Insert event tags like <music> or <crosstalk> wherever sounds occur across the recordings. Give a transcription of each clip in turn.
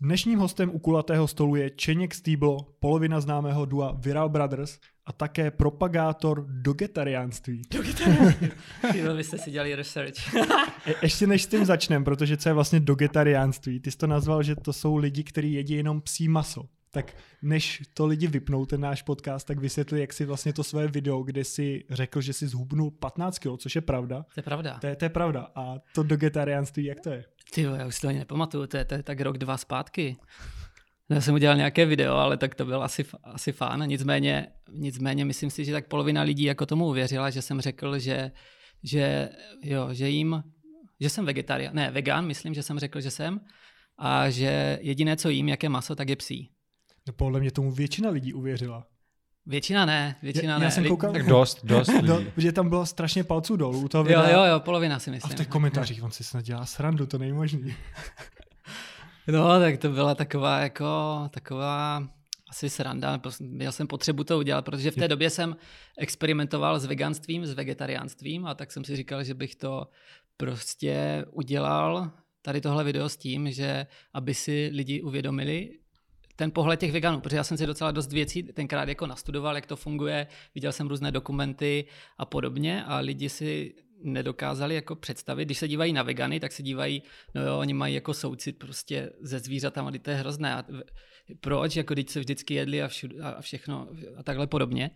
Dnešním hostem u kulatého stolu je Čeněk Stýblo, polovina známého dua Viral Brothers a také propagátor dogetariánství. Dogetariánství. <laughs> vy jste si dělali research. Je, ještě než s tím začneme, protože co je vlastně dogetariánství? Ty jsi to nazval, že to jsou lidi, kteří jedí jenom psí maso. Tak než to lidi vypnou, ten náš podcast, tak vysvětli, jak si vlastně to své video, kde si řekl, že si zhubnul 15 kg, což je pravda. To je pravda. To je, to je pravda. A to dogetariánství, jak to je? Ty já už to ani nepamatuju, to je, to je tak rok, dva zpátky. Já jsem udělal nějaké video, ale tak to byl asi, asi fán. Nicméně, nicméně myslím si, že tak polovina lidí jako tomu uvěřila, že jsem řekl, že, že, jo, že jim, že jsem vegetarián, ne, vegan, myslím, že jsem řekl, že jsem, a že jediné, co jím, jaké maso, tak je psí. No podle mě tomu většina lidí uvěřila. Většina ne, většina já, ne. Já jsem koukal, tak dost, dost <laughs> lidí. Do, že tam bylo strašně palců dolů u toho videa. Jo, jo, jo, polovina si myslím. A v těch komentářích on si snad dělá srandu, to nejmožný. <laughs> no, tak to byla taková jako, taková asi sranda, měl jsem potřebu to udělat, protože v té době jsem experimentoval s veganstvím, s vegetariánstvím a tak jsem si říkal, že bych to prostě udělal tady tohle video s tím, že aby si lidi uvědomili, ten pohled těch veganů, protože já jsem si docela dost věcí tenkrát jako nastudoval, jak to funguje, viděl jsem různé dokumenty a podobně a lidi si nedokázali jako představit, když se dívají na vegany, tak se dívají, no jo, oni mají jako soucit prostě ze zvířatama, to je hrozné. A proč, jako když se vždycky jedli a, všude, a všechno a takhle podobně.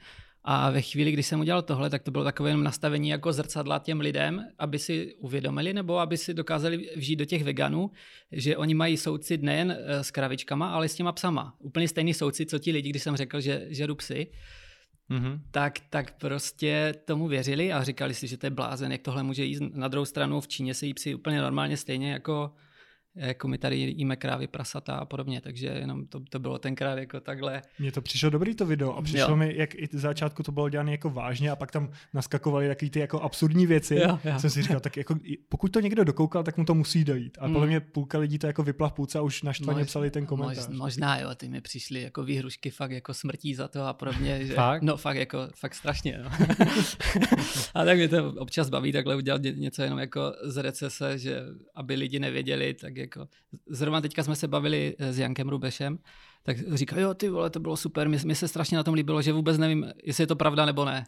A ve chvíli, kdy jsem udělal tohle, tak to bylo takové jenom nastavení jako zrcadla těm lidem, aby si uvědomili nebo aby si dokázali vžít do těch veganů, že oni mají soucit nejen eh, s kravičkama, ale s těma psama. Úplně stejný soucit, co ti lidi, když jsem řekl, že žeru psy. Mm-hmm. Tak, tak prostě tomu věřili a říkali si, že to je blázen, jak tohle může jít. Na druhou stranu v Číně se jí psi úplně normálně stejně jako jako my tady jíme krávy, prasata a podobně, takže jenom to, to bylo tenkrát jako takhle. Mně to přišlo dobrý to video a přišlo jo. mi, jak i z začátku to bylo dělané jako vážně a pak tam naskakovaly takové ty jako absurdní věci. Jo, jo. Jsem si říkal, tak jako pokud to někdo dokoukal, tak mu to musí dojít. A mm. podle mě půlka lidí to jako vypla v půlce a už naštvaně Mož, psali ten komentář. Mož, možná jo, ty mi přišly jako výhrušky fakt jako smrtí za to a podobně. <laughs> Že, fakt? No fakt jako, fakt strašně. No. <laughs> a tak mě to občas baví takhle udělat něco jenom jako z recese, že aby lidi nevěděli, tak jako zrovna teďka jsme se bavili eh, s Jankem Rubešem, tak říká, jo, ty vole, to bylo super, mně se strašně na tom líbilo, že vůbec nevím, jestli je to pravda nebo ne.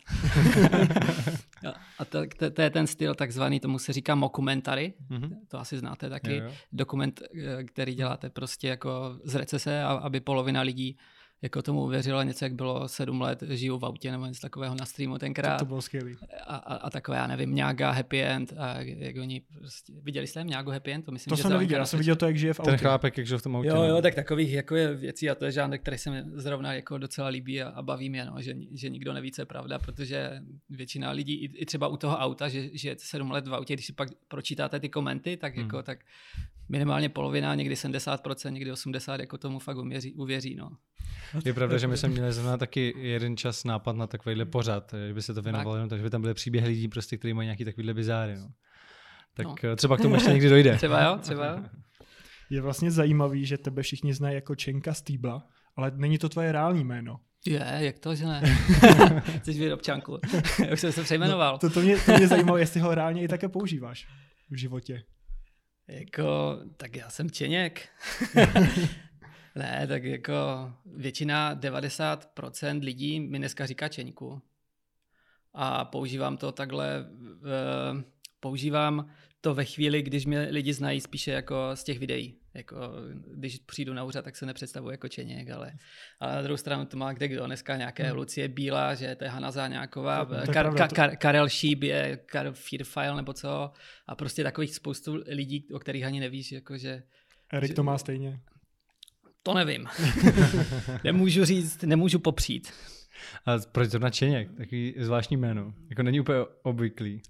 <laughs> a to, to, to je ten styl takzvaný, tomu se říká mockumentary, mm-hmm. to asi znáte taky, jo, jo. dokument, eh, který děláte prostě jako z recese, aby polovina lidí jako tomu uvěřila něco, jak bylo sedm let, žiju v autě nebo něco takového na streamu tenkrát. To, to bylo skvělý. A, a, a, takové, já nevím, nějaká happy end a jak oni prostě, viděli jste nějakou happy end? To, myslím, to že jsem neviděl, já jsem viděl to, jak žije v autě. Ten chlápek, jak žije v tom autě. Jo, jo, tak takových jako je věcí a to je žánr, který se mi zrovna jako docela líbí a, a baví mě, no, že, že nikdo neví, co je pravda, protože většina lidí, i, i třeba u toho auta, že, že je sedm let v autě, když si pak pročítáte ty komenty, tak hmm. jako tak minimálně polovina, někdy 70%, někdy 80% jako tomu fakt uvěří. uvěří no. Je pravda, že my jsme měli zrovna taky jeden čas nápad na takovýhle pořad, kdyby se to věnovalo jenom, takže by tam byly příběhy lidí, prostě, kteří mají nějaký takovýhle bizáry. No. Tak no. Eh, třeba k tomu ještě někdy dojde. <laughs> třeba jo, třeba jo. Je vlastně zajímavý, že tebe všichni znají jako Čenka Stýbla, ale není to tvoje reální jméno. Je, jak to, že ne? <laughs> Chceš být občanku. <laughs> Už jsem se přejmenoval. No, to, to, mě, to mě zajímalo, jestli ho reálně i také používáš v životě. Jako, tak já jsem Čeněk. <laughs> ne, tak jako většina, 90% lidí mi dneska říká Čeňku. A používám to takhle, uh, používám to ve chvíli, když mě lidi znají spíše jako z těch videí. Jako, když přijdu na úřad, tak se nepředstavuji jako Čeněk, ale, ale na druhou stranu to má kde kdo. Dneska nějaké hmm. Lucie Bílá, že to je Hana Záňáková, Kar, Kar, Kar, Karel Šíp je Karel Fearfile nebo co. A prostě takových spoustu lidí, o kterých ani nevíš, jako že... Erik že, to má stejně. To nevím. <laughs> nemůžu říct, nemůžu popřít. A proč to na Čeněk? Takový zvláštní jméno. Jako není úplně obvyklý.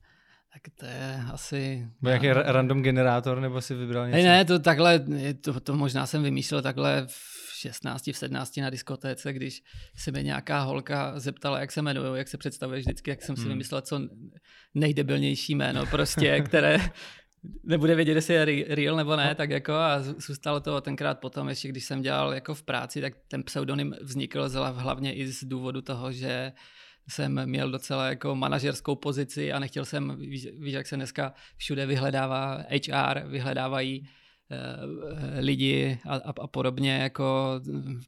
Tak to je asi... Byl nějaký já... random generátor, nebo si vybral něco? Hey, ne, to takhle, to, to možná jsem vymýšlel takhle v 16, v 17 na diskotéce, když se mi nějaká holka zeptala, jak se jmenuju, jak se představuješ vždycky, jak jsem si hmm. vymyslel co nejdebilnější jméno prostě, které <laughs> nebude vědět, jestli je real nebo ne, no. tak jako a zůstalo to tenkrát potom, ještě když jsem dělal jako v práci, tak ten pseudonym vznikl hlavně i z důvodu toho, že jsem měl docela jako manažerskou pozici a nechtěl jsem, víš, víš jak se dneska všude vyhledává HR, vyhledávají lidi a, a, a podobně jako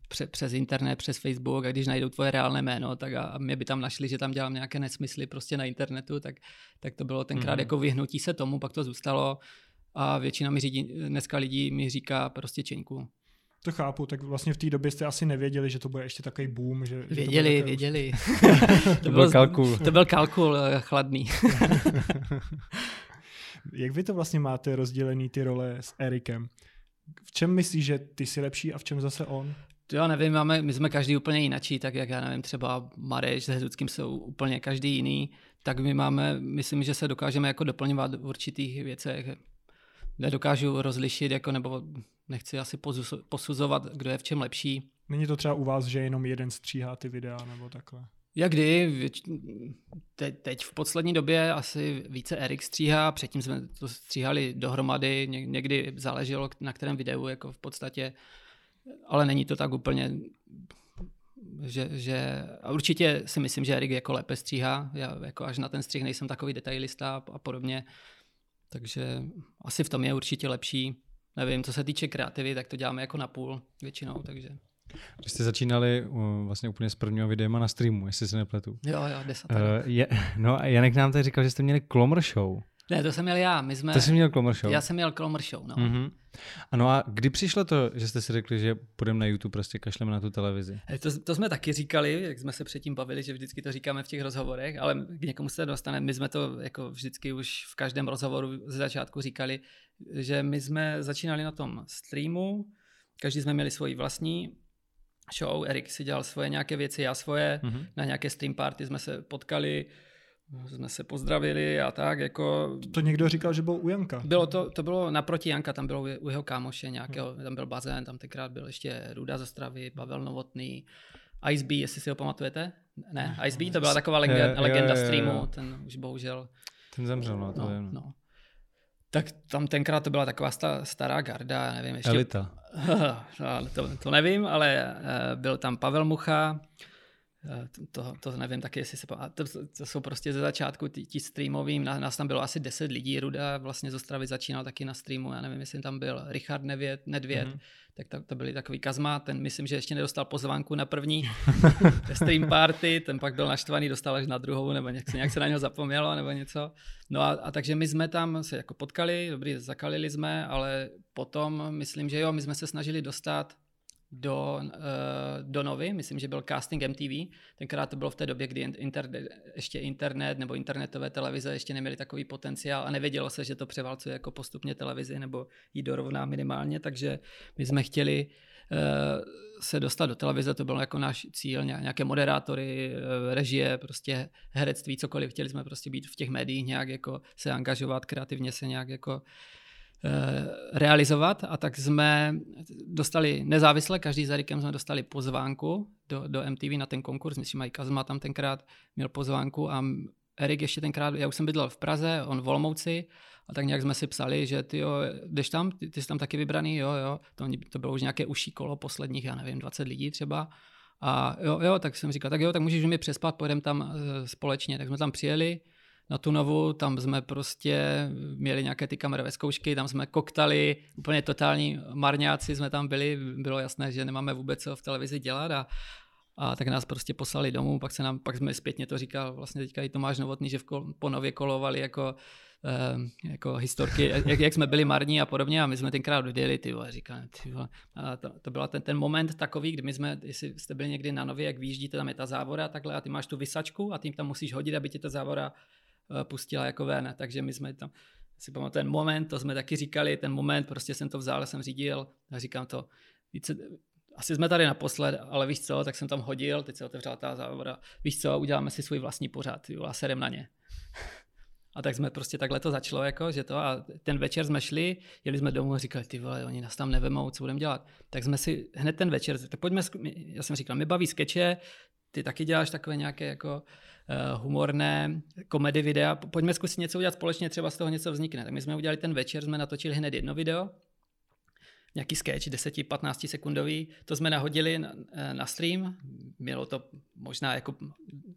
pře, přes internet, přes Facebook a když najdou tvoje reálné jméno, tak a, a mě by tam našli, že tam dělám nějaké nesmysly prostě na internetu, tak, tak to bylo tenkrát mm. jako vyhnutí se tomu, pak to zůstalo a většina mi řídí, dneska lidí mi říká prostě Čeňku. To chápu, tak vlastně v té době jste asi nevěděli, že to bude ještě takový boom. Že, věděli, že to věděli. <laughs> <laughs> to, byl kalkul. To byl kalkul eh, chladný. <laughs> Jak vy to vlastně máte rozdělený ty role s Erikem? V čem myslíš, že ty jsi lepší a v čem zase on? To já nevím, máme, my jsme každý úplně jinačí, tak jak já nevím, třeba Mareš s Hezuckým jsou úplně každý jiný, tak my máme, myslím, že se dokážeme jako doplňovat v určitých věcech. Nedokážu rozlišit, jako, nebo nechci asi posuzovat, kdo je v čem lepší. Není to třeba u vás, že jenom jeden stříhá ty videa nebo takhle? Jak kdy, Te, teď v poslední době asi více Erik stříhá, předtím jsme to stříhali dohromady, někdy záleželo na kterém videu, jako v podstatě, ale není to tak úplně, že, že a určitě si myslím, že Erik jako lépe stříhá, já jako až na ten střih nejsem takový detailista a podobně, takže asi v tom je určitě lepší. Nevím, co se týče kreativy, tak to děláme jako na půl většinou, takže když jste začínali uh, vlastně úplně s prvního videema na streamu, jestli se nepletu. Jo, jo, deset. Uh, je, no a Janek nám tady říkal, že jste měli Klomr Show. Ne, to jsem měl já. My jsme, to jsi měl Klomr Show. Já jsem měl Klomr Show, no. Uh-huh. Ano a kdy přišlo to, že jste si řekli, že půjdeme na YouTube, prostě kašleme na tu televizi? To, to jsme taky říkali, jak jsme se předtím bavili, že vždycky to říkáme v těch rozhovorech, ale k někomu se dostane. My jsme to jako vždycky už v každém rozhovoru ze začátku říkali, že my jsme začínali na tom streamu, každý jsme měli svoji vlastní show, Erik si dělal svoje nějaké věci, já svoje, mm-hmm. na nějaké stream party jsme se potkali, jsme se pozdravili a tak, jako... To někdo říkal, že byl u Janka. Bylo to, to bylo naproti Janka, tam bylo u jeho kámoše nějakého, hmm. tam byl bazén, tam tenkrát byl ještě Ruda ze Stravy, Pavel Novotný, Ice B, jestli si ho pamatujete? Ne, Ice B, to byla taková legenda, legenda streamu, ten už bohužel... Ten zemřel, no, to no, vím. No. Tak tam tenkrát to byla taková sta, stará garda, nevím ještě. Elita. <laughs> to, to nevím, ale uh, byl tam Pavel Mucha, to, to nevím taky, jestli se to, to jsou prostě ze začátku ti, streamovým, nás tam bylo asi 10 lidí, Ruda vlastně z Ostravy začínal taky na streamu, já nevím, jestli tam byl Richard Nevěd, Nedvěd, mm-hmm tak to, to byly takový kazma, ten myslím, že ještě nedostal pozvánku na první <laughs> stream party, ten pak byl naštvaný, dostal až na druhou, nebo nějak se, nějak se na něho zapomnělo, nebo něco. No a, a takže my jsme tam se jako potkali, dobrý, zakalili jsme, ale potom myslím, že jo, my jsme se snažili dostat do, uh, do Novy, myslím, že byl casting MTV, tenkrát to bylo v té době, kdy internet, ještě internet nebo internetové televize ještě neměly takový potenciál a nevědělo se, že to převálcuje jako postupně televizi nebo jí dorovná minimálně, takže my jsme chtěli uh, se dostat do televize, to byl jako náš cíl, nějaké moderátory, uh, režie, prostě herectví, cokoliv, chtěli jsme prostě být v těch médiích nějak jako se angažovat, kreativně se nějak jako uh, Eh, realizovat a tak jsme dostali nezávisle, každý za Rikem jsme dostali pozvánku do, do MTV na ten konkurs, myslím, i Kazma tam tenkrát měl pozvánku a Erik ještě tenkrát, já už jsem bydlel v Praze, on v Olomouci a tak nějak jsme si psali, že ty jo, jdeš tam, ty, ty jsi tam taky vybraný, jo, jo, to, to bylo už nějaké uší kolo posledních, já nevím, 20 lidí třeba. A jo, jo, tak jsem říkal, tak jo, tak můžeš mi přespat, pojedeme tam uh, společně, tak jsme tam přijeli, na tu novu, tam jsme prostě měli nějaké ty kamerové zkoušky, tam jsme koktali, úplně totální marňáci jsme tam byli, bylo jasné, že nemáme vůbec co v televizi dělat a, a tak nás prostě poslali domů, pak, se nám, pak jsme zpětně to říkal vlastně teďka i Tomáš Novotný, že v kol, po nově kolovali jako eh, jako historky, jak, jak, jsme byli marní a podobně. A my jsme tenkrát odjeli, ty vole, říkám, ty vole. A to, to byl ten, ten moment takový, kdy my jsme, jestli jste byli někdy na nově, jak vyjíždíte, tam je ta závora takhle. A ty máš tu vysačku a tím tam musíš hodit, aby ti ta závora pustila jako ven, takže my jsme tam, si pamatuju ten moment, to jsme taky říkali, ten moment, prostě jsem to vzal, jsem řídil a říkám to, více, asi jsme tady naposled, ale víš co, tak jsem tam hodil, teď se otevřela ta závoda, víš co, uděláme si svůj vlastní pořád, jo, a serem na ně. A tak jsme prostě takhle to začalo, jako, že to a ten večer jsme šli, jeli jsme domů a říkali, ty vole, oni nás tam nevemou, co budeme dělat. Tak jsme si hned ten večer, tak pojďme, já jsem říkal, my baví skeče, ty taky děláš takové nějaké jako humorné komedy videa, pojďme zkusit něco udělat společně, třeba z toho něco vznikne. Tak my jsme udělali ten večer, jsme natočili hned jedno video, nějaký sketch 10-15 sekundový, to jsme nahodili na, eh, na stream, mělo to možná jako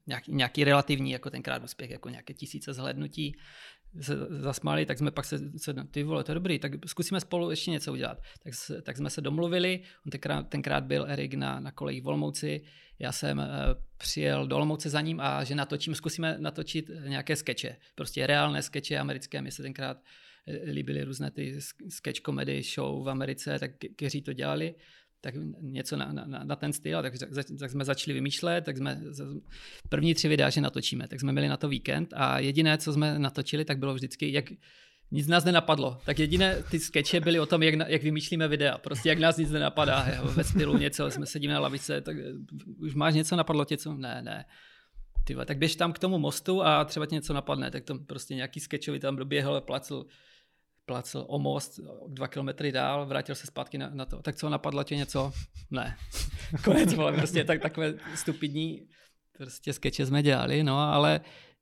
nějaký, nějaký relativní, jako tenkrát úspěch, jako nějaké tisíce zhlednutí, se zasmáli, tak jsme pak se, se ty vole, to je dobrý, tak zkusíme spolu ještě něco udělat. Tak, tak jsme se domluvili, on tenkrát, tenkrát byl Erik na, na kolejích Volmouci, já jsem uh, přijel do Olomouce za ním a že natočím, zkusíme natočit nějaké skeče, prostě reálné skeče americké, mě se tenkrát eh, líbily různé ty sketch comedy show v Americe, tak kteří to dělali tak něco na, na, na ten styl, tak, tak, tak jsme začali vymýšlet, tak jsme první tři videa, že natočíme, tak jsme měli na to víkend a jediné, co jsme natočili, tak bylo vždycky, jak nic nás nenapadlo. Tak jediné ty skeče byly o tom, jak, jak vymýšlíme videa. Prostě jak nás nic nenapadá. Ve stylu něco, jsme sedíme na lavice, tak už máš něco, napadlo tě co? Ne, ne. Tyva, tak běž tam k tomu mostu a třeba ti něco napadne. Tak to prostě nějaký skečovi tam doběhl, placl placl o most dva kilometry dál, vrátil se zpátky na, na to. Tak co, napadlo tě něco? Ne. <laughs> Konec, vole, prostě tak, takové stupidní prostě skeče jsme dělali, no, ale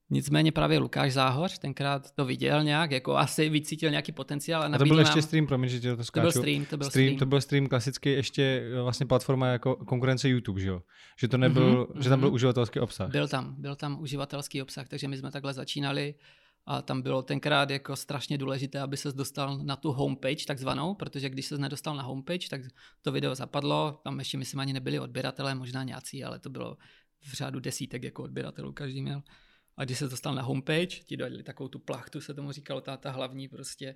Nicméně právě Lukáš Záhoř tenkrát to viděl nějak, jako asi vycítil nějaký potenciál. A, a to byl ještě stream, promiň, že to skáču. To byl stream, to byl stream. stream. To byl stream klasicky ještě vlastně platforma jako konkurence YouTube, že jo? Že to nebyl, mm-hmm, že tam byl mm-hmm. uživatelský obsah. Byl tam, byl tam uživatelský obsah, takže my jsme takhle začínali a tam bylo tenkrát jako strašně důležité, aby se dostal na tu homepage takzvanou, protože když se nedostal na homepage, tak to video zapadlo, tam ještě myslím ani nebyli odběratelé, možná nějací, ale to bylo v řádu desítek jako odběratelů každý měl. A když se dostal na homepage, ti dali takovou tu plachtu, se tomu říkalo, ta, ta hlavní prostě,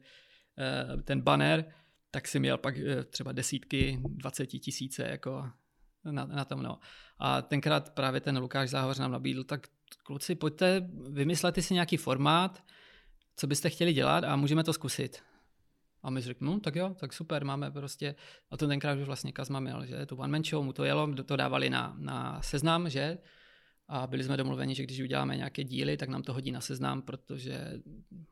eh, ten banner, tak si měl pak eh, třeba desítky, dvaceti tisíce jako na, na tom. No. A tenkrát právě ten Lukáš Záhoř nám nabídl, tak kluci, pojďte, vymyslete si nějaký formát, co byste chtěli dělat a můžeme to zkusit. A my řekl, no tak jo, tak super, máme prostě, a to tenkrát už vlastně Kazma měl, že tu one man show, mu to jelo, to dávali na, na seznam, že, a byli jsme domluveni, že když uděláme nějaké díly, tak nám to hodí na seznam, protože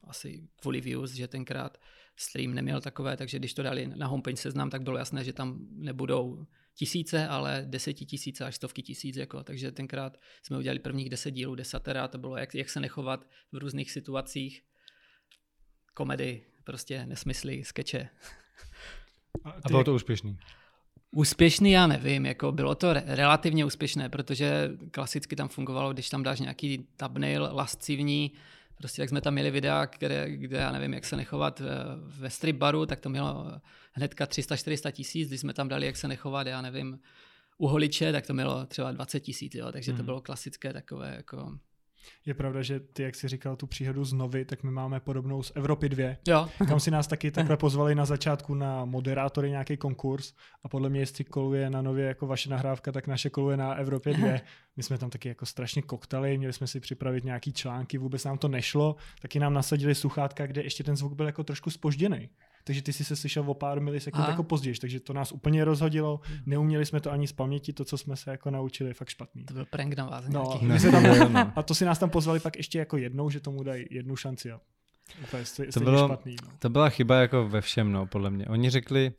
asi kvůli views, že tenkrát stream neměl takové, takže když to dali na homepage seznam, tak bylo jasné, že tam nebudou tisíce, ale desetitisíce až stovky tisíc. Jako. Takže tenkrát jsme udělali prvních deset dílů desatera, to bylo jak, jak se nechovat v různých situacích. Komedy, prostě nesmysly, skeče. A, a bylo to úspěšný? Úspěšný já nevím, jako bylo to re- relativně úspěšné, protože klasicky tam fungovalo, když tam dáš nějaký thumbnail lascivní, Prostě jak jsme tam měli videa, které, kde já nevím, jak se nechovat ve strip baru, tak to mělo hnedka 300-400 tisíc, když jsme tam dali, jak se nechovat, já nevím, u holiče, tak to mělo třeba 20 tisíc, takže mm. to mhm. bylo klasické takové jako je pravda, že ty, jak jsi říkal tu příhodu z Novy, tak my máme podobnou z Evropy 2. Jo. Tam si nás taky <laughs> takhle pozvali na začátku na moderátory nějaký konkurs a podle mě, jestli koluje na Nově jako vaše nahrávka, tak naše koluje na Evropě 2. <laughs> My jsme tam taky jako strašně koktali, měli jsme si připravit nějaký články, vůbec nám to nešlo, taky nám nasadili sluchátka, kde ještě ten zvuk byl jako trošku spožděný takže ty jsi se slyšel o pár milisekund jako později, takže to nás úplně rozhodilo, neuměli jsme to ani z paměti, to, co jsme se jako naučili, je fakt špatný. To byl prank na vás. No, my se <laughs> tam, a to si nás tam pozvali pak ještě jako jednou, že tomu dají jednu šanci. A úplně to, bylo, špatný, no. to byla chyba jako ve všem, no, podle mě. Oni řekli,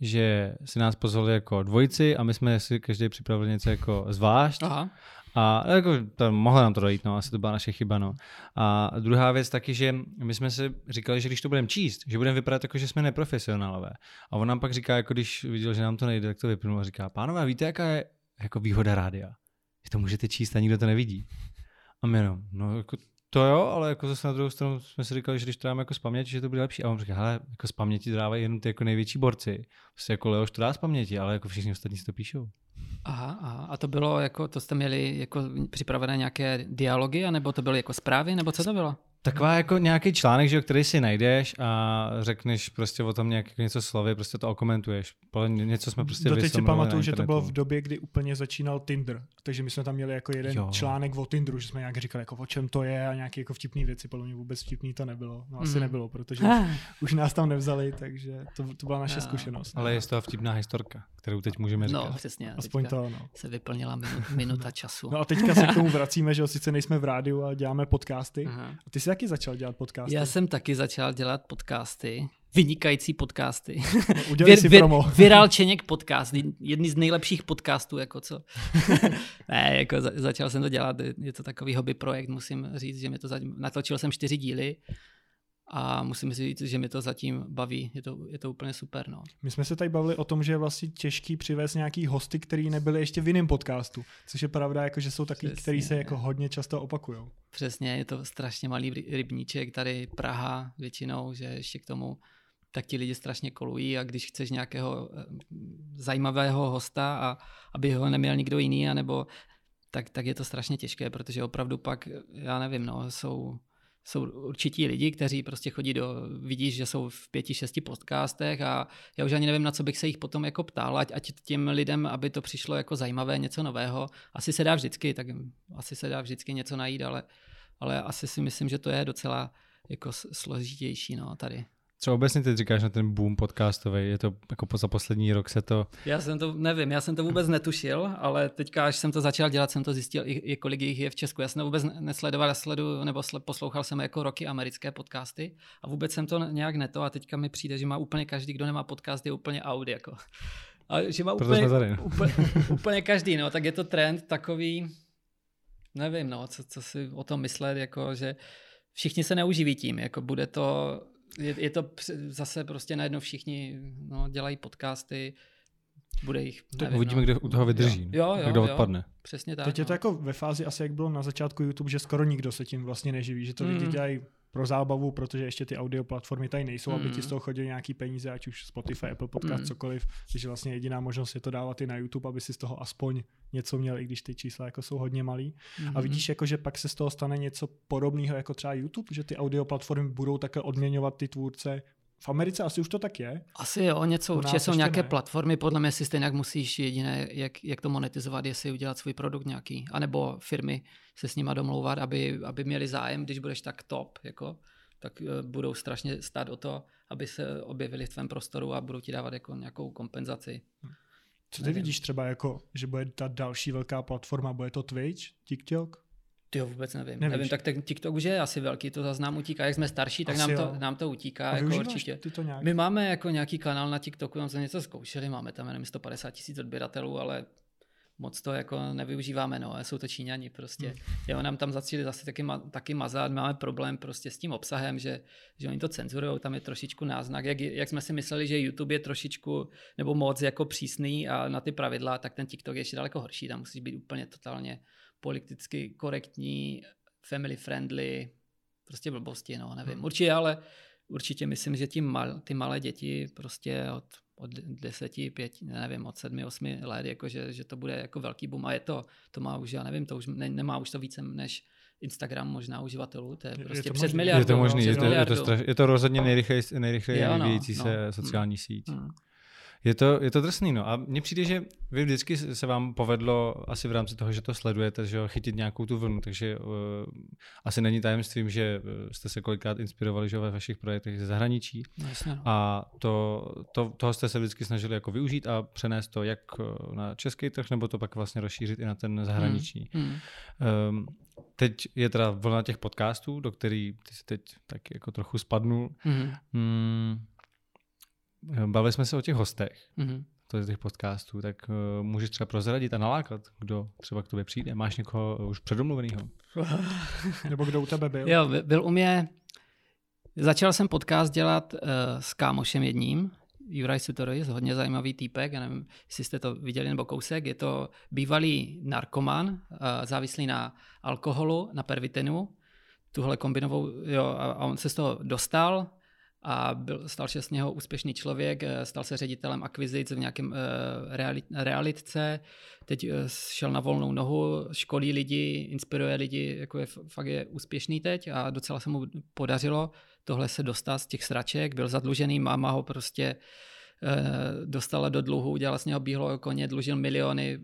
že si nás pozvali jako dvojici a my jsme si každý připravili něco jako zvlášť. Aha. A jako, to, mohlo nám to dojít, no, asi to byla naše chyba. No. A druhá věc taky, že my jsme si říkali, že když to budeme číst, že budeme vypadat jako, že jsme neprofesionálové. A on nám pak říká, jako když viděl, že nám to nejde, tak to vyplnul a říká, pánové, víte, jaká je jako výhoda rádia? Že to můžete číst a nikdo to nevidí. A my no, no jako to jo, ale jako zase na druhou stranu jsme si říkali, že když to dáme jako z paměti, že to bude lepší. A on říká, hele, jako z paměti dávají jenom ty jako největší borci. Prostě jako Leoš to dá z paměti, ale jako všichni ostatní si to píšou. Aha, aha, a to bylo jako, to jste měli jako připravené nějaké dialogy, anebo to byly jako zprávy, nebo co to bylo? Taková jako nějaký článek, že, který si najdeš a řekneš prostě o tom nějak něco slovy, prostě to okomentuješ. Něco jsme prostě Doteď si pamatuju, že to bylo v době, kdy úplně začínal Tinder, takže my jsme tam měli jako jeden jo. článek o Tinderu, že jsme nějak říkali, jako o čem to je a nějaké jako vtipné věci, podle mě vůbec vtipný to nebylo. No asi mm. nebylo, protože ah. už nás tam nevzali, takže to, to byla naše no. zkušenost. Ale je z toho vtipná historka, kterou teď můžeme no, říkat. No, přesně. Aspoň to, no. Se vyplnila minuta času. No a teďka se k tomu vracíme, že sice nejsme v rádiu a děláme podcasty. Aha. A ty jsi taky začal dělat podcasty. Já jsem taky začal dělat podcasty. Vynikající podcasty. No, <laughs> udělej vir, si promo. Vir, <laughs> Viral Čeněk podcast, jedný z nejlepších podcastů, jako co. <laughs> ne, jako za, začal jsem to dělat, je to takový hobby projekt, musím říct, že mě to za, natočil jsem čtyři díly a musím říct, že mi to zatím baví, je to, je to úplně super. No. My jsme se tady bavili o tom, že je vlastně těžký přivést nějaký hosty, který nebyli ještě v jiném podcastu, což je pravda, jako, že jsou takový, který se jako hodně často opakují. Přesně, je to strašně malý rybníček, tady Praha většinou, že ještě k tomu tak ti lidi strašně kolují a když chceš nějakého eh, zajímavého hosta a aby ho neměl nikdo jiný, anebo tak, tak je to strašně těžké, protože opravdu pak, já nevím, no, jsou jsou určití lidi, kteří prostě chodí do, vidíš, že jsou v pěti, šesti podcastech a já už ani nevím, na co bych se jich potom jako ptal, ať, ať těm lidem, aby to přišlo jako zajímavé, něco nového. Asi se dá vždycky, tak asi se dá vždycky něco najít, ale, ale asi si myslím, že to je docela jako složitější no, tady. Co obecně teď říkáš na ten boom podcastový? Je to jako za poslední rok se to... Já jsem to, nevím, já jsem to vůbec netušil, ale teďka, až jsem to začal dělat, jsem to zjistil, i, i kolik jich je v Česku. Já jsem to vůbec nesledoval, sledu, nebo sle, poslouchal jsem jako roky americké podcasty a vůbec jsem to nějak neto a teďka mi přijde, že má úplně každý, kdo nemá podcast, je úplně Audi. Jako. A že má úplně, tady, no. úplně, úplně, každý, no, tak je to trend takový, nevím, no, co, co si o tom myslet, jako, že všichni se neuživí tím, jako bude to je, je to zase prostě najednou všichni no, dělají podcasty, bude jich. Nevím, uvidíme, no. kdo u toho vydrží. Jo, jo, kdo jo, odpadne. Přesně tak. Teď no. je to jako ve fázi asi, jak bylo na začátku YouTube, že skoro nikdo se tím vlastně neživí, že to mm. lidi dělají pro zábavu, protože ještě ty audio platformy tady nejsou, mm. aby ti z toho chodili nějaký peníze, ať už Spotify, Apple Podcast, mm. cokoliv. Takže vlastně jediná možnost je to dávat i na YouTube, aby si z toho aspoň něco měl, i když ty čísla jako jsou hodně malý. Mm. A vidíš, jako, že pak se z toho stane něco podobného jako třeba YouTube, že ty audio platformy budou také odměňovat ty tvůrce v Americe asi už to tak je. Asi jo, něco určitě jsou nějaké ne. platformy, podle mě si stejně jak musíš jediné, jak, jak to monetizovat, jestli udělat svůj produkt nějaký, anebo firmy se s nima domlouvat, aby, aby měli zájem, když budeš tak top, jako, tak uh, budou strašně stát o to, aby se objevili v tvém prostoru a budou ti dávat jako nějakou kompenzaci. Co ty Nevím. vidíš třeba jako, že bude ta další velká platforma, bude to Twitch, TikTok? Ty vůbec nevím. Nevíš. Nevím, tak ten TikTok už je asi velký, to zase nám utíká. Jak jsme starší, tak nám to, nám to utíká. A jako určitě. Ty to nějak? My máme jako nějaký kanál na TikToku, tam jsme něco zkoušeli, máme tam jenom 150 tisíc odběratelů, ale moc to jako nevyužíváme, no, jsou to Číňani prostě. Hmm. Jo, nám tam začali zase taky, ma, taky mazat, máme problém prostě s tím obsahem, že, že oni to cenzurují, tam je trošičku náznak, jak, jak jsme si mysleli, že YouTube je trošičku nebo moc jako přísný a na ty pravidla, tak ten TikTok je ještě daleko horší, tam musí být úplně totálně politicky korektní, family friendly, prostě blbosti, no, nevím. Hmm. Určitě, ale určitě myslím, že ty, mal, ty malé děti prostě od, od deseti, pěti, nevím, od sedmi, osmi let, jako že, to bude jako velký boom a je to, to má už, já nevím, to už ne, nemá už to více než Instagram možná uživatelů, to je prostě je to před miliardou. Je to možný, no, je to, je, to straš, je to rozhodně nejrychleji, nejrychleji no, vyvíjící no, se no, sociální síť. Hmm. Je to, je to drsný, no. A mně přijde, že vy vždycky se vám povedlo, asi v rámci toho, že to sledujete, že chytit nějakou tu vlnu, takže uh, asi není tajemstvím, že eh, jste se kolikrát inspirovali že ve vašich projektech ze zahraničí. No, jasně, no. A to, to, toho jste se vždycky snažili jako využít a přenést to jak eh, na český trh, nebo to pak vlastně rozšířit i na ten zahraniční. Hmm. Hmm. Um, teď je teda vlna těch podcastů, do který ty si teď tak jako trochu spadnul. Hmm. Hmm Bavili jsme se o těch hostech, mm-hmm. to je těch podcastů, tak uh, můžeš třeba prozradit a nalákat, kdo třeba k tobě přijde. Máš někoho už předomluvenýho? <laughs> Nebo kdo u tebe byl? Jo, byl u mě, začal jsem podcast dělat uh, s kámošem jedním, Juraj Sutoris, hodně zajímavý týpek, já nevím, jestli jste to viděli nebo kousek, je to bývalý narkoman, závislý na alkoholu, na pervitinu, tuhle kombinovou, jo, a on se z toho dostal, a byl, stal se z něho úspěšný člověk, eh, stal se ředitelem akvizic v nějakém uh, realit, realitce, teď uh, šel na volnou nohu, školí lidi, inspiruje lidi, jako je, fakt je úspěšný teď a docela se mu podařilo tohle se dostat z těch sraček, byl zadlužený, máma ho prostě dostala do dluhu, udělala z něho bílého koně, dlužil miliony,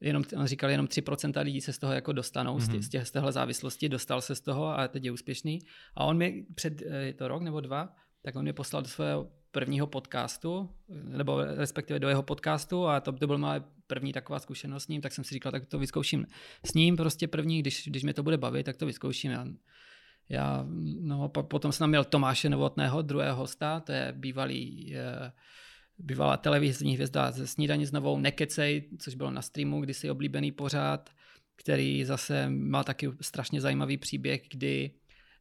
jenom, on říkal, jenom 3% lidí se z toho jako dostanou, mm-hmm. z, tě, z téhle závislosti, dostal se z toho a teď je úspěšný. A on mi před, je to rok nebo dva, tak on mě poslal do svého prvního podcastu, nebo respektive do jeho podcastu a to, to byl moje první taková zkušenost s ním, tak jsem si říkal, tak to vyzkouším s ním prostě první, když, když mě to bude bavit, tak to vyzkouším. Já, no, potom jsem měl Tomáše Novotného, druhého hosta, to je bývalý je, bývalá televizní hvězda ze Snídaní s novou Nekecej, což bylo na streamu, kdy si oblíbený pořád, který zase má taky strašně zajímavý příběh, kdy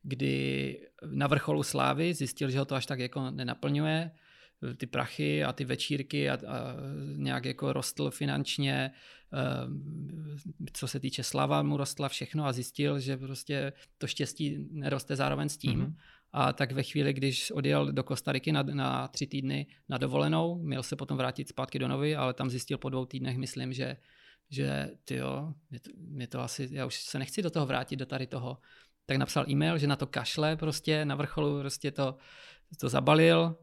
kdy na vrcholu slávy zjistil, že ho to až tak jako nenaplňuje, ty prachy a ty večírky a, a nějak jako rostl finančně, co se týče slava mu rostla všechno a zjistil, že prostě to štěstí neroste zároveň s tím. Mm-hmm. A tak ve chvíli, když odjel do Kostariky na, na tři týdny na dovolenou, měl se potom vrátit zpátky do Novy, ale tam zjistil po dvou týdnech, myslím, že, že ty jo, mě to, mě to asi, já už se nechci do toho vrátit, do tady toho. Tak napsal e-mail, že na to kašle prostě, na vrcholu prostě to, to zabalil,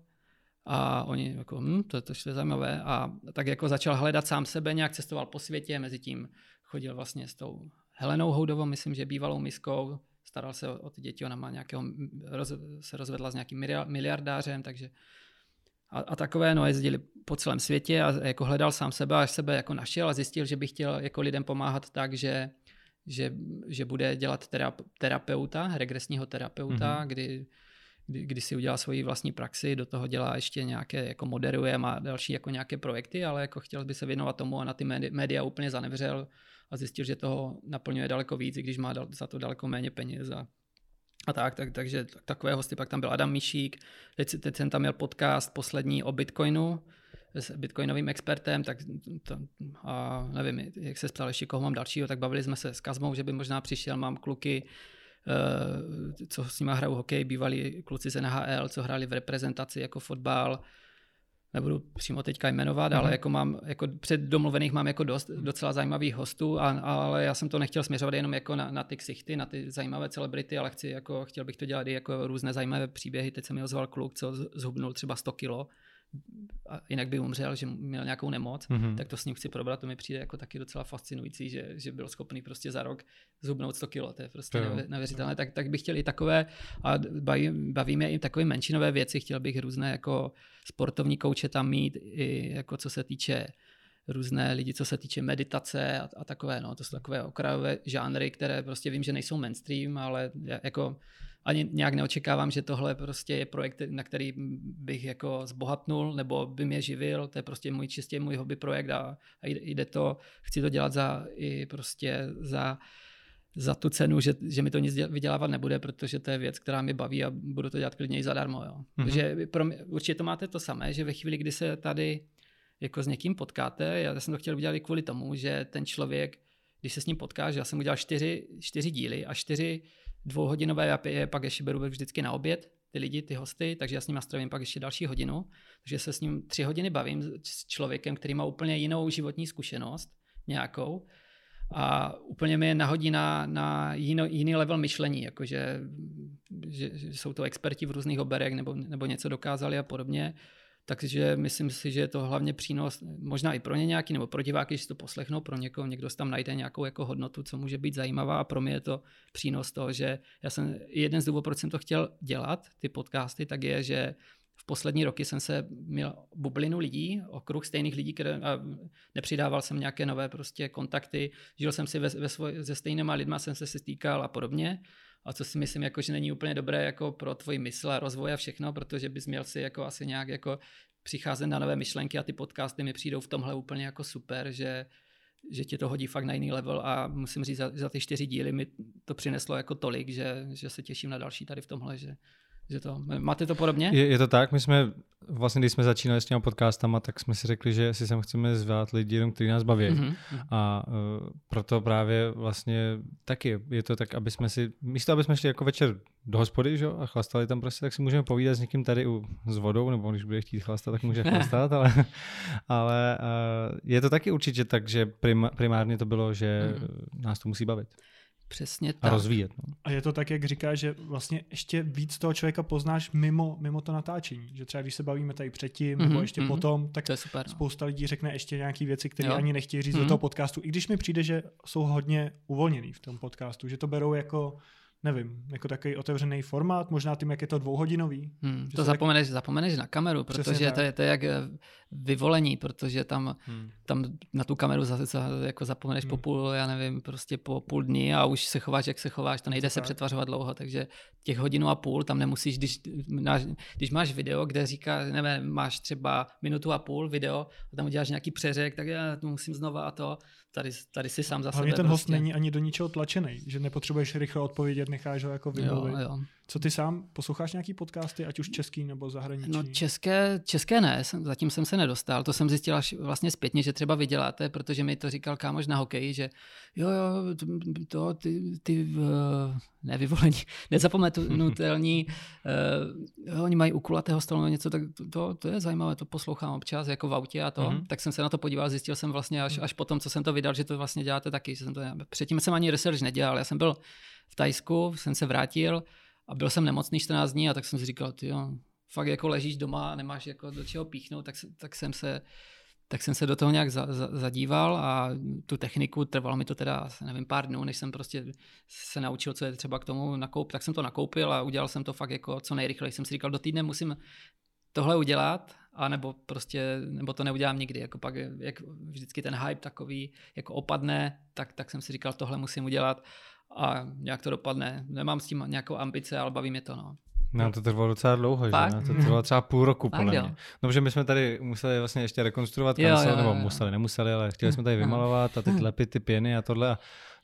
a oni jako, hm, to, to je zajímavé. A tak jako začal hledat sám sebe, nějak cestoval po světě, mezi tím chodil vlastně s tou Helenou Houdovou, myslím, že bývalou miskou, staral se o, o ty děti, ona má nějakého, roz, se rozvedla s nějakým miliardářem, takže a, a takové, no, jezdili po celém světě a jako hledal sám sebe, až sebe jako našel a zjistil, že by chtěl jako lidem pomáhat tak, že, že, že bude dělat terapeuta, regresního terapeuta, mm-hmm. kdy kdy, kdy si udělá svoji vlastní praxi, do toho dělá ještě nějaké, jako moderuje, má další jako nějaké projekty, ale jako chtěl by se věnovat tomu a na ty média úplně zanevřel a zjistil, že toho naplňuje daleko víc, i když má za to daleko méně peněz a, a tak, tak, takže takové hosty, pak tam byl Adam Mišík, teď, teď jsem tam měl podcast poslední o Bitcoinu, s bitcoinovým expertem, tak to, a nevím, jak se ptal ještě koho mám dalšího, tak bavili jsme se s Kazmou, že by možná přišel, mám kluky, Eh, co s nimi hrajou hokej, bývalí kluci z NHL, co hráli v reprezentaci jako fotbal, nebudu přímo teďka jmenovat, mm-hmm. ale jako mám, jako před domluvených mám jako dost, docela zajímavých hostů, a, ale já jsem to nechtěl směřovat jenom jako na, na ty ksichty, na ty zajímavé celebrity, ale chci, jako, chtěl bych to dělat i jako různé zajímavé příběhy. Teď se mi ozval kluk, co zhubnul třeba 100 kilo, a jinak by umřel, že měl nějakou nemoc, mm-hmm. tak to s ním chci probrat, to mi přijde jako taky docela fascinující, že, že byl schopný prostě za rok zhubnout 100 kilo, to je prostě to neuvěřitelné, tak, tak bych chtěl i takové, a baví, bavíme i takové menšinové věci, chtěl bych různé jako sportovní kouče tam mít, i jako co se týče různé lidi, co se týče meditace a, a takové, no, to jsou takové okrajové žánry, které prostě vím, že nejsou mainstream, ale jako ani nějak neočekávám, že tohle prostě je projekt, na který bych jako zbohatnul nebo by mě živil, to je prostě můj čistě můj hobby projekt a, a jde to, chci to dělat za i prostě za za tu cenu, že, že mi to nic vydělávat nebude, protože to je věc, která mě baví a budu to dělat klidně i zadarmo. Jo. Mm-hmm. Takže pro mě, určitě to máte to samé, že ve chvíli, kdy se tady jako s někým potkáte, já jsem to chtěl udělat i kvůli tomu, že ten člověk, když se s ním potkáš, já jsem udělal čtyři, čtyři díly a čtyři dvouhodinové, já je pak ještě beru vždycky na oběd, ty lidi, ty hosty, takže já s ním nastavím pak ještě další hodinu, takže se s ním tři hodiny bavím s člověkem, který má úplně jinou životní zkušenost nějakou. A úplně mi je nahodí na, na jiný, jiný level myšlení, jakože že, že jsou to experti v různých oberech nebo, nebo něco dokázali a podobně takže myslím si, že je to hlavně přínos, možná i pro ně nějaký, nebo pro diváky, když to poslechnou, pro někoho, někdo tam najde nějakou jako hodnotu, co může být zajímavá a pro mě je to přínos toho, že já jsem, jeden z důvodů, proč jsem to chtěl dělat, ty podcasty, tak je, že v poslední roky jsem se měl bublinu lidí, okruh stejných lidí, které, a nepřidával jsem nějaké nové prostě kontakty, žil jsem si ve, ve svoj, se stejnýma lidma, jsem se si stýkal a podobně a co si myslím, jako, že není úplně dobré jako pro tvůj mysl a rozvoj a všechno, protože bys měl si jako asi nějak jako přicházet na nové myšlenky a ty podcasty mi přijdou v tomhle úplně jako super, že, že tě to hodí fakt na jiný level. A musím říct, za, za ty čtyři díly mi to přineslo jako tolik, že, že se těším na další tady v tomhle, že, že to, máte to podobně? Je, je to tak, my jsme vlastně, když jsme začínali s těmi podcastama, tak jsme si řekli, že si sem chceme zvát lidi, jenom kteří nás baví. Mm-hmm. A uh, proto právě vlastně taky je to tak, aby jsme si, místo aby jsme šli jako večer do hospody že, a chlastali tam prostě, tak si můžeme povídat s někým tady u, s vodou, nebo když bude chtít chlastat, tak může <laughs> chlastat, ale, ale uh, je to taky určitě tak, že prim, primárně to bylo, že mm-hmm. nás to musí bavit. Přesně tak. A rozvíjet. No. A je to tak, jak říká, že vlastně ještě víc toho člověka poznáš mimo, mimo to natáčení. Že třeba když se bavíme tady předtím mm-hmm, nebo ještě mm-hmm. potom, tak to je super, no. spousta lidí řekne ještě nějaké věci, které ani nechtějí říct mm-hmm. do mhm. toho podcastu. I když mi přijde, že jsou hodně uvolněný v tom podcastu, že to berou jako nevím, jako takový otevřený formát, možná tím, jak je to dvouhodinový. Hmm, to zapomeneš, tak... zapomeneš na kameru, protože to je, to je jak eh, vyvolení, protože tam, hmm. tam na tu kameru zase jako zapomeneš hmm. po půl, já nevím, prostě po půl dní a už se chováš, jak se chováš, to nejde se přetvařovat dlouho, takže těch hodinu a půl tam nemusíš, když, když máš video, kde říká, nevím, máš třeba minutu a půl video a tam uděláš nějaký přeřek, tak já to musím znova a to, tady, tady si sám za Hlavně sebe. ten host prostě. není ani do ničeho tlačený, že nepotřebuješ rychle odpovědět slyšet, necháš ho jako. Jo, jo. Co ty sám? Posloucháš nějaký podcasty, ať už český nebo zahraniční? No české, české ne, zatím jsem se nedostal. To jsem zjistil až vlastně zpětně, že třeba vyděláte, protože mi to říkal kámoš na hokeji, že jo, jo, to, ty, ty nevyvolení, <laughs> nezapomenutelní, uh, <laughs> oni mají u kulatého stolu něco, tak to, to, to je zajímavé, to poslouchám občas jako v autě a to, mm-hmm. tak jsem se na to podíval, zjistil jsem vlastně až, až potom, co jsem to vydal, že to vlastně děláte taky. Že jsem to, předtím jsem ani research nedělal, já jsem byl v Tajsku, jsem se vrátil, a byl jsem nemocný 14 dní a tak jsem si říkal, ty jo, fakt jako ležíš doma a nemáš jako do čeho píchnout, tak, tak jsem se tak jsem se do toho nějak za, za, zadíval a tu techniku, trvalo mi to teda, nevím, pár dnů, než jsem prostě se naučil, co je třeba k tomu nakoupit, tak jsem to nakoupil a udělal jsem to fakt jako co nejrychleji. Jsem si říkal, do týdne musím tohle udělat, a nebo prostě, nebo to neudělám nikdy. Jako pak, jak vždycky ten hype takový jako opadne, tak, tak jsem si říkal, tohle musím udělat a nějak to dopadne. Nemám s tím nějakou ambice, ale baví mě to. No. No, to trvalo docela dlouho, Fakt? že? To trvalo třeba půl roku, podle mě. No, že my jsme tady museli vlastně ještě rekonstruovat kancel, nebo museli, nemuseli, ale chtěli jsme tady vymalovat a teď lepit ty pěny a tohle. A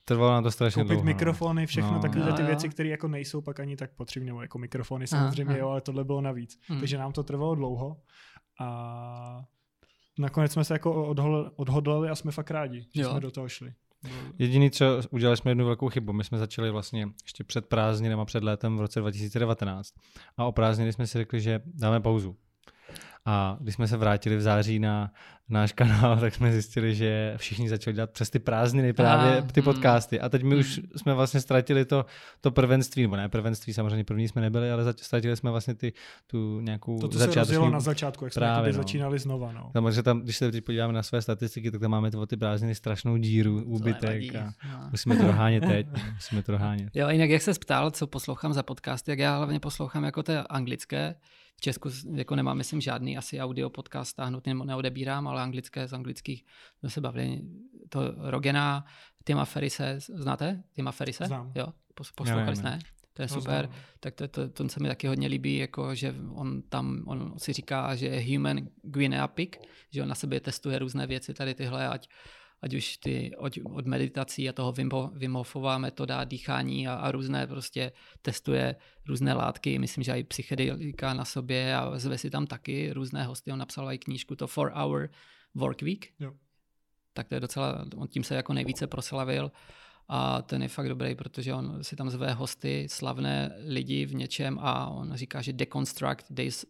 trvalo na to strašně Koupit dlouho. No. mikrofony, všechno no. takové ty věci, které jako nejsou pak ani tak potřebné, jako mikrofony samozřejmě, aha, jo, ale tohle bylo navíc. Hmm. Takže nám to trvalo dlouho a nakonec jsme se jako odhodlali a jsme fakt rádi, že jo. jsme do toho šli. Jediný, co udělali jsme jednu velkou chybu. My jsme začali vlastně ještě před prázdniny a před létem v roce 2019. A o prázdniny jsme si řekli, že dáme pauzu. A když jsme se vrátili v září na náš kanál, <laughs> tak jsme zjistili, že všichni začali dělat přes ty prázdniny právě a, ty hmm. podcasty. A teď my hmm. už jsme vlastně ztratili to, to prvenství, nebo ne prvenství, samozřejmě první jsme nebyli, ale ztratili jsme vlastně ty, tu nějakou To, co se rozjelo na začátku, jak právě, jsme no. začínali znova. No. Tam, že tam, když se teď podíváme na své statistiky, tak tam máme ty, ty prázdniny strašnou díru, úbytek a no. musíme to dohánět teď. Musíme to dohánět. Jo, jinak jak se ptal, co poslouchám za podcasty, jak já hlavně poslouchám jako ty anglické, Česku jako nemám, myslím, žádný asi audio podcast stáhnout, neodebírám, ale anglické z anglických jsme se bavili. To Rogena, Tima Ferise, znáte Tima Ferise? Znám. Jo, poslouchali jste? To je super, znám. tak to, to, to se mi taky hodně líbí, jako že on tam, on si říká, že je human Guinea pig, že on na sebe testuje různé věci, tady tyhle, ať ať už ty od, od meditací a toho Wim Hofová metoda dýchání a, a různé prostě testuje různé látky, myslím, že i psychedelika na sobě a zve si tam taky různé hosty, on napsal i knížku to 4 Hour Work Week, jo. tak to je docela, on tím se jako nejvíce proslavil a ten je fakt dobrý, protože on si tam zve hosty, slavné lidi v něčem a on říká, že deconstruct days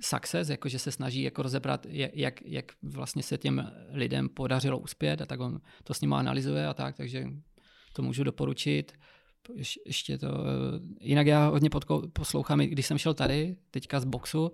success, jakože se snaží jako rozebrat, jak, jak vlastně se těm lidem podařilo uspět a tak on to s ním analyzuje a tak, takže to můžu doporučit. Ještě to, jinak já hodně poslouchám, když jsem šel tady, teďka z boxu,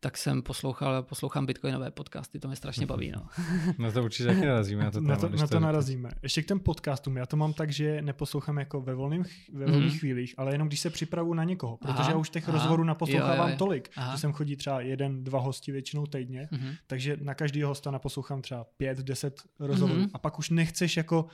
tak jsem poslouchal, poslouchám bitcoinové podcasty, to mě strašně baví. No, <laughs> no to určitě taky narazíme. Na to, téma, na to, na to, to narazíme. Ještě k těm podcastům, já to mám tak, že neposlouchám jako ve, volným, ve volných mm. chvílích, ale jenom když se připravu na někoho, protože aha, já už těch aha, rozhovorů naposlouchávám jo, jo, jo. tolik, aha. že sem chodí třeba jeden, dva hosti většinou týdně, mm. takže na každý hosta naposlouchám třeba pět, deset rozhovorů mm. a pak už nechceš jako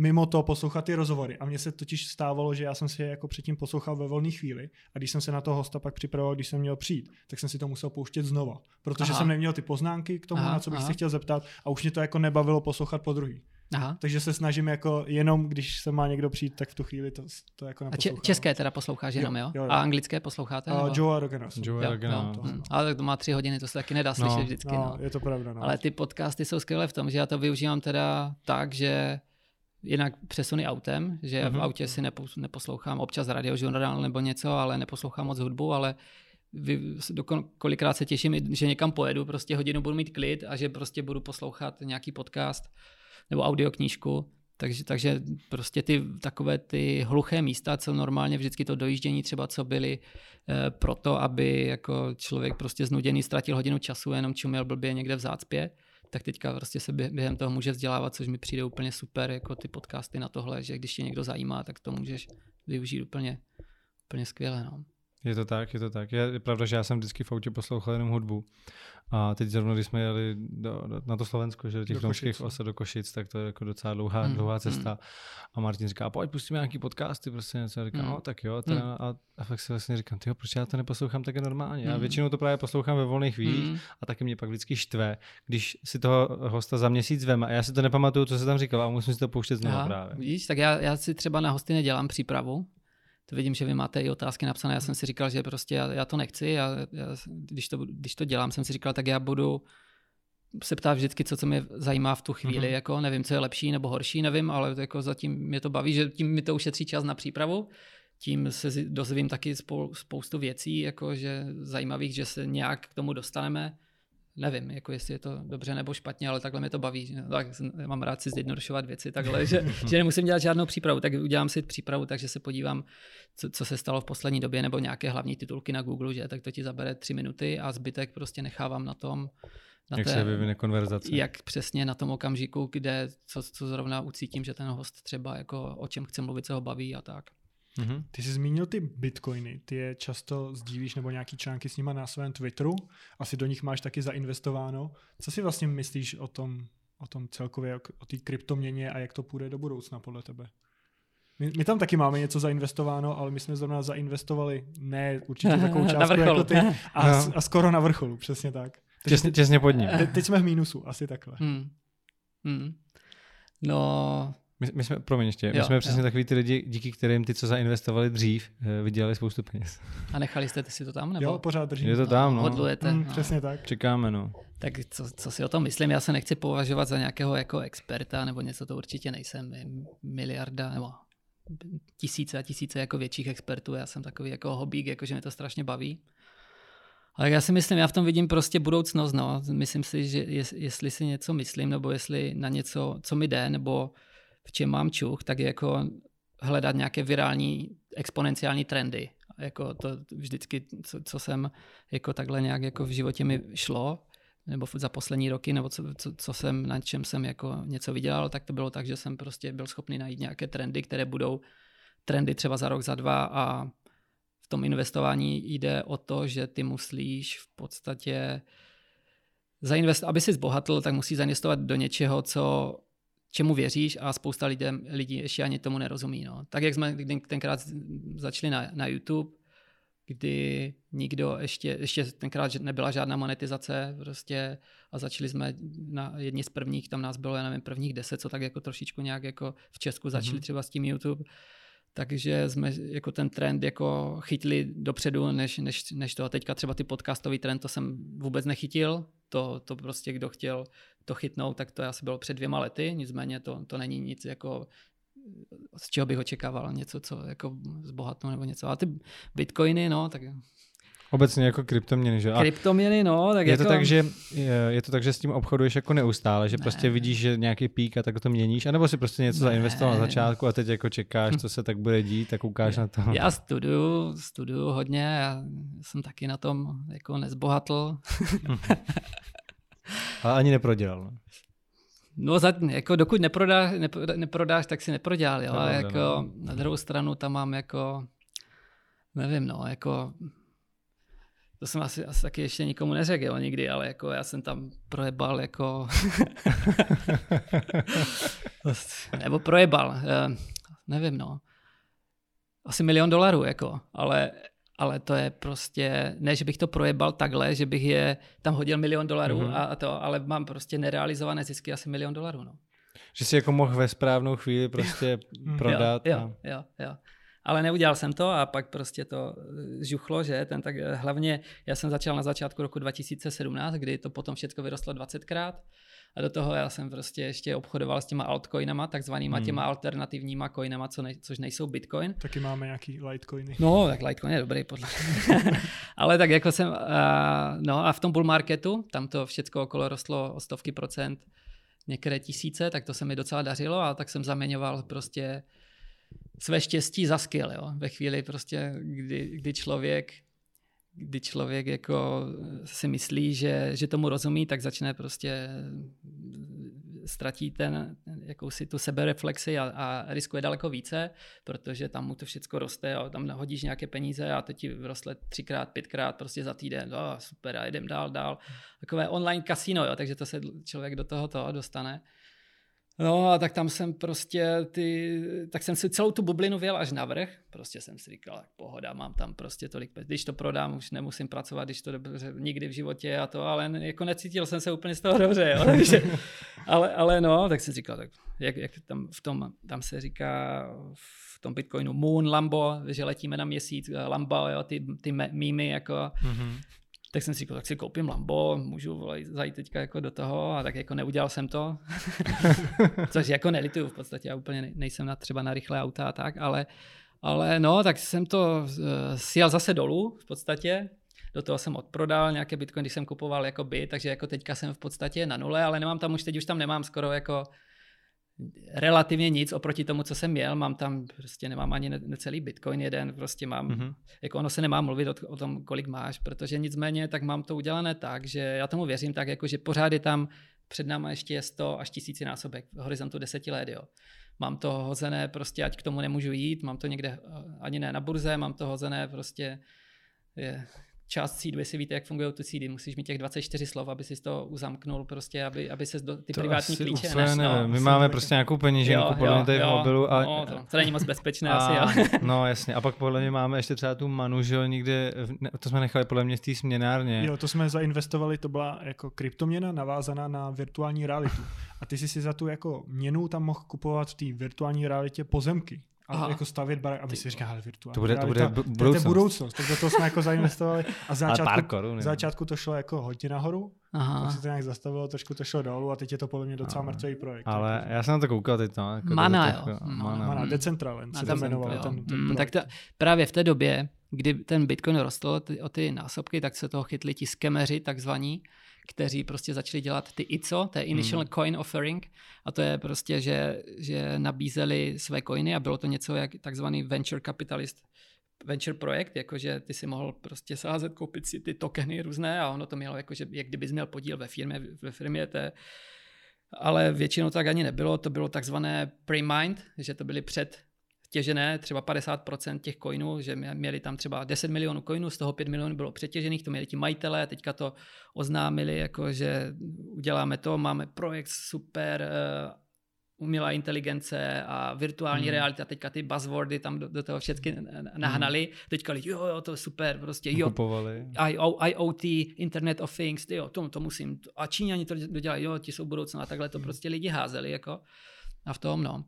mimo to poslouchat ty rozhovory. A mně se totiž stávalo, že já jsem si je jako předtím poslouchal ve volné chvíli a když jsem se na toho hosta pak připravoval, když jsem měl přijít, tak jsem si to musel pouštět znova, protože aha. jsem neměl ty poznámky k tomu, aha, na co bych aha. se chtěl zeptat a už mě to jako nebavilo poslouchat po druhý. Aha. Takže se snažím jako jenom, když se má někdo přijít, tak v tu chvíli to, to jako neposlouchám. A české teda posloucháš jenom, jo? jo? jo, A anglické posloucháte? A Joe Rogana. Joe Rogana. No. Hmm. Ale to má tři hodiny, to se taky nedá slyšet no, vždycky. No, no. Je to pravda. No. Ale ty podcasty jsou skvělé v tom, že já to využívám teda tak, že jinak přesuny autem, že mm-hmm. v autě si neposlouchám občas radiožurnál nebo něco, ale neposlouchám moc hudbu, ale vy, kolikrát se těším, že někam pojedu, prostě hodinu budu mít klid a že prostě budu poslouchat nějaký podcast nebo audioknížku. Takže, takže prostě ty takové ty hluché místa, co normálně vždycky to dojíždění třeba, co byly e, proto, aby jako člověk prostě znuděný ztratil hodinu času, jenom čuměl blbě někde v zácpě, tak teďka prostě se během toho může vzdělávat, což mi přijde úplně super, jako ty podcasty na tohle, že když tě někdo zajímá, tak to můžeš využít úplně, úplně skvěle. No. Je to tak, je to tak. Je, je pravda, že já jsem vždycky v autě poslouchal jenom hudbu. A teď zrovna, když jsme jeli do, do, na to Slovensko, že do těch domských osad do Košic, tak to je jako docela dlouhá, mm. dlouhá cesta. Mm. A Martin říká, pojď, pustíme nějaký podcasty, prostě něco. A říkám, mm. no tak jo. Teda, mm. a, a fakt si vlastně říkám, tyjo, proč já to neposlouchám tak normálně? Mm. Já většinou to právě poslouchám ve volných chvílích mm. a taky mě pak vždycky štve, když si toho hosta za měsíc veme a já si to nepamatuju, co se tam říkal a musím si to pouštět znovu právě. Víš, tak já, já si třeba na hosty nedělám přípravu, to vidím, že vy máte i otázky napsané. Já jsem si říkal, že prostě já, já to nechci. Já, já, když, to, když to dělám, jsem si říkal, tak já budu se ptát vždycky, co, co mě zajímá v tu chvíli. Mm-hmm. Jako, nevím, co je lepší nebo horší, nevím, ale jako zatím mě to baví, že tím mi to ušetří čas na přípravu. Tím se dozvím taky spoustu věcí, jako, že zajímavých, že se nějak k tomu dostaneme nevím, jako jestli je to dobře nebo špatně, ale takhle mě to baví. Tak mám rád si zjednodušovat věci takhle, že, <laughs> že nemusím dělat žádnou přípravu, tak udělám si přípravu, takže se podívám, co, co se stalo v poslední době, nebo nějaké hlavní titulky na Google, že tak to ti zabere tři minuty a zbytek prostě nechávám na tom, na jak té, se vyvine konverzace. Jak přesně na tom okamžiku, kde co, co zrovna ucítím, že ten host třeba jako o čem chce mluvit, co ho baví a tak. Mm-hmm. Ty jsi zmínil ty bitcoiny, ty je často sdílíš nebo nějaký články s nima na svém Twitteru, asi do nich máš taky zainvestováno. Co si vlastně myslíš o tom, o tom celkově, o té kryptoměně a jak to půjde do budoucna podle tebe? My, my tam taky máme něco zainvestováno, ale my jsme zrovna zainvestovali ne určitě <laughs> takovou částku jako ty <laughs> a, no. a skoro na vrcholu, přesně tak. těsně, těsně pod ním. Teď, teď jsme v mínusu, asi takhle. Hmm. Hmm. No, my, my jsme, promiň ještě, my jo, jsme přesně jo. takový ty lidi, díky kterým ty, co zainvestovali dřív, eh, vydělali spoustu peněz. A nechali jste si to tam? Nebo? Jo, pořád držím. Je to tam, no. Hodlujete. Mm, no. Přesně tak. Čekáme, no. Tak co, co si o tom myslím? Já se nechci považovat za nějakého jako experta, nebo něco to určitě nejsem. Miliarda, nebo tisíce a tisíce jako větších expertů. Já jsem takový jako hobík, jako že mě to strašně baví. Ale já si myslím, já v tom vidím prostě budoucnost. No. Myslím si, že jestli si něco myslím, nebo jestli na něco, co mi jde, nebo v čem mám čuch, tak je jako hledat nějaké virální exponenciální trendy. Jako to vždycky, co, co jsem jako takhle nějak jako v životě mi šlo, nebo za poslední roky, nebo co, co, co jsem, na čem jsem jako něco vydělal, tak to bylo tak, že jsem prostě byl schopný najít nějaké trendy, které budou trendy třeba za rok, za dva a v tom investování jde o to, že ty musíš v podstatě zainvestovat, aby si zbohatl, tak musí zainvestovat do něčeho, co čemu věříš a spousta lidem, lidí ještě ani tomu nerozumí. No. Tak jak jsme tenkrát začali na, na YouTube, kdy nikdo ještě, ještě tenkrát nebyla žádná monetizace prostě a začali jsme na jedni z prvních, tam nás bylo, já nevím, prvních deset, co tak jako trošičku nějak jako v Česku začali mm-hmm. třeba s tím YouTube, takže jsme jako ten trend jako chytli dopředu, než, než, než to. A teďka třeba ty podcastový trend, to jsem vůbec nechytil, to, to prostě kdo chtěl to chytnout, tak to asi bylo před dvěma lety, nicméně to, to není nic jako z čeho bych očekával něco, co jako zbohatnou nebo něco. A ty bitcoiny, no, tak Obecně jako kryptoměny, že? A kryptoměny, no. Tak je, jako... to tak, že, je, je to tak, že s tím obchoduješ jako neustále, že ne. prostě vidíš, že nějaký pík a tak to měníš, anebo si prostě něco ne. zainvestoval na začátku a teď jako čekáš, co se tak bude dít, tak ukáž na to. Já studuju, studuju hodně, já jsem taky na tom jako nezbohatl. <laughs> a ani neprodělal. No. No, za, jako dokud neprodáš, neprodáš, tak si neprodělal, jo. A jako no. na druhou stranu tam mám jako, nevím, no, jako to jsem asi, asi taky ještě nikomu neřekl, jo, nikdy, ale jako já jsem tam projebal jako... <laughs> Nebo projebal, eh, nevím, no. Asi milion dolarů, jako, ale, ale to je prostě, ne, že bych to projebal takhle, že bych je tam hodil milion dolarů mm-hmm. a, a to, ale mám prostě nerealizované zisky asi milion dolarů, no. Že si jako mohl ve správnou chvíli prostě <laughs> prodat. Jo, jo, jo, jo. Ale neudělal jsem to a pak prostě to eh, žuchlo, že ten tak eh, hlavně, já jsem začal na začátku roku 2017, kdy to potom všechno vyrostlo 20krát a do toho já jsem prostě ještě obchodoval s těma altcoinama, takzvanýma hmm. těma alternativníma coinama, co ne, což nejsou bitcoin. Taky máme nějaký litecoiny. No, tak litecoin je dobrý podle <laughs> Ale tak jako jsem, uh, no a v tom bull marketu, tam to všechno okolo rostlo o stovky procent, některé tisíce, tak to se mi docela dařilo a tak jsem zaměňoval prostě své štěstí za skill, jo. Ve chvíli prostě, kdy, kdy člověk kdy člověk jako si myslí, že, že tomu rozumí, tak začne prostě ztratí ten, jakousi tu sebereflexi a, a riskuje daleko více, protože tam mu to všechno roste a tam nahodíš nějaké peníze a teď ti vyrostle třikrát, pětkrát prostě za týden, oh, super a jdem dál, dál. Takové online kasino, jo, takže to se člověk do toho toho dostane. No a tak tam jsem prostě ty, tak jsem si celou tu bublinu věl až na vrch. Prostě jsem si říkal, pohoda, mám tam prostě tolik, když to prodám, už nemusím pracovat, když to dobře, nikdy v životě a to, ale jako necítil jsem se úplně z toho dobře, jo, <laughs> takže, ale, ale no, tak jsem říkal, tak jak, jak tam v tom, tam se říká v tom Bitcoinu Moon, Lambo, že letíme na měsíc, Lambo, jo, ty, ty mýmy, jako, mm-hmm tak jsem si říkal, tak si koupím Lambo, můžu zajít teďka jako do toho a tak jako neudělal jsem to. <laughs> Což jako nelituju v podstatě, já úplně nejsem na, třeba na rychlé auta a tak, ale, ale no, tak jsem to uh, sjel zase dolů v podstatě. Do toho jsem odprodal nějaké bitcoin, když jsem kupoval jako byt, takže jako teďka jsem v podstatě na nule, ale nemám tam už teď už tam nemám skoro jako relativně nic oproti tomu, co jsem měl. Mám tam, prostě nemám ani necelý bitcoin jeden, prostě mám, mm-hmm. jako ono se nemá mluvit o, o tom, kolik máš, protože nicméně tak mám to udělané tak, že já tomu věřím tak, jako že pořád je tam před náma ještě 100 až tisíci násobek v horizontu deseti let, jo. Mám to hozené prostě, ať k tomu nemůžu jít, mám to někde eh, ani ne na burze, mám to hozené prostě je, část seed, jestli víte, jak fungují ty seedy, musíš mít těch 24 slov, aby si to uzamknul, prostě, aby, aby se do, ty to privátní klíče úplně než, no, My máme prostě prostě nějakou peněženku podle mě tady v mobilu. A, no, to, to není moc bezpečné <laughs> a, asi, jo. <laughs> no jasně, a pak podle mě máme ještě třeba tu manu, že jo, někde, to jsme nechali podle mě v té směnárně. Jo, to jsme zainvestovali, to byla jako kryptoměna navázaná na virtuální realitu. A ty jsi si za tu jako měnu tam mohl kupovat v té virtuální realitě pozemky a jako stavět barák. A my si říkáme, ale virtuální to bude, to bude budoucnost. To je budoucnost. Tak do toho jsme jako zainvestovali. A <laughs> začátku, korun, začátku to šlo jako hodně nahoru. Aha. Pak se to nějak zastavilo, trošku to šlo dolů a teď je to podle mě docela mrtvý projekt. Ale jako. já jsem na to koukal teď. No, jako Mana, jo. Mana, Mana Decentraland se to jmenovalo. Ten, ten mm, tak to, právě v té době, kdy ten Bitcoin rostl ty, o ty násobky, tak se toho chytli ti skemeři takzvaní, kteří prostě začali dělat ty ICO, to je Initial hmm. Coin Offering, a to je prostě, že, že nabízeli své coiny a bylo to něco jak takzvaný venture capitalist venture projekt, jakože ty si mohl prostě sázet, koupit si ty tokeny různé a ono to mělo jakože, jak kdybys měl podíl ve firmě, ve firmě je, ale většinou tak ani nebylo, to bylo takzvané pre-mind, že to byly před těžené, třeba 50% těch coinů, že měli tam třeba 10 milionů coinů, z toho 5 milionů bylo přetěžených, to měli ti majitelé, teďka to oznámili, jako že uděláme to, máme projekt super, uh, umělá inteligence a virtuální hmm. realita, teďka ty buzzwordy tam do, do toho všechny nahnali, hmm. teďka lidi, jo, jo, to je super, prostě, jo, Kupovali. IoT, Internet of Things, jo, to, to musím, a Číňani to dodělají, jo, ti jsou budoucna a takhle to hmm. prostě lidi házeli, jako, a v tom, no.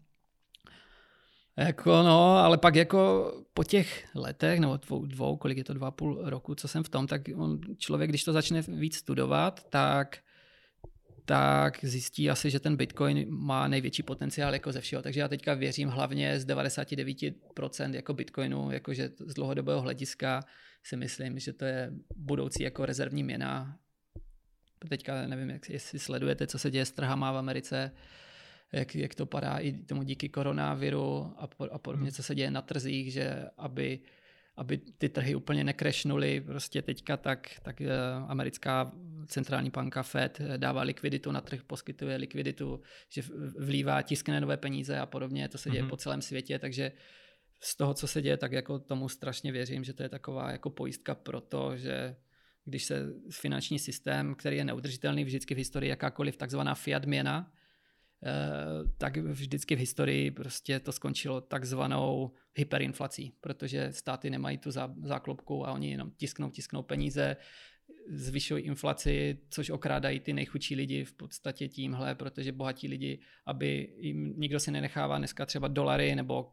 Jako no, ale pak jako po těch letech, nebo dvou, dvou, kolik je to, dva půl roku, co jsem v tom, tak on, člověk, když to začne víc studovat, tak tak zjistí asi, že ten Bitcoin má největší potenciál jako ze všeho. Takže já teďka věřím hlavně z 99% jako Bitcoinu, jakože z dlouhodobého hlediska si myslím, že to je budoucí jako rezervní měna. Teďka nevím, jestli sledujete, co se děje s trhama v Americe, jak, jak to padá i tomu díky koronaviru a, a podobně, hmm. co se děje na trzích, že aby, aby ty trhy úplně nekrešnuly prostě teďka, tak, tak eh, americká centrální banka Fed dává likviditu na trh, poskytuje likviditu, že vlívá, tiskne nové peníze a podobně, to se děje hmm. po celém světě, takže z toho, co se děje, tak jako tomu strašně věřím, že to je taková jako pojistka pro to, že když se finanční systém, který je neudržitelný vždycky v historii, jakákoliv takzvaná fiat měna, Eh, tak vždycky v historii prostě to skončilo takzvanou hyperinflací, protože státy nemají tu záklopku a oni jenom tisknou, tisknou peníze, zvyšují inflaci, což okrádají ty nejchudší lidi v podstatě tímhle, protože bohatí lidi, aby jim nikdo si nenechává dneska třeba dolary nebo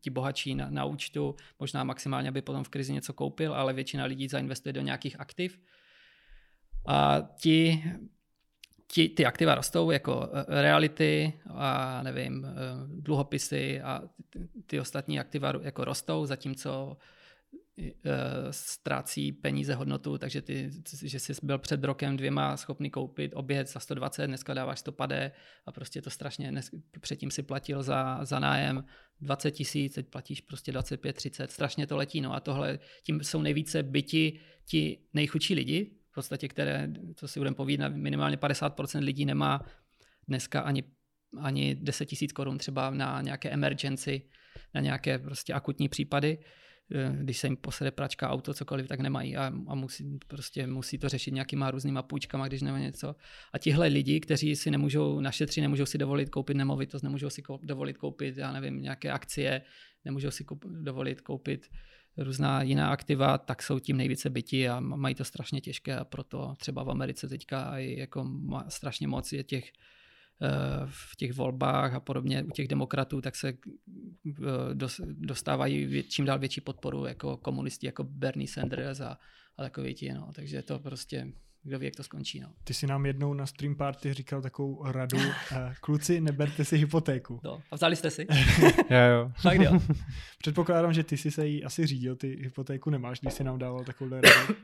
ti bohatší na, na účtu, možná maximálně, aby potom v krizi něco koupil, ale většina lidí zainvestuje do nějakých aktiv. A ti ti, ty aktiva rostou jako e, reality a nevím, e, dluhopisy a ty, ostatní aktiva jako rostou, zatímco e, ztrácí peníze hodnotu, takže ty, že jsi byl před rokem dvěma schopný koupit oběd za 120, dneska dáváš 150 a prostě to strašně, dnes, předtím si platil za, za nájem 20 tisíc, teď platíš prostě 25, 30, strašně to letí, no a tohle, tím jsou nejvíce byti ti nejchudší lidi, podstatě, které, co si budeme povídat, minimálně 50% lidí nemá dneska ani, ani 10 tisíc korun třeba na nějaké emergency, na nějaké prostě akutní případy. eh, když se jim posede pračka, auto, cokoliv, tak nemají a, a musí, prostě musí to řešit nějakýma různýma půjčkama, když nebo něco. A tihle lidi, kteří si nemůžou našetřit, nemůžou si dovolit koupit nemovitost, nemůžou si dovolit koupit, já nevím, nějaké akcie, nemůžou si dovolit koupit různá jiná aktiva, tak jsou tím nejvíce bytí a mají to strašně těžké a proto třeba v Americe teďka i jako strašně moc je těch eh, v těch volbách a podobně u těch demokratů, tak se eh, dostávají čím dál větší podporu jako komunisti, jako Bernie Sanders a, a takový ti, no. takže to prostě kdo ví, jak to skončí. No. Ty si nám jednou na stream party říkal takovou radu, eh, kluci, neberte si hypotéku. No, a vzali jste si? já <laughs> jo. Fakt jo. <laughs> Předpokládám, že ty jsi se jí asi řídil, ty hypotéku nemáš, když si nám dával takovou radu.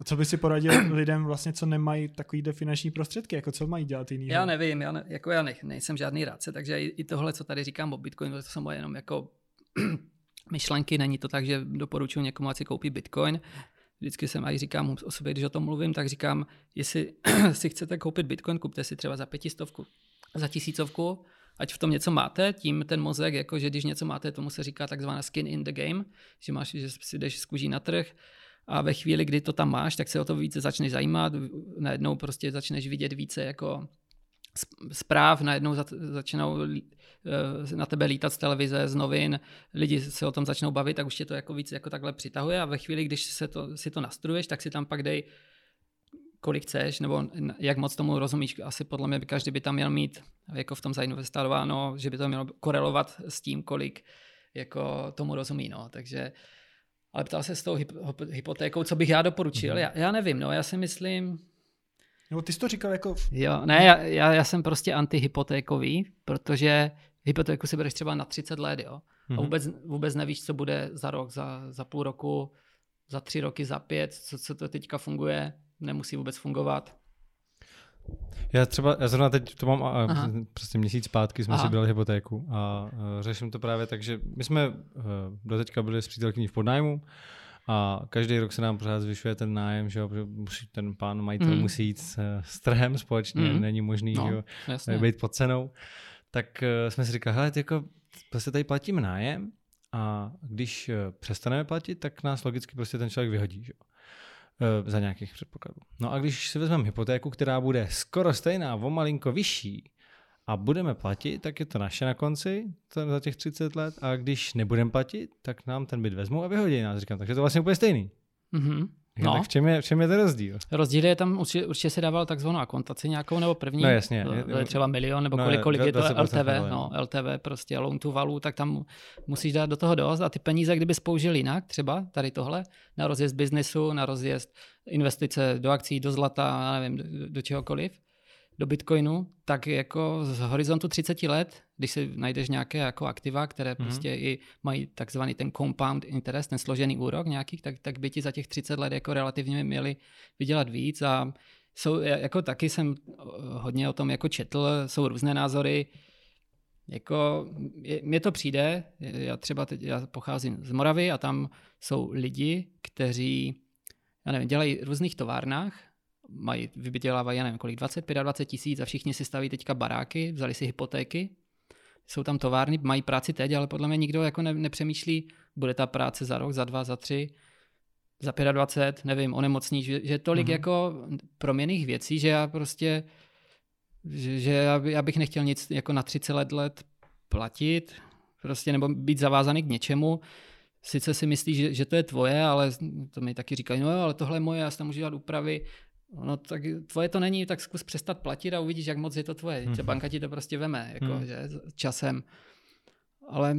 A co by si poradil <coughs> lidem vlastně, co nemají takovýhle finanční prostředky, jako co mají dělat jiný? Já nevím, já, ne, jako já ne, nejsem žádný rádce, takže i, i tohle, co tady říkám o Bitcoinu, to jsou moje jenom jako <clears throat> myšlenky, není to tak, že doporučuji někomu, ať si koupí Bitcoin vždycky jsem aj říkám o sobě, když o tom mluvím, tak říkám, jestli <clears throat> si chcete koupit Bitcoin, kupte si třeba za pětistovku, za tisícovku, ať v tom něco máte, tím ten mozek, jako že když něco máte, tomu se říká takzvaná skin in the game, že máš, že si jdeš z kůží na trh a ve chvíli, kdy to tam máš, tak se o to více začneš zajímat, najednou prostě začneš vidět více jako zpráv, najednou začnou eh, na tebe lítat z televize, z novin, lidi se o tom začnou bavit, tak už tě to jako víc jako takhle přitahuje a ve chvíli, když se to, si to nastruješ, tak si tam pak dej kolik chceš, nebo jak moc tomu rozumíš. Asi podle mě by každý by tam měl mít jako v tom zainvestováno, že by to mělo korelovat s tím, kolik jako tomu rozumí. No. Takže, ale ptal se s tou hypotékou, co bych já doporučil. Mm-hmm. Já, já nevím, no, já si myslím, nebo ty jsi to říkal jako... Jo, ne, já, já, já jsem prostě antihypotékový, protože hypotéku si bereš třeba na 30 let, jo. Mm-hmm. A mhm. vůbec, vůbec nevíš, co bude za rok, za, za půl roku, za tři roky, za pět, co, co to teďka funguje, nemusí vůbec fungovat. Já třeba, já zrovna teď to mám Aha. prostě měsíc zpátky jsme Aha. si brali hypotéku a uh, řeším to právě tak, že my jsme uh, do teďka byli s přítelkyní v podnájmu a každý rok se nám pořád zvyšuje ten nájem, že jo, musí, ten pán majitel mm. musí jít s, s trhem společně, mm. není možný no, jo, být pod cenou. Tak uh, jsme si říkali, hele, jako, prostě tady platíme nájem a když uh, přestaneme platit, tak nás logicky prostě ten člověk vyhodí, že jo uh, za nějakých předpokladů. No a když si vezmeme hypotéku, která bude skoro stejná, o malinko vyšší, a budeme platit, tak je to naše na konci to za těch 30 let a když nebudeme platit, tak nám ten byt vezmou a vyhodí nás. Říkám, takže to vlastně úplně stejný. Mm-hmm. No. Tak v čem, je, v čem je ten rozdíl? Rozdíl je tam, určitě, určitě se dával takzvanou akontaci nějakou nebo první. No jasně. To je třeba milion nebo no, kolik, kolik je to LTV, no, LTV prostě loan to value, tak tam musíš dát do toho dost a ty peníze, kdyby použil jinak, třeba tady tohle, na rozjezd biznesu, na rozjezd investice do akcí, do zlata, nevím, do, do čehokoliv, do Bitcoinu, tak jako z horizontu 30 let, když si najdeš nějaké jako aktiva, které mm-hmm. prostě i mají takzvaný ten compound interest, ten složený úrok nějaký, tak, tak by ti za těch 30 let jako relativně měli vydělat víc a jsou, jako taky jsem hodně o tom jako četl, jsou různé názory, jako mně to přijde, já třeba teď, já pocházím z Moravy a tam jsou lidi, kteří, já nevím, dělají v různých továrnách mají, vydělávají, já nevím, kolik, 20, 25 tisíc a všichni si staví teďka baráky, vzali si hypotéky, jsou tam továrny, mají práci teď, ale podle mě nikdo jako ne, nepřemýšlí, bude ta práce za rok, za dva, za tři, za 25, nevím, onemocní, že, že tolik mm-hmm. jako proměných věcí, že já prostě, že, že já, by, já bych nechtěl nic jako na 30 let, let platit, prostě nebo být zavázaný k něčemu, sice si myslíš, že, že to je tvoje, ale to mi taky říkají, no jo, ale tohle je moje, já si tam můžu dělat úpravy, No tak tvoje to není, tak zkus přestat platit a uvidíš, jak moc je to tvoje. Hmm. banka ti to prostě veme, jako, hmm. že časem. Ale...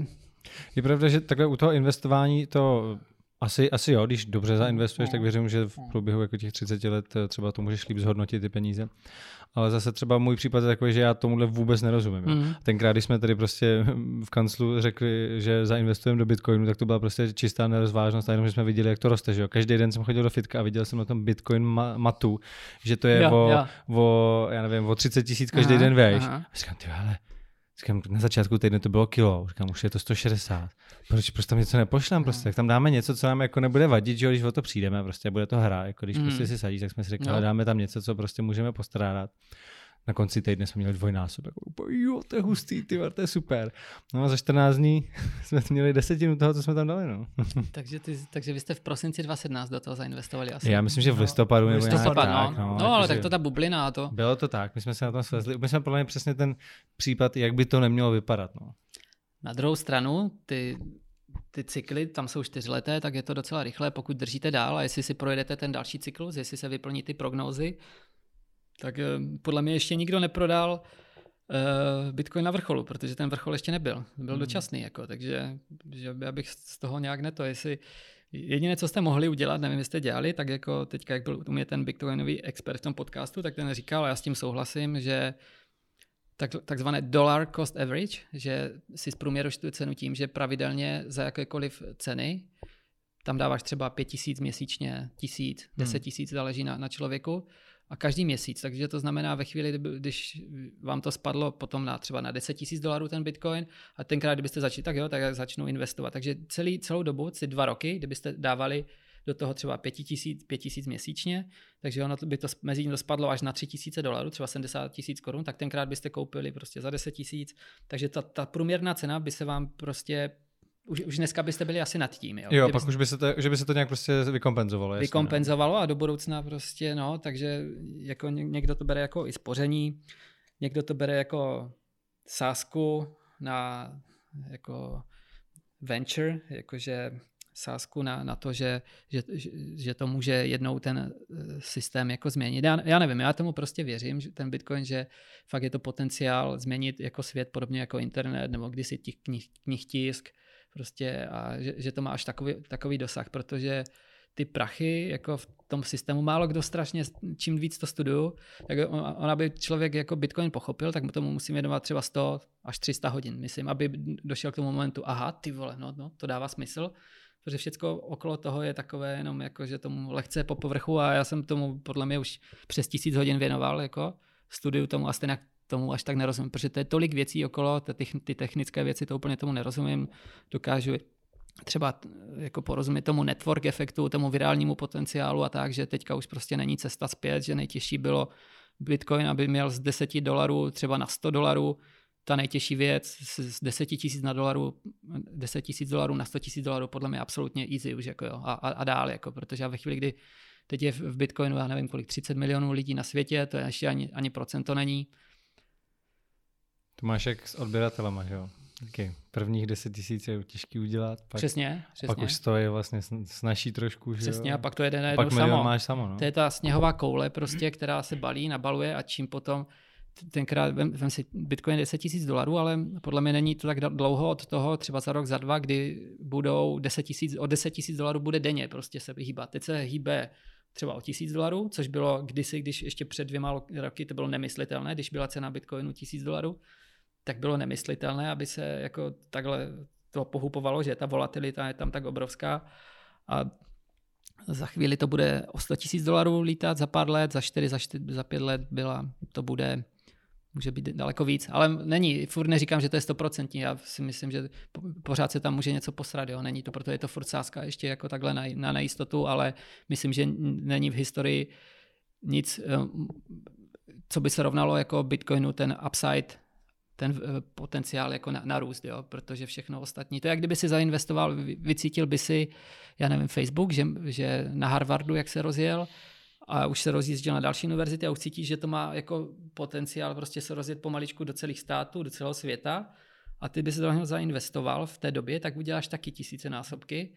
Je pravda, že takhle u toho investování to asi, asi jo, když dobře zainvestuješ, tak věřím, že v průběhu jako těch 30 let eh, třeba to můžeš líp zhodnotit ty peníze. Ale zase třeba můj případ je takový, že já tomuhle vůbec nerozumím. Mm. Tenkrát, když jsme tady prostě v kanclu řekli, že zainvestujeme do Bitcoinu, tak to byla prostě čistá nerozvážnost a jenom, že jsme viděli, jak to roste. Že jo? Každý den jsem chodil do fitka a viděl jsem na tom Bitcoin matu, že to je jo, o, jo. o, já nevím, o 30 tisíc každý aha, den vejš. A říkám, ty ale Říkám, na začátku týdne to bylo kilo, říkám, už je to 160. Proč, proč tam něco nepošlem prostě, tak tam dáme něco, co nám jako nebude vadit, že když o to přijdeme, prostě bude to hra, jako když mm. prostě si sadíš, tak jsme si řekli, no. dáme tam něco, co prostě můžeme postrádat. Na konci týdne jsme měli dvojnásob. Jako, jo, to je hustý, ty, to je super. No a za 14 dní <laughs> jsme měli desetinu toho, co jsme tam dali. No. <laughs> takže, ty, takže vy jste v prosinci 2017 do toho zainvestovali asi. Já myslím, že v listopadu nebo listopad, no. Tak, no, no ale tak to ta bublina a to. Bylo to tak, my jsme se na tom svezli. My jsme podle mě přesně ten případ, jak by to nemělo vypadat. No. Na druhou stranu, ty ty cykly, tam jsou čtyřleté, tak je to docela rychlé, pokud držíte dál a jestli si projedete ten další cyklus, jestli se vyplní ty prognózy, tak eh, podle mě ještě nikdo neprodal uh, Bitcoin na vrcholu, protože ten vrchol ještě nebyl. Byl hmm. dočasný, jako, takže že já bych z toho nějak neto, jestli Jediné, co jste mohli udělat, nevím, jestli jste dělali, tak jako teďka, jak byl u mě ten bitcoinový expert v tom podcastu, tak ten říkal, a já s tím souhlasím, že tak, takzvané dollar cost average, že si zprůměruješ tu cenu tím, že pravidelně za jakékoliv ceny tam dáváš třeba pět tisíc měsíčně, tisíc, hmm. deset tisíc, záleží na, na člověku, a každý měsíc. Takže to znamená ve chvíli, když vám to spadlo potom na třeba na 10 tisíc dolarů ten bitcoin a tenkrát, kdybyste začali, tak jo, tak začnou investovat. Takže celý, celou dobu, ty dva roky, kdybyste dávali do toho třeba 5 tisíc, 5 tisíc měsíčně, takže ono by to mezi tím spadlo až na 3 tisíce dolarů, třeba 70 tisíc korun, tak tenkrát byste koupili prostě za 10 tisíc, takže ta, ta průměrná cena by se vám prostě už, už dneska byste byli asi nad tím. Jo, jo pak už by se to, že by se to nějak prostě vykompenzovalo. Jasně, vykompenzovalo no. a do budoucna prostě, no, takže jako někdo to bere jako i spoření, někdo to bere jako sázku na jako venture, jakože sázku na, na to, že, že, že to může jednou ten eh, systém jako změnit. Já, já nevím, já tomu prostě věřím, že ten Bitcoin, že fakt je to potenciál změnit jako svět podobně jako internet nebo kdysi těch knih, knih tisk, prostě a že, že to má až takový, takový dosah, protože ty prachy jako v tom systému málo kdo strašně, čím víc to studuju, tak on, aby člověk jako Bitcoin pochopil, tak mu tomu musím věnovat třeba 100 až 300 hodin, myslím, aby došel k tomu momentu, aha, ty vole, no, no to dává smysl, protože všechno okolo toho je takové jenom jako, že tomu lehce po povrchu a já jsem tomu podle mě už přes tisíc hodin věnoval, jako studiu tomu a stejně tomu až tak nerozumím, protože to je tolik věcí okolo, ty, technické věci, to úplně tomu nerozumím, dokážu třeba jako porozumět tomu network efektu, tomu virálnímu potenciálu a tak, že teďka už prostě není cesta zpět, že nejtěžší bylo Bitcoin, aby měl z 10 dolarů třeba na 100 dolarů, ta nejtěžší věc z 10 tisíc na dolaru, 10 tisíc dolarů na 100 tisíc dolarů podle mě absolutně easy už jako jo, a, a, a dál, jako, protože ve chvíli, kdy teď je v Bitcoinu, já nevím kolik, 30 milionů lidí na světě, to je ještě ani, ani procento není, to máš jak s odběratelama, že jo? Okay. Prvních 10 tisíc je těžký udělat. Pak, přesně, přesně. Pak už to je vlastně snaží trošku. Že přesně, jo? a pak to jede na pak samo. máš samo no? To je ta sněhová koule, prostě, která se balí, nabaluje a čím potom tenkrát, vem, vem si, Bitcoin 10 tisíc dolarů, ale podle mě není to tak dlouho od toho, třeba za rok, za dva, kdy budou 10 tisíc, o 10 tisíc dolarů bude denně prostě se vyhýbat. Teď se hýbe třeba o tisíc dolarů, což bylo kdysi, když ještě před dvěma roky to bylo nemyslitelné, když byla cena Bitcoinu tisíc dolarů, tak bylo nemyslitelné, aby se jako takhle to pohupovalo, že ta volatilita je tam tak obrovská. A za chvíli to bude o 100 tisíc dolarů lítat za pár let, za 4, za, 4, za 5 let byla, to bude, může být daleko víc, ale není, furt neříkám, že to je 100%, já si myslím, že pořád se tam může něco posrat, jo, není to, proto je to furt sázka ještě jako takhle na, na nejistotu, ale myslím, že není v historii nic, eh, co by se rovnalo jako Bitcoinu, ten upside ten eh, potenciál jako na, na růst, jo, protože všechno ostatní. To je, jak kdyby si zainvestoval, vycítil by si, já nevím, Facebook, že, že na Harvardu, jak se rozjel, a už se rozjížděl na další univerzity a už cítíš, že to má jako potenciál prostě se rozjet pomaličku do celých států, do celého světa a ty by se do něho zainvestoval v té době, tak uděláš taky tisíce násobky.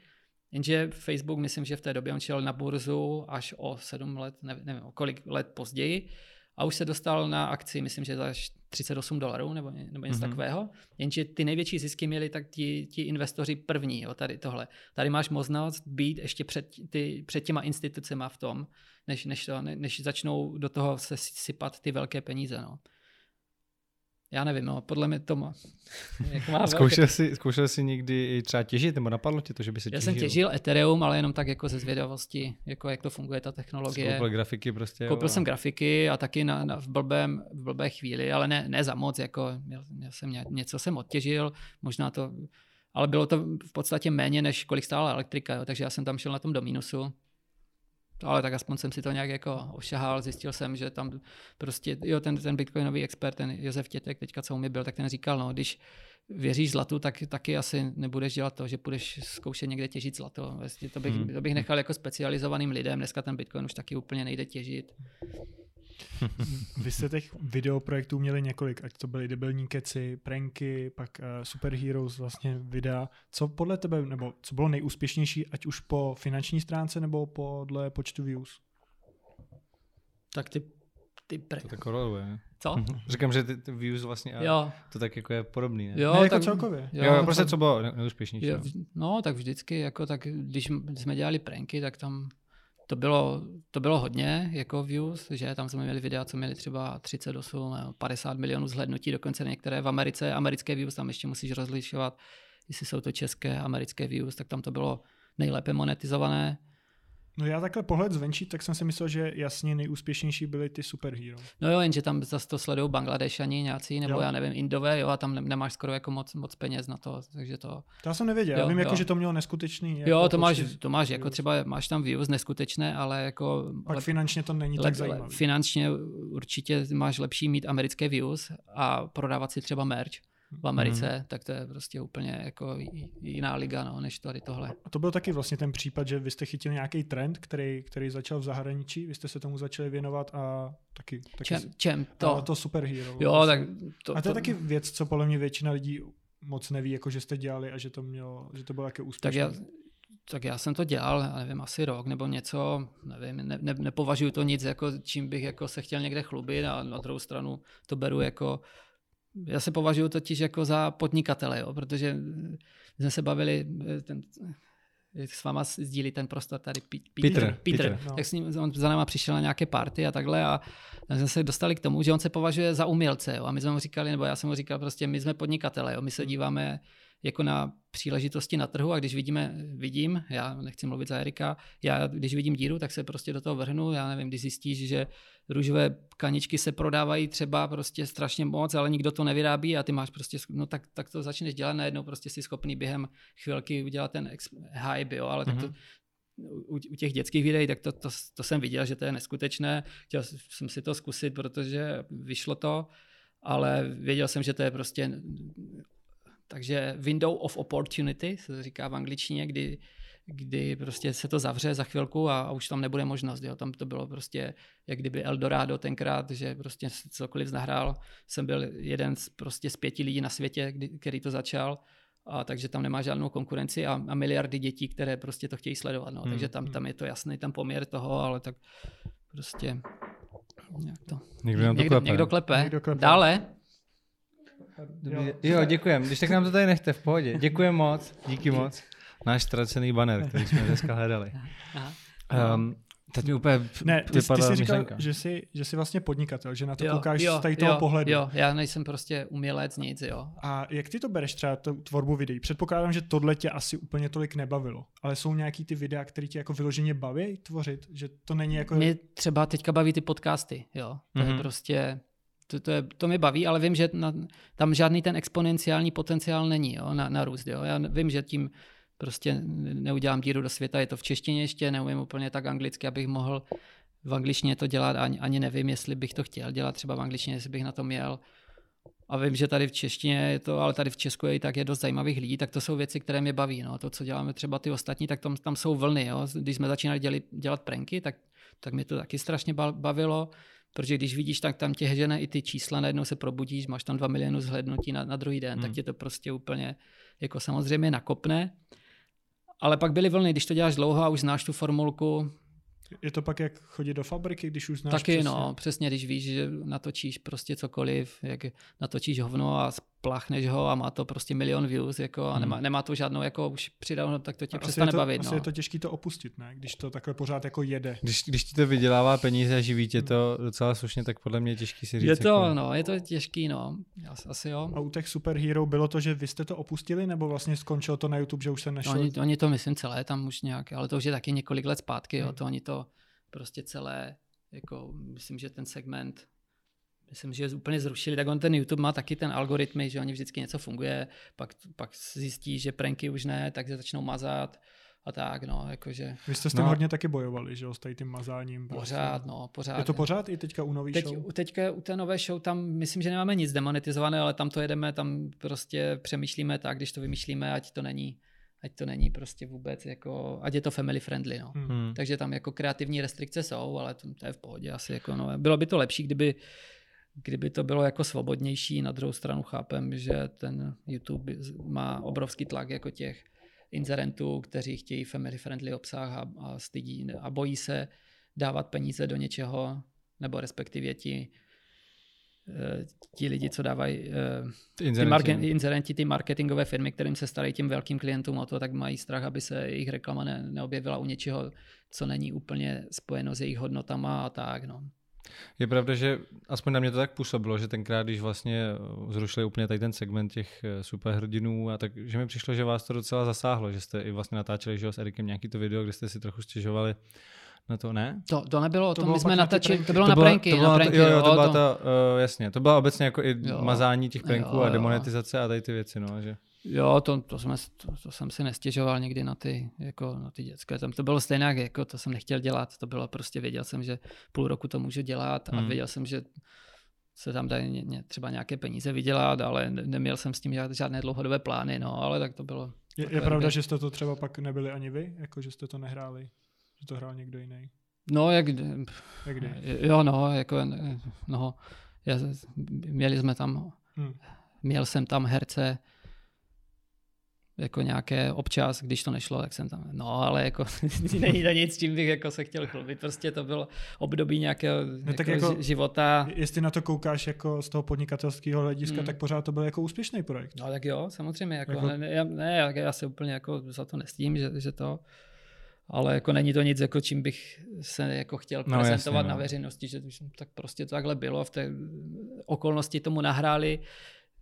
Jenže Facebook, myslím, že v té době on šel na burzu až o sedm let, nevím, nevím o kolik let později a už se dostal na akci, myslím, že za 38 dolarů nebo, nebo něco mm-hmm. takového. Jenže ty největší zisky měli tak ti, ti investoři první, jo, tady tohle. Tady máš možnost být ještě před, ty, před těma institucema v tom, než, než, to, než začnou do toho se sypat ty velké peníze. No. Já nevím, no, podle mě to má. <laughs> Jak má zkoušel, jsi, zkoušel jsi někdy třeba těžit, nebo napadlo tě to, že by se Já těžil? jsem těžil Ethereum, ale jenom tak jako ze zvědavosti, jako jak to funguje ta technologie. Koupil grafiky prostě. Koupil jo. jsem grafiky a taky na, na, v, blbém, v blbé chvíli, ale ne, ne za moc, jako měl, měl jsem ně, něco jsem odtěžil, možná to, ale bylo to v podstatě méně, než kolik stála elektrika, jo, takže já jsem tam šel na tom do mínusu. Ale tak aspoň jsem si to nějak jako ošahal, zjistil jsem, že tam prostě, jo, ten, ten bitcoinový expert, ten Josef Tětek, teďka co mi byl, tak ten říkal, no, když věříš zlatu, tak taky asi nebudeš dělat to, že půjdeš zkoušet někde těžit zlato. Vlastně to bych, hmm. to bych nechal jako specializovaným lidem, dneska ten bitcoin už taky úplně nejde těžit. <laughs> Vy jste těch videoprojektů měli několik, ať to byly debilní keci, pranky, pak uh, Superheroes vlastně videa. Co podle tebe, nebo co bylo nejúspěšnější, ať už po finanční stránce, nebo podle počtu views? Tak ty, ty pranky. To tak koreluje. Co? <laughs> Říkám, že ty, ty views vlastně, jo. to tak jako je podobný, ne? Jo, ne, jako tak, celkově. Jo, jo prostě co bylo nejúspěšnější. Jo, no, tak vždycky, jako tak, když jsme dělali pranky, tak tam to bylo, to bylo hodně jako views, že tam jsme měli videa, co měli třeba 38, 50 milionů zhlednutí, dokonce některé v Americe, americké views, tam ještě musíš rozlišovat, jestli jsou to české, americké views, tak tam to bylo nejlépe monetizované. No já takhle pohled zvenčí, tak jsem si myslel, že jasně nejúspěšnější byly ty superhero. No jo, jenže tam zase to sledují Bangladešani nějací, nebo jo. já nevím, Indové, jo, a tam nemáš skoro jako moc, moc peněz na to, takže to... To já jsem nevěděl, jo, já vím, jako, jo. jako, že to mělo neskutečný. Jako jo, to máš, to máš jako třeba, máš tam views neskutečné, ale jako... Pak ale, finančně to není tak zajímavé. Finančně určitě máš lepší mít americké views a prodávat si třeba merch v Americe, hmm. tak to je prostě úplně jako jiná liga, no, než tady tohle. A to byl taky vlastně ten případ, že vy jste chytili nějaký trend, který, který začal v zahraničí, vy jste se tomu začali věnovat a taky... taky čem, čem to? A to superhero. Jo, vlastně. tak to, a to, to je taky věc, co podle mě většina lidí moc neví, jako že jste dělali a že to mělo, že to bylo také úspěšné. Tak já, tak já jsem to dělal, nevím, asi rok nebo něco, nevím, ne, ne, nepovažuji to nic, jako čím bych jako se chtěl někde chlubit a na druhou stranu to beru jako já se považuji totiž jako za podnikatele, jo, protože jsme se bavili, eh, ten, eh, s váma sdílí ten prostor tady Peter, Peter, Peter, Peter. No. tak s ním, on za náma přišel na nějaké party a takhle a jsme se dostali k tomu, že on se považuje za umělce jo, a my jsme mu říkali, nebo já jsem mu říkal prostě, my jsme podnikatele, jo, my se hmm. díváme jako na příležitosti na trhu a když vidíme, vidím, já nechci mluvit za Erika, já když vidím díru, tak se prostě do toho vrhnu, já nevím, když zjistíš, že růžové kaničky se prodávají třeba prostě strašně moc, ale nikdo to nevyrábí a ty máš prostě, no tak, tak to začneš dělat najednou, prostě si schopný během chvilky udělat ten hype, jo, ale mm-hmm. tak to, mhm. u, u těch dětských videí, tak to, to, to jsem viděl, že to je neskutečné. Chtěl jsem si to zkusit, protože vyšlo to, ale věděl jsem, že to je prostě takže window of opportunity se říká v angličtině, kdy, kdy prostě se to zavře za chvilku a, a už tam nebude možnost. Jo. Tam to bylo prostě jak kdyby Eldorado tenkrát, že prostě cokoliv nahrál. Jsem byl jeden z, prostě z pěti lidí na světě, kdy, který to začal. A takže tam nemá žádnou konkurenci a, a miliardy dětí, které prostě to chtějí sledovat. No. Hmm. Takže tam, hmm. tam je to jasný ten poměr toho, ale tak prostě nějak to. Někdo, někdo, někdo, klepe. Někdo klepe. Dále. Dobrý. Jo, děkujem. Když tak nám to tady nechte v pohodě. Děkujem moc. Díky moc. Náš ztracený banner, který jsme dneska hledali. Um, teď mi úplně ne, ty, ty jsi říkal, že jsi, že jsi vlastně podnikatel, že na to jo, koukáš jo, z tady toho jo, pohledu. Jo, já nejsem prostě umělec, nic, jo. A jak ty to bereš třeba tu tvorbu videí? Předpokládám, že tohle tě asi úplně tolik nebavilo, ale jsou nějaký ty videa, které tě jako vyloženě baví tvořit? Že to není jako... Mě třeba teďka baví ty podcasty, jo. To mm-hmm. je mhm. prostě to, to, je, to mě baví, ale vím, že na, tam žádný ten exponenciální potenciál není jo, na, na růst. Jo. Já vím, že tím prostě neudělám díru do světa, je to v češtině ještě, neumím úplně tak anglicky, abych mohl v angličtině to dělat, ani, ani nevím, jestli bych to chtěl dělat třeba v angličtině, jestli bych na to měl. A vím, že tady v češtině je to, ale tady v Česku je i tak je dost zajímavých lidí, tak to jsou věci, které mě baví. No. To, co děláme třeba ty ostatní, tak tam, tam jsou vlny. Jo. Když jsme začínali dělit, dělat pranky, tak, tak mě to taky strašně bavilo. Protože když vidíš, tak tam tě hežené i ty čísla, najednou se probudíš, máš tam 2 miliony zhlednutí na, na druhý den, hmm. tak tě to prostě úplně jako samozřejmě nakopne. Ale pak byly vlny, když to děláš dlouho a už znáš tu formulku, je to pak jak chodit do fabriky, když už znáš Taky přesně. no, přesně, když víš, že natočíš prostě cokoliv, jak natočíš hovno a spláchneš ho a má to prostě milion views jako, a nemá, hmm. nemá to žádnou jako už přidanou, tak to tě a přestane to, bavit. Asi no. je to těžké to opustit, ne? Když to takhle pořád jako jede. Když, když ti to vydělává peníze a živí tě to docela slušně, tak podle mě je těžký si říct. Je to, jako... no, je to těžký, no. Asi jo. A u těch superhero bylo to, že vy jste to opustili, nebo vlastně skončilo to na YouTube, že už se nešlo? No, oni, oni, to myslím celé tam už nějak, ale to už je taky několik let zpátky, jo. Hmm. To oni to prostě celé, jako myslím, že ten segment myslím, že úplně zrušili, tak on ten YouTube má taky ten algoritmy, že oni vždycky něco funguje, pak, pak zjistí, že pranky už ne, tak se začnou mazat a tak, no, jakože. Vy jste s tím no. hodně taky bojovali, že jo, s tím mazáním. Prostě. Pořád, no, pořád. Je to pořád i teďka u nový Teď, show? Teďka u té nové show tam myslím, že nemáme nic demonetizované, ale tam to jedeme, tam prostě přemýšlíme tak, když to vymýšlíme, ať to není ať to není prostě vůbec jako, ať je to family friendly, no. Hmm. hmm. Takže tam jako kreativní restrikce jsou, ale to, to je v pohodě asi jako, no. Bylo by to lepší, kdyby kdyby to bylo jako svobodnější, na druhou stranu chápem, že ten YouTube má obrovský tlak jako těch inzerentů, kteří chtějí family friendly obsah a, a stydí a bojí se dávat peníze do něčeho, nebo respektive ti, eh, ti lidi, co dávají ty inzerenti. ty, inzerenti, ty marketingové firmy, kterým se starají tím velkým klientům o to, tak mají strach, aby se jejich reklama ne, neobjevila u něčeho, co není úplně spojeno s jejich hodnotama a tak. No. Je pravda, že aspoň na mě to tak působilo, že tenkrát, když vlastně eh, zrušili úplně tady ten segment těch eh, superhrdinů, a tak, že mi přišlo, že vás to docela zasáhlo, že jste i vlastně natáčeli že s Erikem nějaký to video, kde jste si trochu stěžovali na to, ne? To, to nebylo, to, to my jsme natáčeli, to bylo to na pranky. To bylo, na pranky, jo, jo, to byla ta, uh, jasně, to bylo obecně jako i jo, mazání těch pranků jo, jo. a demonetizace a tady ty věci, no, že... Jo, to, to, jsme, to, to, jsem si nestěžoval někdy na ty, jako na ty dětské. Tam to bylo stejné, jako to jsem nechtěl dělat. To bylo prostě, věděl jsem, že půl roku to můžu dělat a hmm. věděl jsem, že se tam dají ně, ně, třeba nějaké peníze vydělat, ale neměl jsem s tím žádné dlouhodobé plány, no, ale tak to bylo. Je, je pravda, že jste to třeba pak nebyli ani vy, jako že jste to nehráli, že to hrál někdo jiný? No, jak, jak kdy? Jo, no, jako, no, já, měli jsme tam, hmm. měl jsem tam herce, jako nějaké občas, když to nešlo, tak jsem tam, no ale jako <laughs> <laughs> není to nic, čím bych jako se chtěl chlubit, prostě to bylo období nějakého no, tak jako, jako života. Jestli na to koukáš jako z toho podnikatelského hlediska, hmm. tak pořád to byl jako úspěšný projekt. No tak jo, samozřejmě, jako, jako... Ne, ne, ne, já se úplně jako za to nestím, že, že to, ale jako není to nic, jako čím bych se jako chtěl no, prezentovat jasně, no. na veřejnosti, že tak prostě to takhle bylo, v té okolnosti tomu nahráli,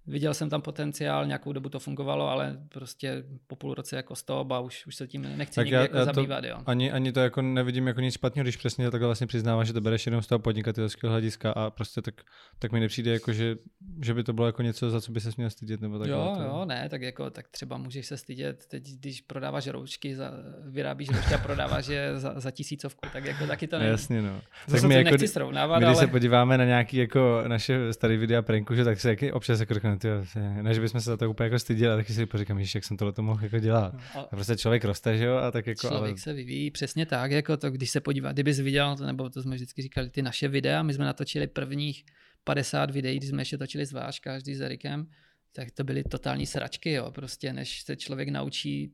viděl jsem tam potenciál, nějakou dobu to fungovalo, ale prostě po půl roce jako stop a už, už se tím nechci tak nikdy já, jako já zabývat. Jo. Ani, ani to jako nevidím jako nic špatného, když přesně takhle vlastně přiznáváš, že to bereš jenom z toho podnikatelského hlediska a prostě tak, tak mi nepřijde jako, že, že by to bylo jako něco, za co by se měl stydět. Nebo tak jo, to... jo, ne, tak jako, tak třeba můžeš se stydět, teď když prodáváš roušky, za, vyrábíš roušky a prodáváš je za, za tisícovku, tak jako taky to <laughs> není. Jasně, no. Tak my jako, nechci srovnávat, my, když ale... se podíváme na nějaký jako naše staré videa pranku, že tak se jaký občas jako tyjo, ne, že bychom se za to úplně jako styděli, tak si poříkám, že jak jsem tohle to mohl jako dělat. No, a prostě člověk roste, že jo, a tak jako. Člověk ale... se vyvíjí přesně tak, jako to, když se podívá, kdybys viděl, nebo to jsme vždycky říkali, ty naše videa, my jsme natočili prvních 50 videí, když jsme ještě točili zvlášť každý s Erikem, tak to byly totální sračky, jo, prostě než se člověk naučí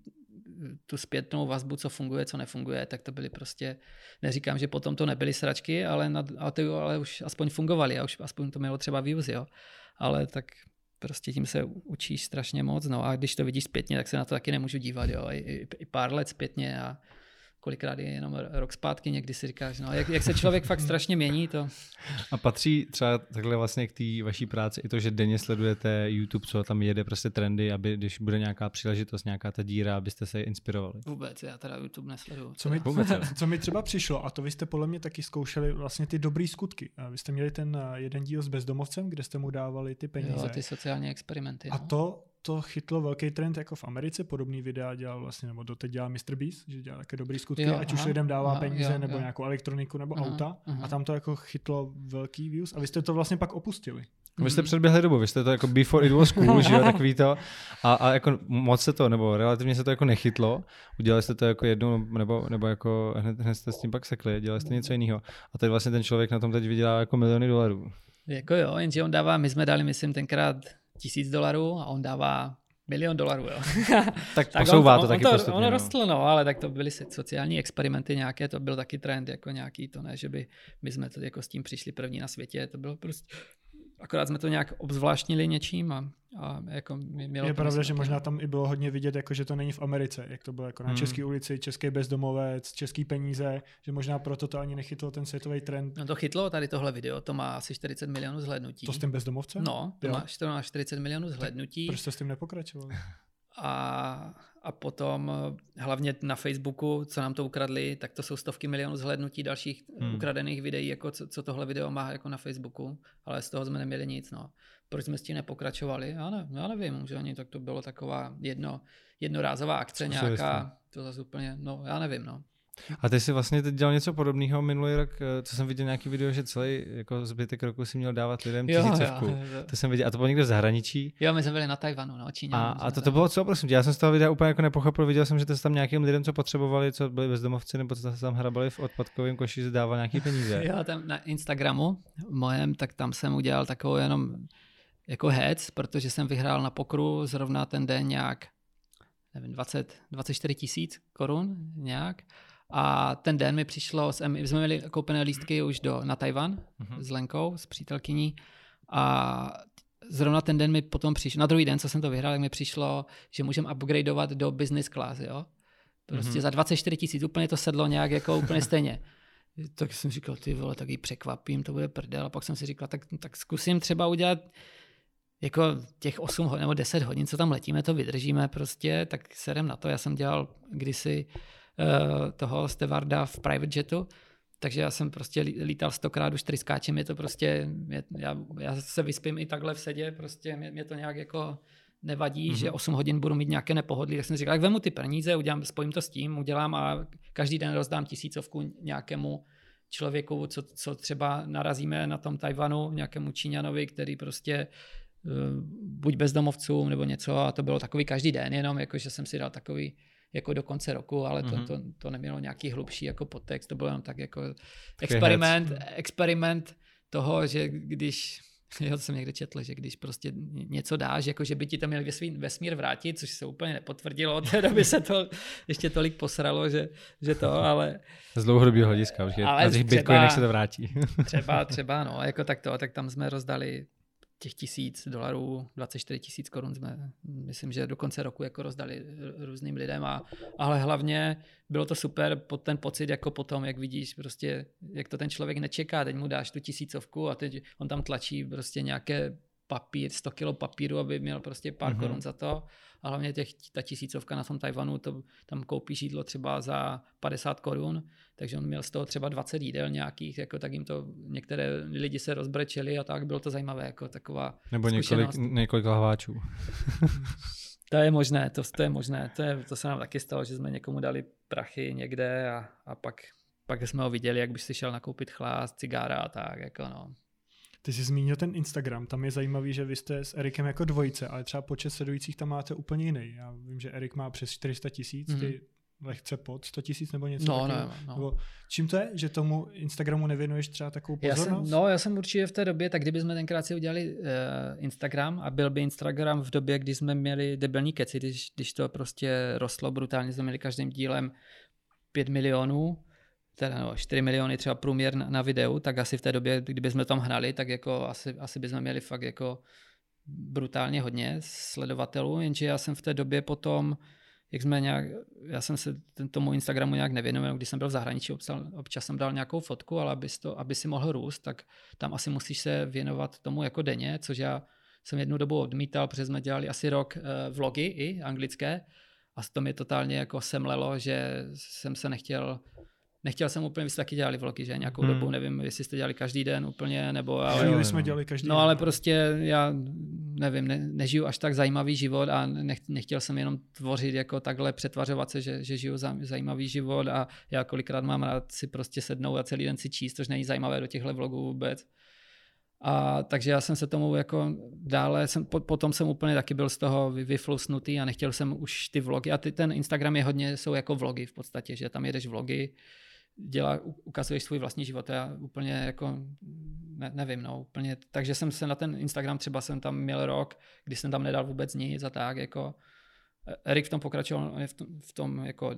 tu zpětnou vazbu, co funguje, co nefunguje, tak to byly prostě, neříkám, že potom to nebyly sračky, ale, nad, ale, to, ale už aspoň fungovaly a už aspoň to mělo třeba views, jo. Ale tak prostě tím se učíš strašně moc, no a když to vidíš zpětně, tak se na to taky nemůžu dívat, jo, i, i, i pár let zpětně a kolikrát je jenom rok zpátky, někdy si říkáš, no jak, jak se člověk fakt strašně mění to. A patří třeba takhle vlastně k té vaší práci i to, že denně sledujete YouTube, co tam jede prostě trendy, aby když bude nějaká příležitost, nějaká ta díra, abyste se inspirovali. Vůbec, já teda YouTube nesleduju. Co mi, Vůbec, co mi třeba přišlo, a to vy jste podle mě taky zkoušeli vlastně ty dobrý skutky. Vy jste měli ten eh, jeden díl s bezdomovcem, kde jste mu dávali ty peníze. Jo, ty sociální experimenty. A no. to to chytlo velký trend jako v Americe, podobný videa dělal vlastně, nebo doteď dělá Mr. Beast, že dělá také dobrý skutky, jo, ať aha, už lidem dává aha, peníze, jo, nebo jo. nějakou elektroniku, nebo aha, auta aha. a tam to jako chytlo velký views a vy jste to vlastně pak opustili. Vy jste předběhli dobu, vy jste to jako before it was cool, že jo, <laughs> takový to. A, a jako moc se to, nebo relativně se to jako nechytlo. Udělali jste to jako jednu, nebo, nebo jako hned, hned jste s tím pak sekli, dělali jste něco jiného. A teď vlastně ten člověk na tom teď vydělá jako miliony dolarů. Jako jo, jenže on dává, my jsme dali, myslím, tenkrát tisíc dolarů a on dává milion dolarů, jo. <laughs> tak, <laughs> tak posouvá on, to on, taky on, postupně. On no. rostl, no, ale tak to byly sociální experimenty nějaké, to byl taky trend, jako nějaký, to ne, že by my jsme to jako s tím přišli první na světě, to bylo prostě akorát jsme to nějak obzvláštnili něčím a, a jako mělo Je pravda, že možná tam i bylo hodně vidět, jako že to není v Americe, jak to bylo jako na hmm. české ulici, český bezdomovec, český peníze, že možná proto to ani nechytlo ten světový trend. No to chytlo tady tohle video, to má asi 40 milionů zhlednutí. To s tím bezdomovcem? No, to jo. má 40 milionů zhlednutí. Proč jste s tím nepokračoval? <laughs> a, a potom hlavně na Facebooku, co nám to ukradli, tak to jsou stovky milionů zhlednutí dalších hmm. ukradených videí, jako co, co tohle video má jako na Facebooku, ale z toho jsme neměli nic. No. Proč jsme s tím nepokračovali? Já, ne, já nevím, že ani tak to bylo taková jedno, jednorázová akce nějaká, to zase úplně, no já nevím, no. A ty jsi vlastně teď dělal něco podobného minulý rok, eh, co jsem viděl nějaký video, že celý jako zbytek roku si měl dávat lidem tisícovku. Jo, jo. To jsem viděl, a to bylo někde v zahraničí. Jo, my jsme byli na Tajvanu, no, Číňa. A, a to, to bylo co, prosím tě, já jsem z toho videa úplně jako nepochopil, viděl jsem, že to tam nějakým lidem, co potřebovali, co byli bezdomovci, nebo co tam hrabali v odpadkovém koši, dával nějaký peníze. <laughs> jo, tam na Instagramu mojem, tak tam jsem udělal takovou jenom jako hec, protože jsem vyhrál na pokru zrovna ten den nějak nevím, 20, 24 tisíc korun nějak. A ten den mi přišlo, my jsme měli koupené lístky už do, na Tajvan mm-hmm. s Lenkou, s přítelkyní a zrovna ten den mi potom přišlo, na druhý den, co jsem to vyhrál, tak mi přišlo, že můžeme upgradeovat do business class, jo. Prostě mm-hmm. za 24 tisíc úplně to sedlo nějak jako úplně <laughs> stejně. tak jsem říkal, ty vole, tak ji překvapím, to bude prdel. A pak jsem si říkal, tak, tak zkusím třeba udělat jako těch 8 hodin nebo 10 hodin, co tam letíme, to vydržíme prostě, tak serem na to. Já jsem dělal kdysi uh, toho stevarda v private jetu, takže já jsem prostě lítal stokrát už tryskáčem, je to prostě, je, já, já se vyspím i takhle v sedě, prostě mě, mě to nějak jako nevadí, mm-hmm. že 8 hodin budu mít nějaké nepohodlí, tak jsem říkal, tak vemu ty peníze, udělám, spojím to s tím, udělám a každý den rozdám tisícovku nějakému člověku, co, co třeba narazíme na tom Tajvanu, nějakému Číňanovi, který prostě Eh, buď bezdomovcům nebo něco. A to bylo takový každý den jenom, jako že jsem si dal takový jako do konce roku, ale to, mm-hmm. to, to nemělo nějaký hlubší jako podtext, to bylo jenom tak jako experiment, experiment toho, že když <laughs> Jo, to jsem někde četl, že když prostě něco dáš, jako že by ti to měl vesmír, vesmír vrátit, což se úplně nepotvrdilo, <laughs> od té doby se to ještě tolik posralo, že, že to, ale... <laughs> Z dlouhodobého hlediska, že ale na těch bitcoinech se to vrátí. třeba, třeba, no, jako tak to, tak tam jsme rozdali těch tisíc dolarů, 24 tisíc korun jsme, myslím, že do konce roku jako rozdali různým lidem, a, ale hlavně bylo to super pod ten pocit, jako potom, jak vidíš, prostě, jak to ten člověk nečeká, teď mu dáš tu tisícovku a teď on tam tlačí prostě nějaké papír, 100 kilo papíru, aby měl prostě pár mm-hmm. korun za to. A hlavně těch, ta tisícovka na tom Tajvanu, to, tam koupíš jídlo třeba za 50 korun, takže on měl z toho třeba 20 jídel nějakých, jako tak jim to, některé lidi se rozbrečeli a tak, bylo to zajímavé, jako taková Nebo několik, několik lahváčů. <laughs> to je možné, to, to je možné, to, je, to se nám taky stalo, že jsme někomu dali prachy někde a, a pak, pak jsme ho viděli, jak by si šel nakoupit chlás, cigára a tak, jako no. Ty jsi zmínil ten Instagram, tam je zajímavý, že vy jste s Erikem jako dvojice, ale třeba počet sledujících tam máte úplně jiný. Já vím, že Erik má přes 400 tisíc, mm-hmm. ty mhm. lehce pod 100 tisíc nebo něco no, takového. No, no. čím to je, že tomu Instagramu nevěnuješ třeba takovou pozornost? Já jsem, no, já jsem určitě v té době, tak kdybychom tenkrát si udělali uh, Instagram a byl by Instagram v době, kdy jsme měli debilní keci, když, když to prostě rostlo brutálně, jsme měli každým dílem 5 milionů, teda no, 4 miliony třeba průměr na, na videu, tak asi v té době, kdyby jsme tam hnali, tak jako asi, asi bychom měli fakt jako brutálně hodně sledovatelů, jenže já jsem v té době potom, jak jsme nějak, já jsem se tomu Instagramu nějak nevěnoval, když jsem byl v zahraničí, občas, občas jsem dal nějakou fotku, ale aby, to, aby si mohl růst, tak tam asi musíš se věnovat tomu jako denně, což já jsem jednu dobu odmítal, protože jsme dělali asi rok uh, vlogy i anglické a to mi totálně jako semlelo, že jsem se nechtěl nechtěl jsem úplně, vy jste taky dělali vlogy, že nějakou hmm. dobu, nevím, jestli jste dělali každý den úplně, nebo... Ale, Chvíli jsme dělali každý no, den. ale prostě já nevím, ne, nežiju až tak zajímavý život a nech, nechtěl jsem jenom tvořit jako takhle, přetvařovat se, že, že žiju zajímavý život a já kolikrát mám rád si prostě sednout a celý den si číst, což není zajímavé do těchto vlogů vůbec. A takže já jsem se tomu jako dále, jsem, po, potom jsem úplně taky byl z toho vyflusnutý a nechtěl jsem už ty vlogy. A ty, ten Instagram je hodně, jsou jako vlogy v podstatě, že tam jedeš vlogy, dělá, ukazuješ svůj vlastní život. Já úplně jako ne, nevím, no, úplně. Takže jsem se na ten Instagram třeba jsem tam měl rok, kdy jsem tam nedal vůbec nic a tak, jako Erik v tom pokračoval, je v tom, v tom jako,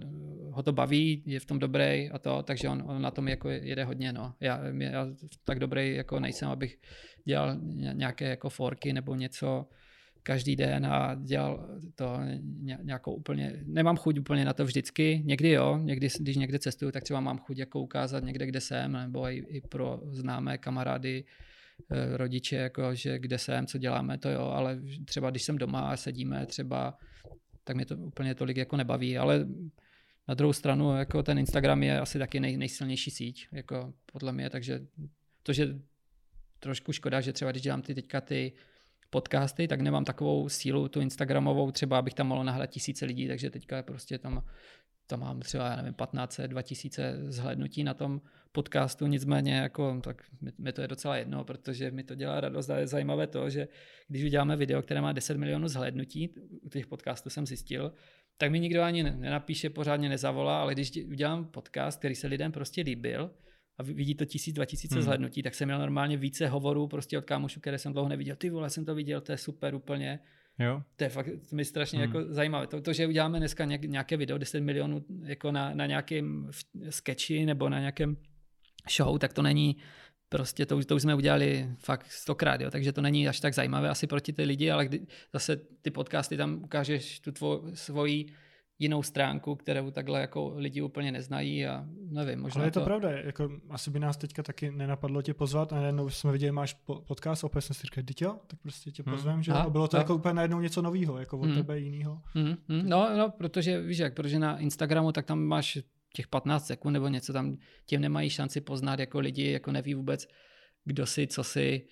ho to baví, je v tom dobrý a to, takže on, on na tom jako jede hodně, no. Já, já tak dobrý jako nejsem, abych dělal nějaké jako forky nebo něco, každý den a dělal to nějakou úplně, nemám chuť úplně na to vždycky, někdy jo, někdy, když někde cestuju, tak třeba mám chuť jako ukázat někde, kde jsem, nebo i, i pro známé kamarády, eh, rodiče, jako, že kde jsem, co děláme, to jo, ale třeba když jsem doma a sedíme třeba tak mě to úplně tolik jako nebaví, ale na druhou stranu jako ten Instagram je asi taky nej, nejsilnější síť, jako podle mě, takže to, že trošku škoda, že třeba když dělám ty teďka ty podcasty, tak nemám takovou sílu tu Instagramovou, třeba abych tam mohl nahrát tisíce lidí, takže teďka prostě tam, tam mám třeba, já nevím, 15, 2000 zhlédnutí na tom podcastu, nicméně jako, tak mi, to je docela jedno, protože mi to dělá radost a je zajímavé to, že když uděláme video, které má 10 milionů zhlédnutí, u těch podcastů jsem zjistil, tak mi nikdo ani nenapíše, pořádně nezavolá, ale když udělám podcast, který se lidem prostě líbil, a vidí to tisíc, dva tisíce hmm. zhlednutí, tak jsem měl normálně více hovorů prostě od kámošů, které jsem dlouho neviděl. Ty vole, jsem to viděl, to je super úplně. Jo. To je fakt to mi strašně hmm. jako zajímavé. To, to, že uděláme dneska nějaké video 10 milionů jako na, na nějakém sketchi nebo na nějakém show, tak to není prostě, to, to už jsme udělali fakt stokrát, jo, takže to není až tak zajímavé asi proti ty lidi, ale kdy zase ty podcasty tam ukážeš tu tvou, svoji jinou stránku, kterou takhle jako lidi úplně neznají a nevím, možná Ale je to, to... pravda, jako asi by nás teďka taky nenapadlo tě pozvat a najednou jsme viděli, máš podcast, opět jsem si říkal, jo, tak prostě tě hmm. pozvem, hmm. že a bylo to a... jako úplně najednou něco nového, jako od hmm. tebe jinýho. Hmm. Hmm. No, no, protože víš jak, protože na Instagramu tak tam máš těch 15 sekund nebo něco tam, tím nemají šanci poznat jako lidi, jako neví vůbec, kdo si, co si,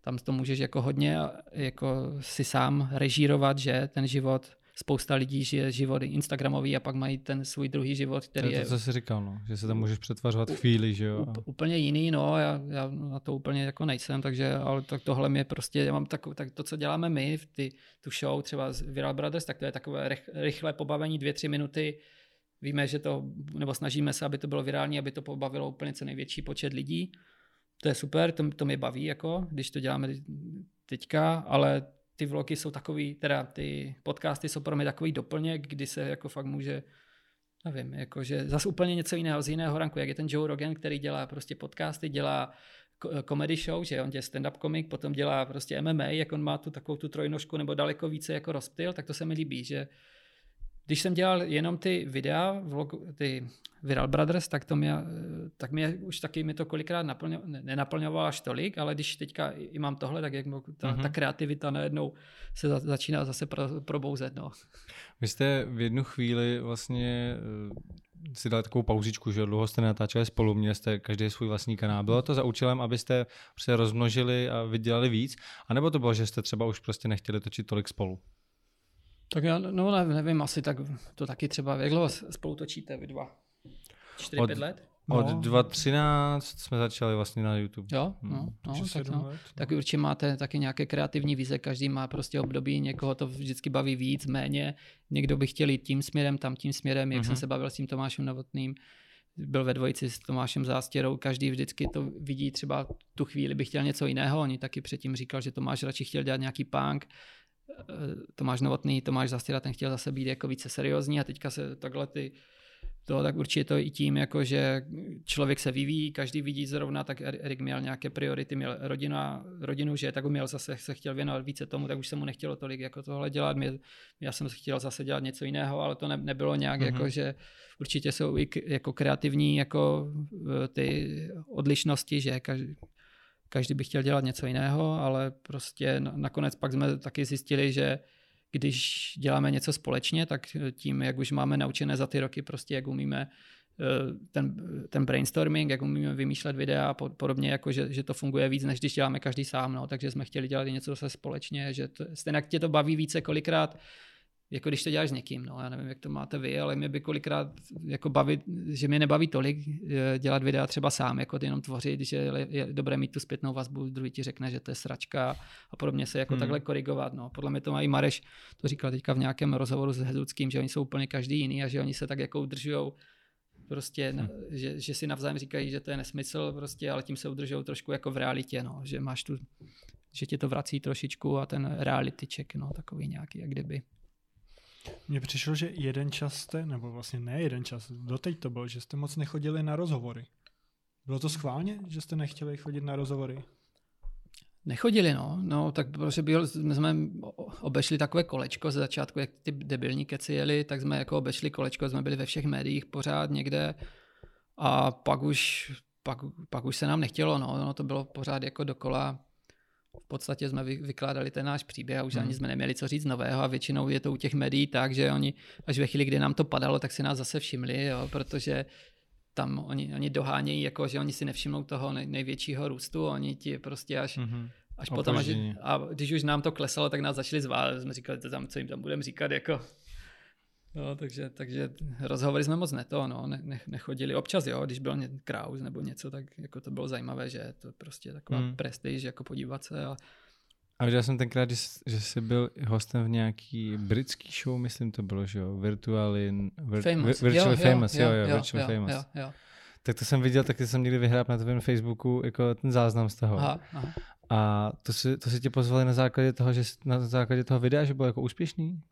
tam to můžeš jako hodně jako si sám režírovat, že ten život, spousta lidí žije život Instagramový a pak mají ten svůj druhý život, který to je... To, co jsi říkal, no, že se tam můžeš přetvařovat chvíli, že jo? Up, úplně jiný, no, já, já na to úplně jako nejsem, takže, ale tak tohle mě prostě, já mám tak, tak to, co děláme my, ty, tu show třeba z Viral Brothers, tak to je takové rychlé pobavení, dvě, tři minuty, Víme, že to, nebo snažíme se, aby to bylo virální, aby to pobavilo úplně co největší počet lidí. To je super, to, to mě baví, jako, když to děláme teďka, ale ty vlogy jsou takový, teda ty podcasty jsou pro mě takový doplněk, kdy se jako fakt může, nevím, jakože zase úplně něco jiného, z jiného ranku, jak je ten Joe Rogan, který dělá prostě podcasty, dělá comedy show, že on je stand-up komik, potom dělá prostě MMA, jak on má tu takovou tu trojnožku nebo daleko více jako rozptyl, tak to se mi líbí, že když jsem dělal jenom ty videa, vlog, ty Viral Brothers, tak, to mě, tak mě už taky mi to kolikrát naplňo, nenaplňovalo až tolik, ale když teďka i mám tohle, tak jak ta, mm-hmm. ta kreativita najednou se za, začíná zase pro, probouzet. No. Vy jste v jednu chvíli vlastně eh, si dali takovou pauzičku, že dlouho jste natáčeli spolu, měli jste každý svůj vlastní kanál. Bylo to za účelem, abyste se rozmnožili a vydělali víc? A nebo to bylo, že jste třeba už prostě nechtěli točit tolik spolu? Tak já no, nevím, asi tak to taky třeba, jak dlouho spolu točíte vy dva? 4-5 let? No. Od 2013 jsme začali vlastně na YouTube. Jo, hmm. no, no, tak, no. Let, tak určitě máte taky nějaké kreativní vize, každý má prostě období, někoho to vždycky baví víc, méně, někdo by chtěl jít tím směrem, tam tím směrem, jak mm-hmm. jsem mhm. se bavil s tím Tomášem Novotným, byl ve dvojici s Tomášem Zástěrou, každý vždycky to vidí, třeba tu chvíli by chtěl něco jiného, oni taky předtím říkal, že Tomáš radši chtěl dělat nějaký punk, Tomáš Novotný, Tomáš Zastěra, ten chtěl zase být jako více seriózní a teďka se takhle ty to, tak určitě to i tím, jako že člověk se vyvíjí, každý vidí zrovna, tak Erik měl nějaké priority, měl rodina, rodinu, že tak měl zase se chtěl věnovat více tomu, tak už se mu nechtělo tolik jako tohle dělat. Mě, já jsem chtěl zase dělat něco jiného, ale to ne, nebylo nějak mm-hmm. jako, že určitě jsou i k, jako kreativní jako e, ty odlišnosti, že každý, každý by chtěl dělat něco jiného, ale prostě nakonec pak jsme taky zjistili, že když děláme něco společně, tak tím, jak už máme naučené za ty roky, prostě jak umíme eh, ten, ten brainstorming, jak umíme vymýšlet videa a podobně, jako že, že to funguje víc, než když děláme každý sám, no, takže jsme chtěli dělat něco zase společně, že to, stejně tě to baví více kolikrát jako když to děláš s někým, no, já nevím, jak to máte vy, ale mě by kolikrát jako bavit, že mě nebaví tolik eh, dělat videa třeba sám, jako jenom tvořit, když je, dobré mít tu zpětnou vazbu, druhý ti řekne, že to je sračka a podobně se jako hmm. takhle korigovat, no. Podle mě to má i Mareš, to říkal teďka v nějakém rozhovoru s Hezuckým, že oni jsou úplně každý jiný a že oni se tak jako udržují prostě, hmm. že, že, si navzájem říkají, že to je nesmysl, prostě, ale tím se udržují trošku jako v realitě, no, že máš tu, že tě to vrací trošičku a ten reality check, no, takový nějaký, jak kdyby. Mně přišlo, že jeden čas jste, nebo vlastně ne jeden čas, doteď to bylo, že jste moc nechodili na rozhovory. Bylo to schválně, že jste nechtěli chodit na rozhovory? Nechodili, no. No, tak protože byl, jsme obešli takové kolečko ze začátku, jak ty debilní keci jeli, tak jsme jako obešli kolečko, jsme byli ve všech médiích pořád někde a pak už, pak, pak už se nám nechtělo, no. no to bylo pořád jako dokola v podstatě jsme vykládali ten náš příběh a už hmm. ani jsme neměli co říct nového a většinou je to u těch médií tak, že oni až ve chvíli, kdy nám to padalo, tak si nás zase všimli, jo, protože tam oni, oni dohánějí, jako, že oni si nevšimnou toho nej, největšího růstu, oni ti prostě až, mm-hmm. až potom, až, a když už nám to klesalo, tak nás začali zvát, jsme říkali, to tam, co jim tam budeme říkat, jako, No, takže, takže rozhovory jsme moc ne to, no, ne, ne, nechodili. Občas jo, když byl Kraus nebo něco, tak jako to bylo zajímavé, že to prostě taková hmm. prestiž, jako podívat se. A... a viděl jsem tenkrát, že, že jsi byl hostem v nějaký britský show, myslím to bylo, že jo, Virtually, vir, famous. Virtually jo, Famous, jo, jo, jo, jo, Virtually jo, Famous. Jo, jo. Tak to jsem viděl, tak jsem někdy vyhrál na tvém Facebooku jako ten záznam z toho. Aha, aha. A to si, to si tě pozvali na základě toho, že na základě toho videa, že byl jako úspěšný?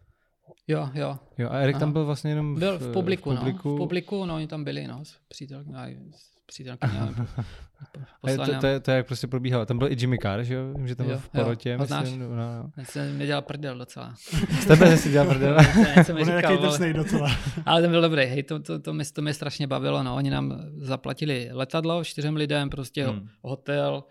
Jo, jo. Jo, a Erik Aha. tam byl vlastně jenom v, byl v publiku, v publiku. No. V publiku, no, oni tam byli, no, s přítelkyní, <laughs> přítelkyní, to, to, to, je, to, je, jak prostě probíhalo. Tam byl i Jimmy Carr, že jo? Vím, že tam byl v porotě. Jo, myslím, no, no. Já jsem mi <laughs> dělal prdel docela. Z tebe si dělal prdel. On je jaký drsnej docela. <laughs> ale ten byl dobrý, hej, to, to, to, mě, to mě strašně bavilo, no. Oni nám zaplatili letadlo čtyřem lidem, prostě hmm. hotel,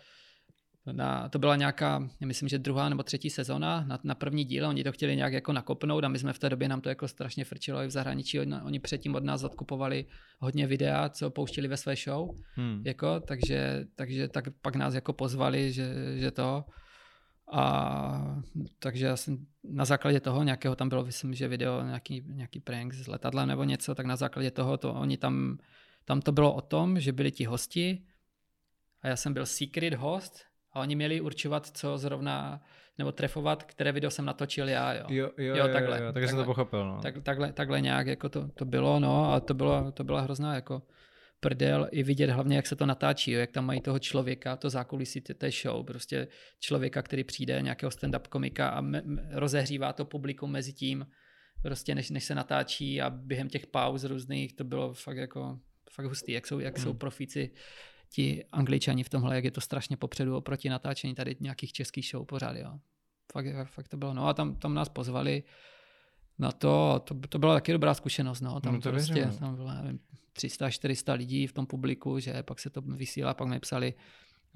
na, to byla nějaká, myslím, že druhá nebo třetí sezona na, na první díl, oni to chtěli nějak jako nakopnout a my jsme v té době, nám to jako strašně frčilo i v zahraničí, oni, oni předtím od nás odkupovali hodně videa, co pouštili ve své show, hmm. jako, takže, takže tak pak nás jako pozvali, že, že to. A takže já jsem na základě toho nějakého, tam bylo, myslím, že video, nějaký, nějaký prank s letadlem nebo něco, tak na základě toho to oni tam, tam to bylo o tom, že byli ti hosti a já jsem byl secret host, a oni měli určovat, co zrovna, nebo trefovat, které video jsem natočil já, jo. Jo, jo, jo, takhle. Jo, jo, takže jsem to pochopil, no. Tak, takhle, takhle nějak jako to, to bylo, no, a to, bylo, to byla hrozná jako prdel i vidět hlavně, jak se to natáčí, jo, jak tam mají toho člověka, to zákulisí té show, prostě člověka, který přijde, nějakého stand-up komika a me, me, rozehřívá to publikum mezi tím, prostě než, než se natáčí a během těch pauz různých, to bylo fakt jako fakt hustý, jak jsou, jak hmm. jsou profíci ti angličani v tomhle, jak je to strašně popředu oproti natáčení tady nějakých českých show pořád, jo. Fakt, fakt to bylo, no a tam, tam nás pozvali na to, to, to byla taky dobrá zkušenost, no, tam no to prostě, věřím, no. tam bylo, nevím, 300-400 lidí v tom publiku, že pak se to vysílá, pak mi psali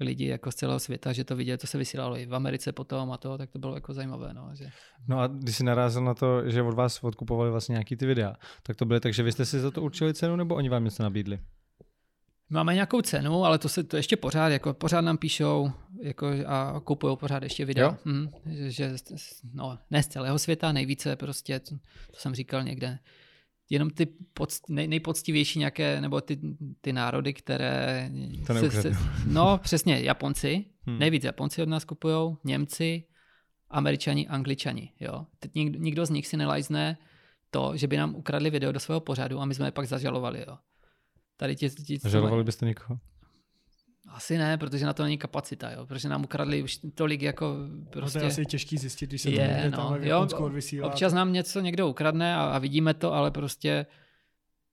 lidi jako z celého světa, že to viděli, to se vysílalo i v Americe potom a to, tak to bylo jako zajímavé. No, že... no a když jsi narazil na to, že od vás odkupovali vlastně nějaký ty videa, tak to bylo tak, že vy jste si za to určili cenu, nebo oni vám něco nabídli? Máme nějakou cenu, ale to se to ještě pořád, jako pořád nám píšou jako, a kupují pořád ještě videa. Hm, že, no, ne z celého světa, nejvíce prostě, to, to jsem říkal někde, jenom ty podst, nej, nejpoctivější nějaké, nebo ty, ty národy, které... To se, se, no, přesně, Japonci. Hmm. Nejvíc Japonci od nás kupují, Němci, Američani, Angličani. Jo. Teď nikdo, nikdo z nich si nelajzne to, že by nám ukradli video do svého pořadu a my jsme je pak zažalovali. Jo. Tady ti, ti, Žalovali byste někoho? Asi ne, protože na to není kapacita, jo, protože nám ukradli už tolik jako prostě... No to je prostě- asi těžký zjistit, když se je, to no, jo, Občas nám něco někdo ukradne a, a vidíme to, ale prostě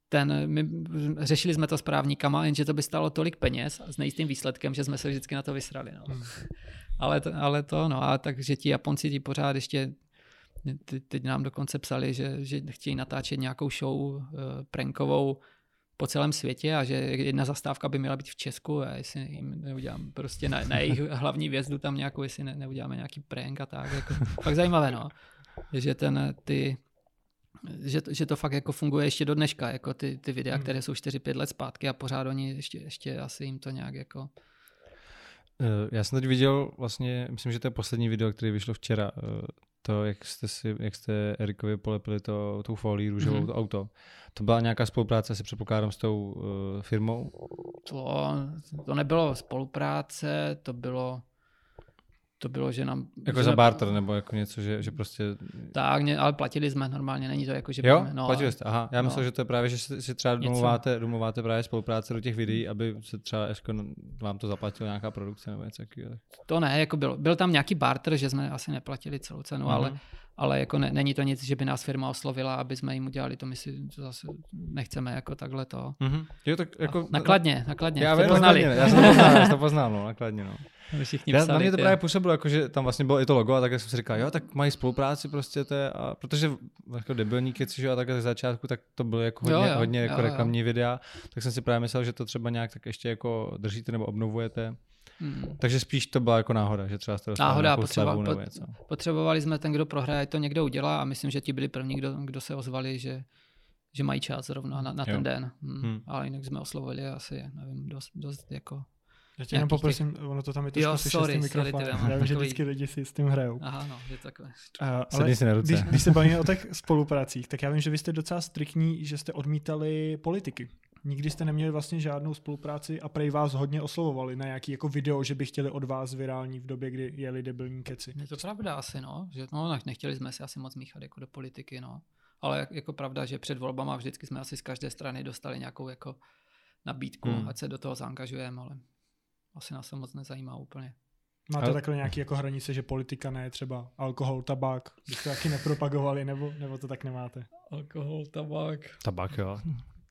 ten, my řešili jsme to s právníkama, jenže to by stalo tolik peněz s nejistým výsledkem, že jsme se vždycky na to vysrali. No. Hmm. <laughs> ale, to, ale to, no a takže ti Japonci ti pořád ještě teď nám dokonce psali, že, že chtějí natáčet nějakou show uh, prankovou po celém světě a že jedna zastávka by měla být v Česku a jestli jim neudělám prostě na, na jejich <laughs> hlavní vězdu tam nějakou, jestli ne, neuděláme nějaký prank a tak. Jako, fakt zajímavé, no. Že ten, ty, že, že to fakt jako funguje ještě do dneška, jako ty, ty videa, hmm. které jsou 4-5 let zpátky a pořád oni ještě, ještě asi jim to nějak jako eh, já jsem teď viděl vlastně, myslím, že to je poslední video, který vyšlo včera, eh, to, jak jste, si, jak jste Erikovi polepili to, tou folii růžovou mm-hmm. to auto. To byla nějaká spolupráce, si předpokládám, s tou uh, firmou? To, to nebylo spolupráce, to bylo to bylo, že nám... Jako že za barter nebo jako něco, že, že prostě... Tak, ale platili jsme normálně, není to jako, že... Jo, no, platili jste, aha. Já no. myslel, že to je právě, že si třeba domluváte, domluváte právě spolupráce do těch videí, aby se třeba jako vám to zaplatila nějaká produkce nebo něco takového. To ne, jako byl, byl tam nějaký barter, že jsme asi neplatili celou cenu, mm-hmm. ale. Ale jako ne, není to nic, že by nás firma oslovila, aby jsme jim udělali, to my si to zase nechceme jako takhle to. Mm-hmm. Jo, tak jako... nakladně, nakladně. Já, vím, nakladně, já jsem to poznal, já jsem to poznal, no, nakladně, no. Všichni já, na mě to právě působilo, jako, že tam vlastně bylo i to logo a tak jsem si říkal, jo, tak mají spolupráci prostě, to je, a protože jako debilní keci, a tak z začátku, tak to bylo jako hodně, jo, jo, hodně jako jo, reklamní jo. videa, tak jsem si právě myslel, že to třeba nějak tak ještě jako držíte nebo obnovujete. Hmm. Takže spíš to byla jako náhoda, že třeba jste dostali náhoda, potřeba, nebo něco. Potřebovali jsme ten, kdo prohraje, to někdo udělá a myslím, že ti byli první, kdo, kdo se ozvali, že, že mají čas zrovna na, na ten den. Hmm. Hmm. Ale jinak jsme oslovili asi, nevím, dost, dost jako já tě jenom poprosím, těch... ono to tam je trošku slyšet s tím mikrofonem. Já vím, že vždycky lidi si s tím hrajou. Aha, no, je to takové. Uh, ale si na ruce. Když, když se bavíme o těch spolupracích, tak já vím, že vy jste docela striktní, že jste odmítali politiky. Nikdy jste neměli vlastně žádnou spolupráci a prej vás hodně oslovovali na nějaký jako video, že by chtěli od vás virální v době, kdy jeli debilní keci. Je to pravda asi, no. Že, no, nechtěli jsme si asi moc míchat jako do politiky, no. Ale jako pravda, že před volbama vždycky jsme asi z každé strany dostali nějakou jako nabídku, hmm. ať se do toho zaangažujeme, ale asi nás to moc nezajímá úplně. Máte Ale... takhle nějaké jako hranice, že politika ne, třeba alkohol, tabák, byste taky nepropagovali, nebo, nebo to tak nemáte? Alkohol, tabák. Tabák, jo.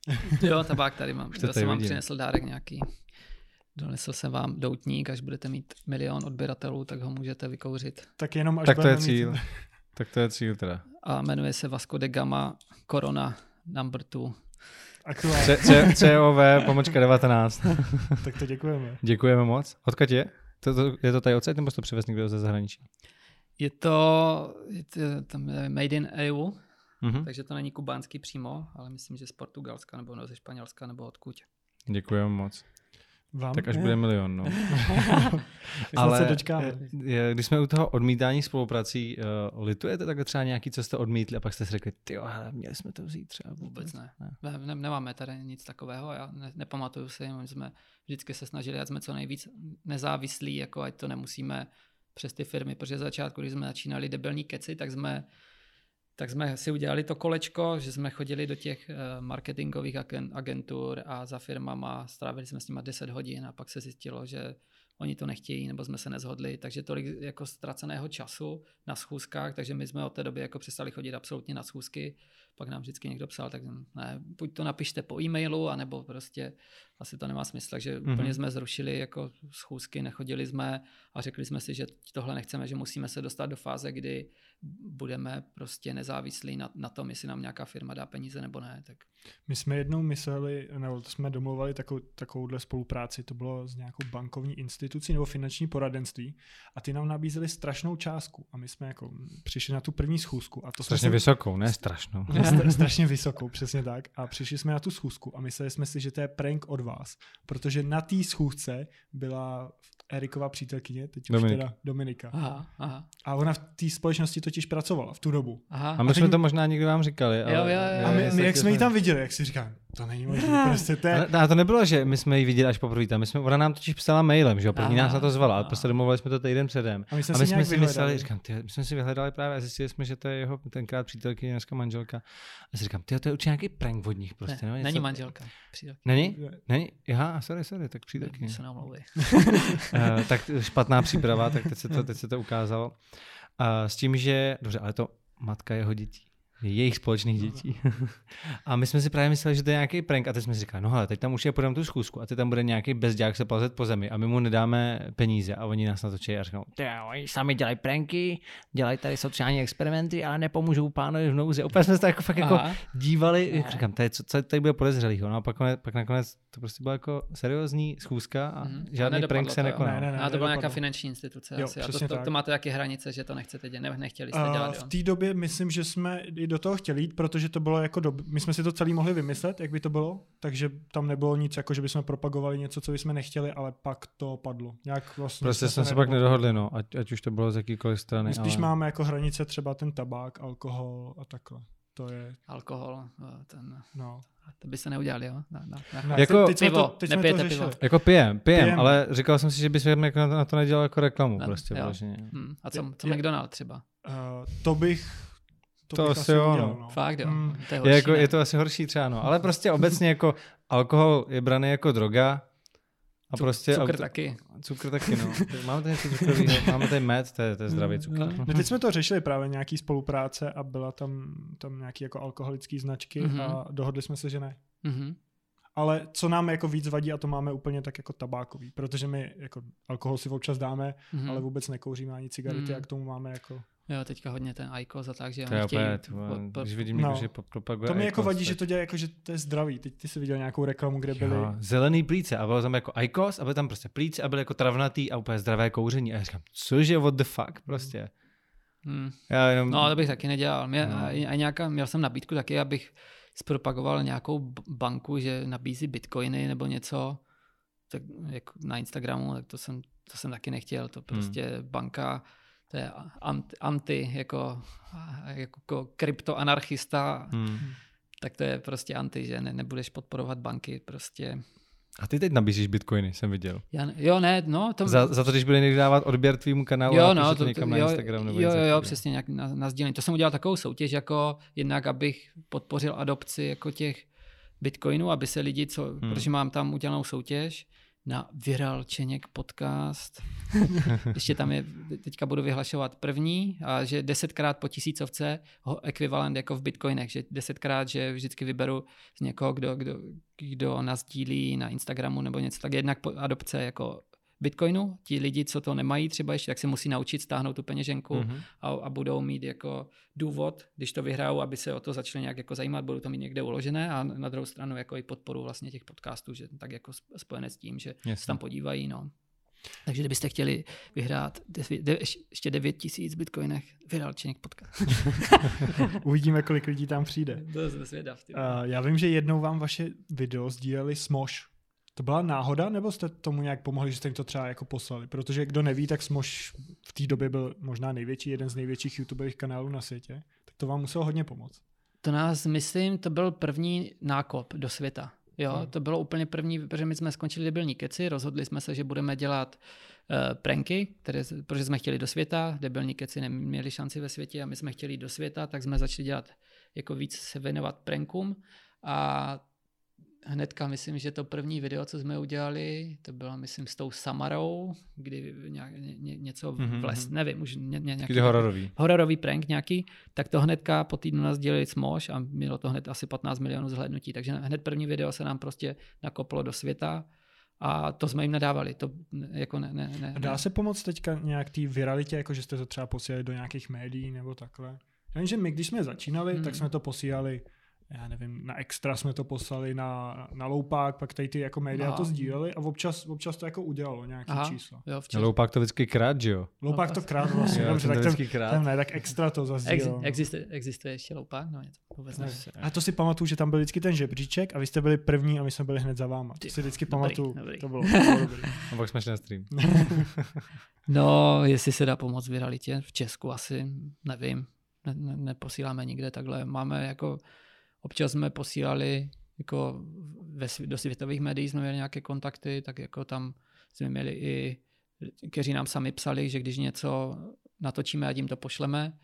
<laughs> jo, tabák tady mám. Tady jsem vám přinesl dárek nějaký. Donesl jsem vám doutník, až budete mít milion odběratelů, tak ho můžete vykouřit. Tak jenom až Tak to je cíl. Mít... <laughs> tak to je cíl teda. A jmenuje se Vasco de Gama Corona Number 2. Aktuálně. COV pomočka 19. <laughs> tak to děkujeme. Děkujeme moc. Odkud je? To, to, je to tady odsaď, nebo to přivez někdo ze zahraničí? Je to, je to tam je made in EU, mm-hmm. takže to není kubánský přímo, ale myslím, že z Portugalska nebo no, ze Španělska nebo odkud. Děkujeme moc. Vám? Tak až bude milion, no. <laughs> <laughs> Ale se dočkáme. Je, když jsme u toho odmítání spoluprací, uh, litujete takhle třeba nějaký, co jste odmítli a pak jste si řekli, ty měli jsme to vzít třeba? Vůbec ne. ne. ne nemáme tady nic takového, já ne, nepamatuju si, my jsme vždycky se snažili, ať jsme co nejvíc nezávislí, jako ať to nemusíme přes ty firmy, protože začátku, když jsme začínali debilní keci, tak jsme tak jsme si udělali to kolečko, že jsme chodili do těch eh, marketingových agentur a za firmama strávili jsme s nimi 10 hodin a pak se zjistilo, že oni to nechtějí, nebo jsme se nezhodli, takže tolik jako ztraceného času na schůzkách, takže my jsme od té doby jako přestali chodit absolutně na schůzky, pak nám vždycky někdo psal, tak ne, buď to napište po e-mailu, anebo prostě asi to nemá smysl, takže mm-hmm. úplně jsme zrušili jako schůzky, nechodili jsme a řekli jsme si, že tohle nechceme, že musíme se dostat do fáze, kdy budeme prostě nezávislí na, na tom, jestli nám nějaká firma dá peníze nebo ne. Tak. My jsme jednou mysleli, nebo jsme domluvali takovou, takovouhle spolupráci, to bylo s nějakou bankovní institucí nebo finanční poradenství a ty nám nabízeli strašnou částku a my jsme jako přišli na tu první schůzku. A to strašně jsme vysokou, ne strašnou. Stra, strašně vysokou, přesně tak. A přišli jsme na tu schůzku a mysleli jsme si, že to je prank od vás, protože na té schůzce byla Erikova přítelkyně, teď Dominik. už teda Dominika. Aha, aha. A ona v té společnosti totiž pracovala v tu dobu. Aha. A my a jsme to možná někdo vám říkali. Ale, jo, jo, jo. A my, my jak jsme ji tam viděli, jak si říkám, to není možné, <laughs> prostě to je... Ale, to nebylo, že my jsme ji viděli až poprvé, my jsme, ona nám totiž psala mailem, že jo, první nás na to zvala, ale prostě domluvili jsme to týden předem. A my jsme, a my si, jsme si mysleli, říkám, ty, my jsme si vyhledali právě a zjistili jsme, že to je jeho tenkrát přítelkyně, dneska manželka. A si říkám, ty, to je určitě nějaký prank od nich prostě. Ne, no, není manželka. Není? Není? Aha, sorry, sorry, tak přítelkyně. Se nám uh, <laughs> <laughs> tak špatná příprava, tak teď se to, teď se to ukázalo. Uh, s tím, že, dobře, ale to matka jeho dětí jejich společných dětí. <laughs> a my jsme si právě mysleli, že to je nějaký prank a teď jsme si říkali, no hele, teď tam už je půjdeme tu schůzku a teď tam bude nějaký bezďák se plazet po zemi a my mu nedáme peníze a oni nás natočí a říkají, oni sami dělají pranky, dělají tady sociální experimenty, ale nepomůžou pánovi v nouzi. Opět jsme se tak jako fakt jako dívali, jak říkám, tady, co, co tady bude podezřelýho. No a pak, pak nakonec to prostě byla jako seriózní schůzka a mm-hmm. žádný a prank se nekonal. Ne, ne, ne, a to byla nějaká finanční instituce jo, asi. A to, to, to, máte taky hranice, že to nechcete dělat, nechtěli jste dělat. v té době myslím, že jsme i do toho chtěli jít, protože to bylo jako dob... my jsme si to celý mohli vymyslet, jak by to bylo, takže tam nebylo nic, jako že bychom propagovali něco, co jsme nechtěli, ale pak to padlo. Nějak vlastně prostě jsme se pak nedohodli, no, ať, ať už to bylo z jakýkoliv strany. My spíš ale... máme jako hranice třeba ten tabák, alkohol a takhle. To je... Alkohol, eh, ten... No. To by se neudělali, jo? Na, na. Ne, jako, teď, pivo, to, teď nepijete pivo. Jako pijem, pijem, pijem, ale říkal jsem si, že bys jako na, to, na to nedělal jako reklamu. No, prostě, hmm. A co, co McDonald třeba? Uh, to bych to, to asi jo, udělal, no. Fakt jo. Mm. To je, horší, je, jako, je to asi horší třeba, no. Ale prostě obecně jako alkohol je braný jako droga. A prostě cukr auto, taky. Cukr taky, no. <laughs> Máme tady něco cukrového, máme tady med, to je, to je zdravý cukr. No. no teď jsme to řešili právě nějaký spolupráce a byla tam, tam nějaký jako alkoholický značky mm-hmm. a dohodli jsme se, že ne. Mm-hmm. Ale co nám jako víc vadí, a to máme úplně tak jako tabákový, protože my jako alkohol si občas dáme, mm-hmm. ale vůbec nekouříme ani cigarety mm-hmm. a k tomu máme jako Jo, teďka hodně ten ICOS a tak, že to je opět, když vidím no. že propaguje To mi jako vadí, tak... že to dělá jako, že to je zdravý. Teď ty jsi viděl nějakou reklamu, kde byly... Jo, zelený plíce a bylo tam jako ICOS a byly tam prostě plíce a byly jako travnatý a úplně zdravé kouření. A já říkám, cože, what the fuck, prostě. Hmm. Já jenom... No, to bych taky nedělal. Mě, no. a, a nějaká, měl jsem nabídku taky, abych zpropagoval nějakou banku, že nabízí bitcoiny nebo něco tak jako na Instagramu, tak to jsem, to jsem taky nechtěl. To hmm. prostě hmm. banka, to je anti, anti jako, jako kryptoanarchista, hmm. tak to je prostě anti, že ne, nebudeš podporovat banky, prostě a ty teď nabízíš bitcoiny, jsem viděl. Já, jo, ne, no. To... Za, za to, když byli někdy dávat odběr tvýmu kanálu jo, no, to, to někam jo, na Instagram nebo Jo, jo, jo, přesně nějak na, na sdílení. To jsem udělal takovou soutěž, jako jednak, abych podpořil adopci jako těch bitcoinů, aby se lidi, co, hmm. protože mám tam udělanou soutěž, na Viral Čeněk podcast. <laughs> Ještě tam je, teďka budu vyhlašovat první, a že desetkrát po tisícovce ho ekvivalent jako v bitcoinech, že desetkrát, že vždycky vyberu z někoho, kdo, kdo, kdo nás dílí na Instagramu nebo něco, tak jednak po adopce jako Bitcoinu. Ti lidi, co to nemají třeba ještě, tak se musí naučit stáhnout tu peněženku mm-hmm. a, a budou mít jako důvod, když to vyhrajou, aby se o to začali nějak jako zajímat, budou to mít někde uložené a na druhou stranu jako i podporu vlastně těch podcastů, že tak jako spojené s tím, že Jasně. se tam podívají, no. Takže kdybyste chtěli vyhrát ještě 9 tisíc bitcoinech, vyhrál Čeněk podcast. <laughs> Uvidíme, kolik lidí tam přijde. To je zvědav. Uh, já vím, že jednou vám vaše video sdíleli Smosh. To byla náhoda, nebo jste tomu nějak pomohli, že jste jim to třeba jako poslali? Protože kdo neví, tak Smosh v té době byl možná největší, jeden z největších YouTubeových kanálů na světě. Tak to vám muselo hodně pomoct. To nás, myslím, to byl první nákop do světa. Jo, hmm. to bylo úplně první, protože my jsme skončili debilní keci, rozhodli jsme se, že budeme dělat uh, pranky, které, protože jsme chtěli do světa, debilní keci neměli šanci ve světě a my jsme chtěli do světa, tak jsme začali dělat jako víc se věnovat prankům a hnedka myslím, že to první video, co jsme udělali, to bylo myslím s tou Samarou, kdy nějak, ně, něco mm-hmm. v les, mhm. nevím, už ně, ně, nějaký hororový. hororový prank nějaký, tak to hnedka po týdnu nás dělali Smosh a mělo to hned asi 15 milionů zhlédnutí, takže hned první video se nám prostě nakoplo do světa a to jsme jim nedávali. To jako ne, ne, ne, a dá se pomoct teďka nějak té viralitě, jako že jste to třeba posílali do nějakých médií nebo takhle? Já vím, že my, když jsme začínali, hmm. tak jsme to posílali já nevím, na Extra jsme to poslali na, na Loupák, pak tady ty jako média Aha. to sdíleli a občas, občas to jako udělalo nějaký Aha. číslo. Jo, včas. Loupák to vždycky krát, že jo? Loupák to krát vlastně, jo, dobře, tak ten, krát. ten ne, tak Extra to zazdílel. Ex, existuje, existuje ještě Loupák? No, něco, vůbec ne. A to si pamatuju, že tam byl vždycky ten žebříček a vy jste byli první a my jsme byli hned za váma. To si vždycky pamatuju. To bylo, to bylo dobrý. <laughs> a pak jsme šli na stream. no, jestli se dá pomoct viralitě v Česku, asi nevím. Ne, ne, neposíláme nikde takhle. Máme jako Občas jsme posílali jako ve, do světových médií jsme měli nějaké kontakty, tak jako tam jsme měli i, kteří nám sami psali, že když něco natočíme a jim to pošleme.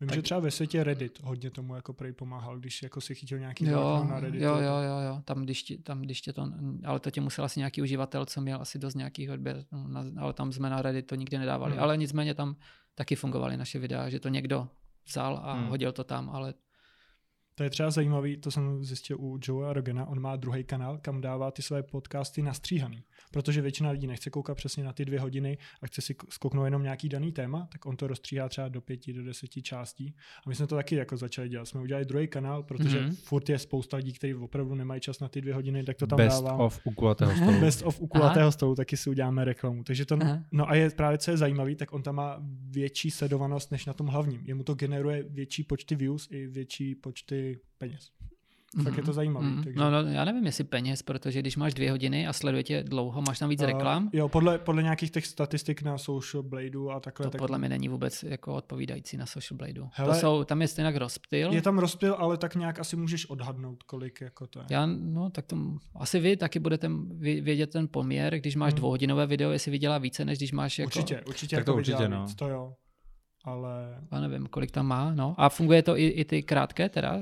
Vím, tak... že třeba ve světě Reddit hodně tomu jako prej pomáhal, když jako si chytil nějaký jo, na Reddit. Jo, jo, jo, jo, tam když, ti, tam když tě to, ale to tě musel asi nějaký uživatel, co měl asi dost nějakých odběr, no, ale tam jsme na Reddit to nikdy nedávali, hmm. ale nicméně tam taky fungovaly naše videa, že to někdo vzal a hmm. hodil to tam, ale to je třeba zajímavý, to jsem zjistil u Joea Rogena, on má druhý kanál, kam dává ty své podcasty nastříhaný. Protože většina lidí nechce koukat přesně na ty dvě hodiny a chce si skoknout jenom nějaký daný téma, tak on to rozstříhá třeba do pěti, do deseti částí. A my jsme to taky jako začali dělat. Jsme udělali druhý kanál, protože mm-hmm. furt je spousta lidí, kteří opravdu nemají čas na ty dvě hodiny, tak to tam Best dávám. of u kulatého stolu. <laughs> Best of u kulatého stolu, taky si uděláme reklamu. Takže to, Aha. no a je právě, co je zajímavý, tak on tam má větší sledovanost než na tom hlavním. Jemu to generuje větší počty views i větší počty peněz. Mm-hmm. Tak je to mhm. zajímavé. Mm-hmm. Takže... No, no, já nevím, jestli peněz, protože když máš dvě hodiny a sledujete dlouho, máš tam víc uh, reklam. Jo, podle, podle nějakých těch statistik na Social Bladeu a takhle. To tak... podle mě není vůbec jako odpovídající na Social Bladeu. Hele, to jsou, tam je stejně rozptyl. Je tam rozptyl, ale tak nějak asi můžeš odhadnout, kolik jako to je. Já, no, tak to, asi vy taky budete vědět ten poměr, když máš hmm. dvouhodinové video, jestli vydělá více, než když máš jako... Určitě, určitě. Tak jako to určitě, no. Víc, to jo ale... Já nevím, kolik tam má, no. A funguje to i, i ty krátké teda,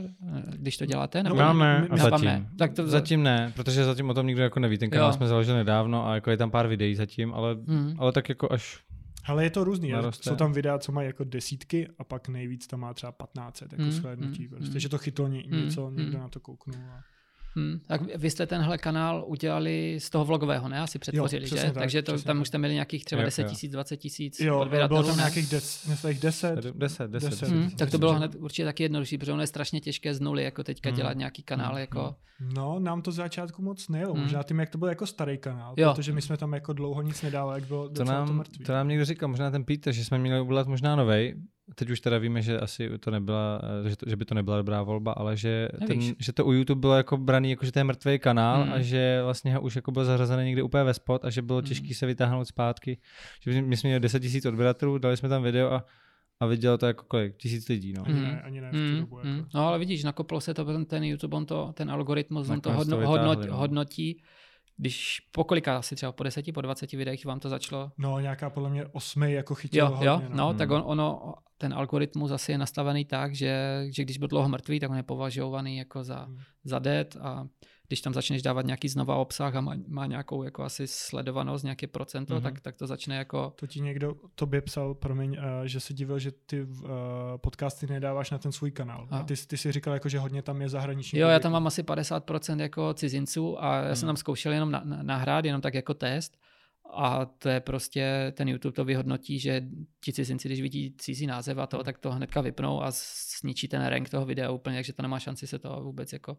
když to děláte? Nebo no, ne, my, zatím. Ne. Tak to... Zatím ne, protože zatím o tom nikdo jako neví. Ten kanál jo. jsme založili nedávno a jako je tam pár videí zatím, ale, mm. ale tak jako až ale je to různý. Naroste. Jsou tam videa, co mají jako desítky a pak nejvíc tam má třeba 15 jako mm, shlédnutí. Mm, prostě, mm. že to chytlo ně, něco, mm, někdo mm. na to kouknul. A... Hmm, tak vy jste tenhle kanál udělali z toho vlogového, ne? Asi přetvořili, jo, že? Tak, Takže to, tam tak. už jste měli nějakých třeba 10 tisíc, 20 tisíc Jo, bylo tam nějakých 10, 10, 10, 10. Hmm, tak to bylo hned určitě taky jednodušší, protože ono je strašně těžké z nuly, jako teďka hmm. dělat nějaký kanál. Hmm. Jako... No, nám to z začátku moc nejelo, hmm. možná tím, jak to byl jako starý kanál, jo. protože my jsme tam jako dlouho nic nedávali, jak bylo to nám, to mrtvý. To nám někdo říkal, možná ten Peter, že jsme měli udělat možná novej, teď už teda víme, že asi to nebyla, že, to, že by to nebyla dobrá volba, ale že, ten, že to u YouTube bylo jako braný, jako že to je mrtvý kanál hmm. a že vlastně už jako byl zařazený někde úplně ve spot a že bylo hmm. těžké se vytáhnout zpátky. Že my jsme měli 10 000 odběratelů, dali jsme tam video a a vidělo to jako kolik? Tisíc lidí, no. Mm. Ne, ani ne v mm. dobu, jako. Mm. No ale vidíš, nakoplo se to, ten YouTube, on to, ten algoritmus, on to, hodno, to vytáhli, no. hodnotí když po kolika asi třeba po deseti, po dvaceti videích vám to začalo? No nějaká podle mě osmi jako chytilo Jo, jo, no, no hmm. tak on, ono, ten algoritmus asi je nastavený tak, že, že když byl dlouho mrtvý, tak on je považovaný jako za, hmm. za dead a když tam začneš dávat nějaký znova obsah a má, má nějakou jako asi sledovanost, nějaké procento, mm-hmm. tak, tak to začne jako... To ti někdo tobě psal, promiň, uh, že se divil, že ty uh, podcasty nedáváš na ten svůj kanál. A, a ty, ty si říkal, jako, že hodně tam je zahraniční. Jo, publikum. já tam mám asi 50% jako cizinců a já mm. jsem mhm. tam zkoušel jenom na, na, nahrát, jenom tak jako test. A to je prostě, ten YouTube to vyhodnotí, že ti cizinci, když vidí cizí název a to, tak to hnedka vypnou a zničí ten rank toho videa úplně, takže to nemá šanci se to vůbec jako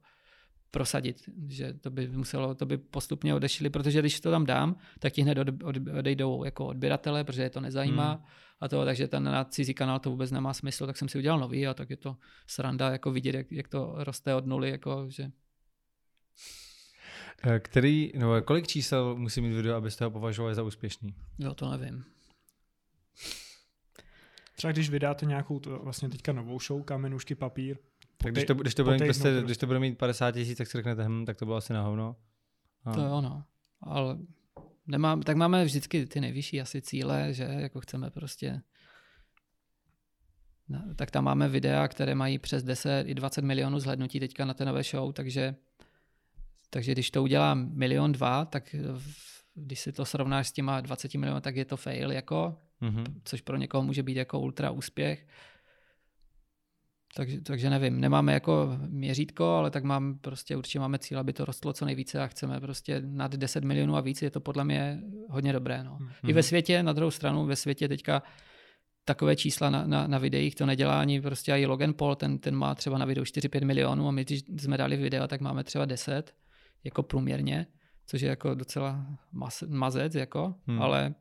prosadit, že to by muselo, to by postupně odešli, protože když to tam dám, tak ti hned od, od, odejdou jako odběratele, protože je to nezajímá hmm. a to, takže ten na cizí kanál to vůbec nemá smysl, tak jsem si udělal nový a tak je to sranda jako vidět, jak, jak to roste od nuly, jako že který, no, kolik čísel musí mít video, abyste ho považovali za úspěšný? Jo, to nevím. Třeba když vydáte nějakou to, vlastně teďka novou show, kamenušky, papír, tak když to, když to, bude, mít prostě, když to bude mít 50 tisíc, tak si řeknete, hm, tak to bylo asi na hovno. A. To je ono. Ale nemám, tak máme vždycky ty nejvyšší asi cíle, že jako chceme prostě no, tak tam máme videa, které mají přes 10 i 20 milionů zhlednutí teďka na té nové show, takže, takže když to udělám milion dva, tak když si to srovnáš s těma 20 miliony, tak je to fail jako, mm-hmm. což pro někoho může být jako ultra úspěch. Takže, takže nevím, nemáme jako měřítko, ale tak mám prostě určitě máme cíl, aby to rostlo co nejvíce a chceme prostě nad 10 milionů a víc, je to podle mě hodně dobré. No. Mm-hmm. I ve světě, na druhou stranu, ve světě teďka takové čísla na, na, na videích to nedělá ani prostě i Logan Paul, ten, ten má třeba na videu 4-5 milionů a my když jsme dali video, tak máme třeba 10 jako průměrně, což je jako docela mazec, jako, hmm. ale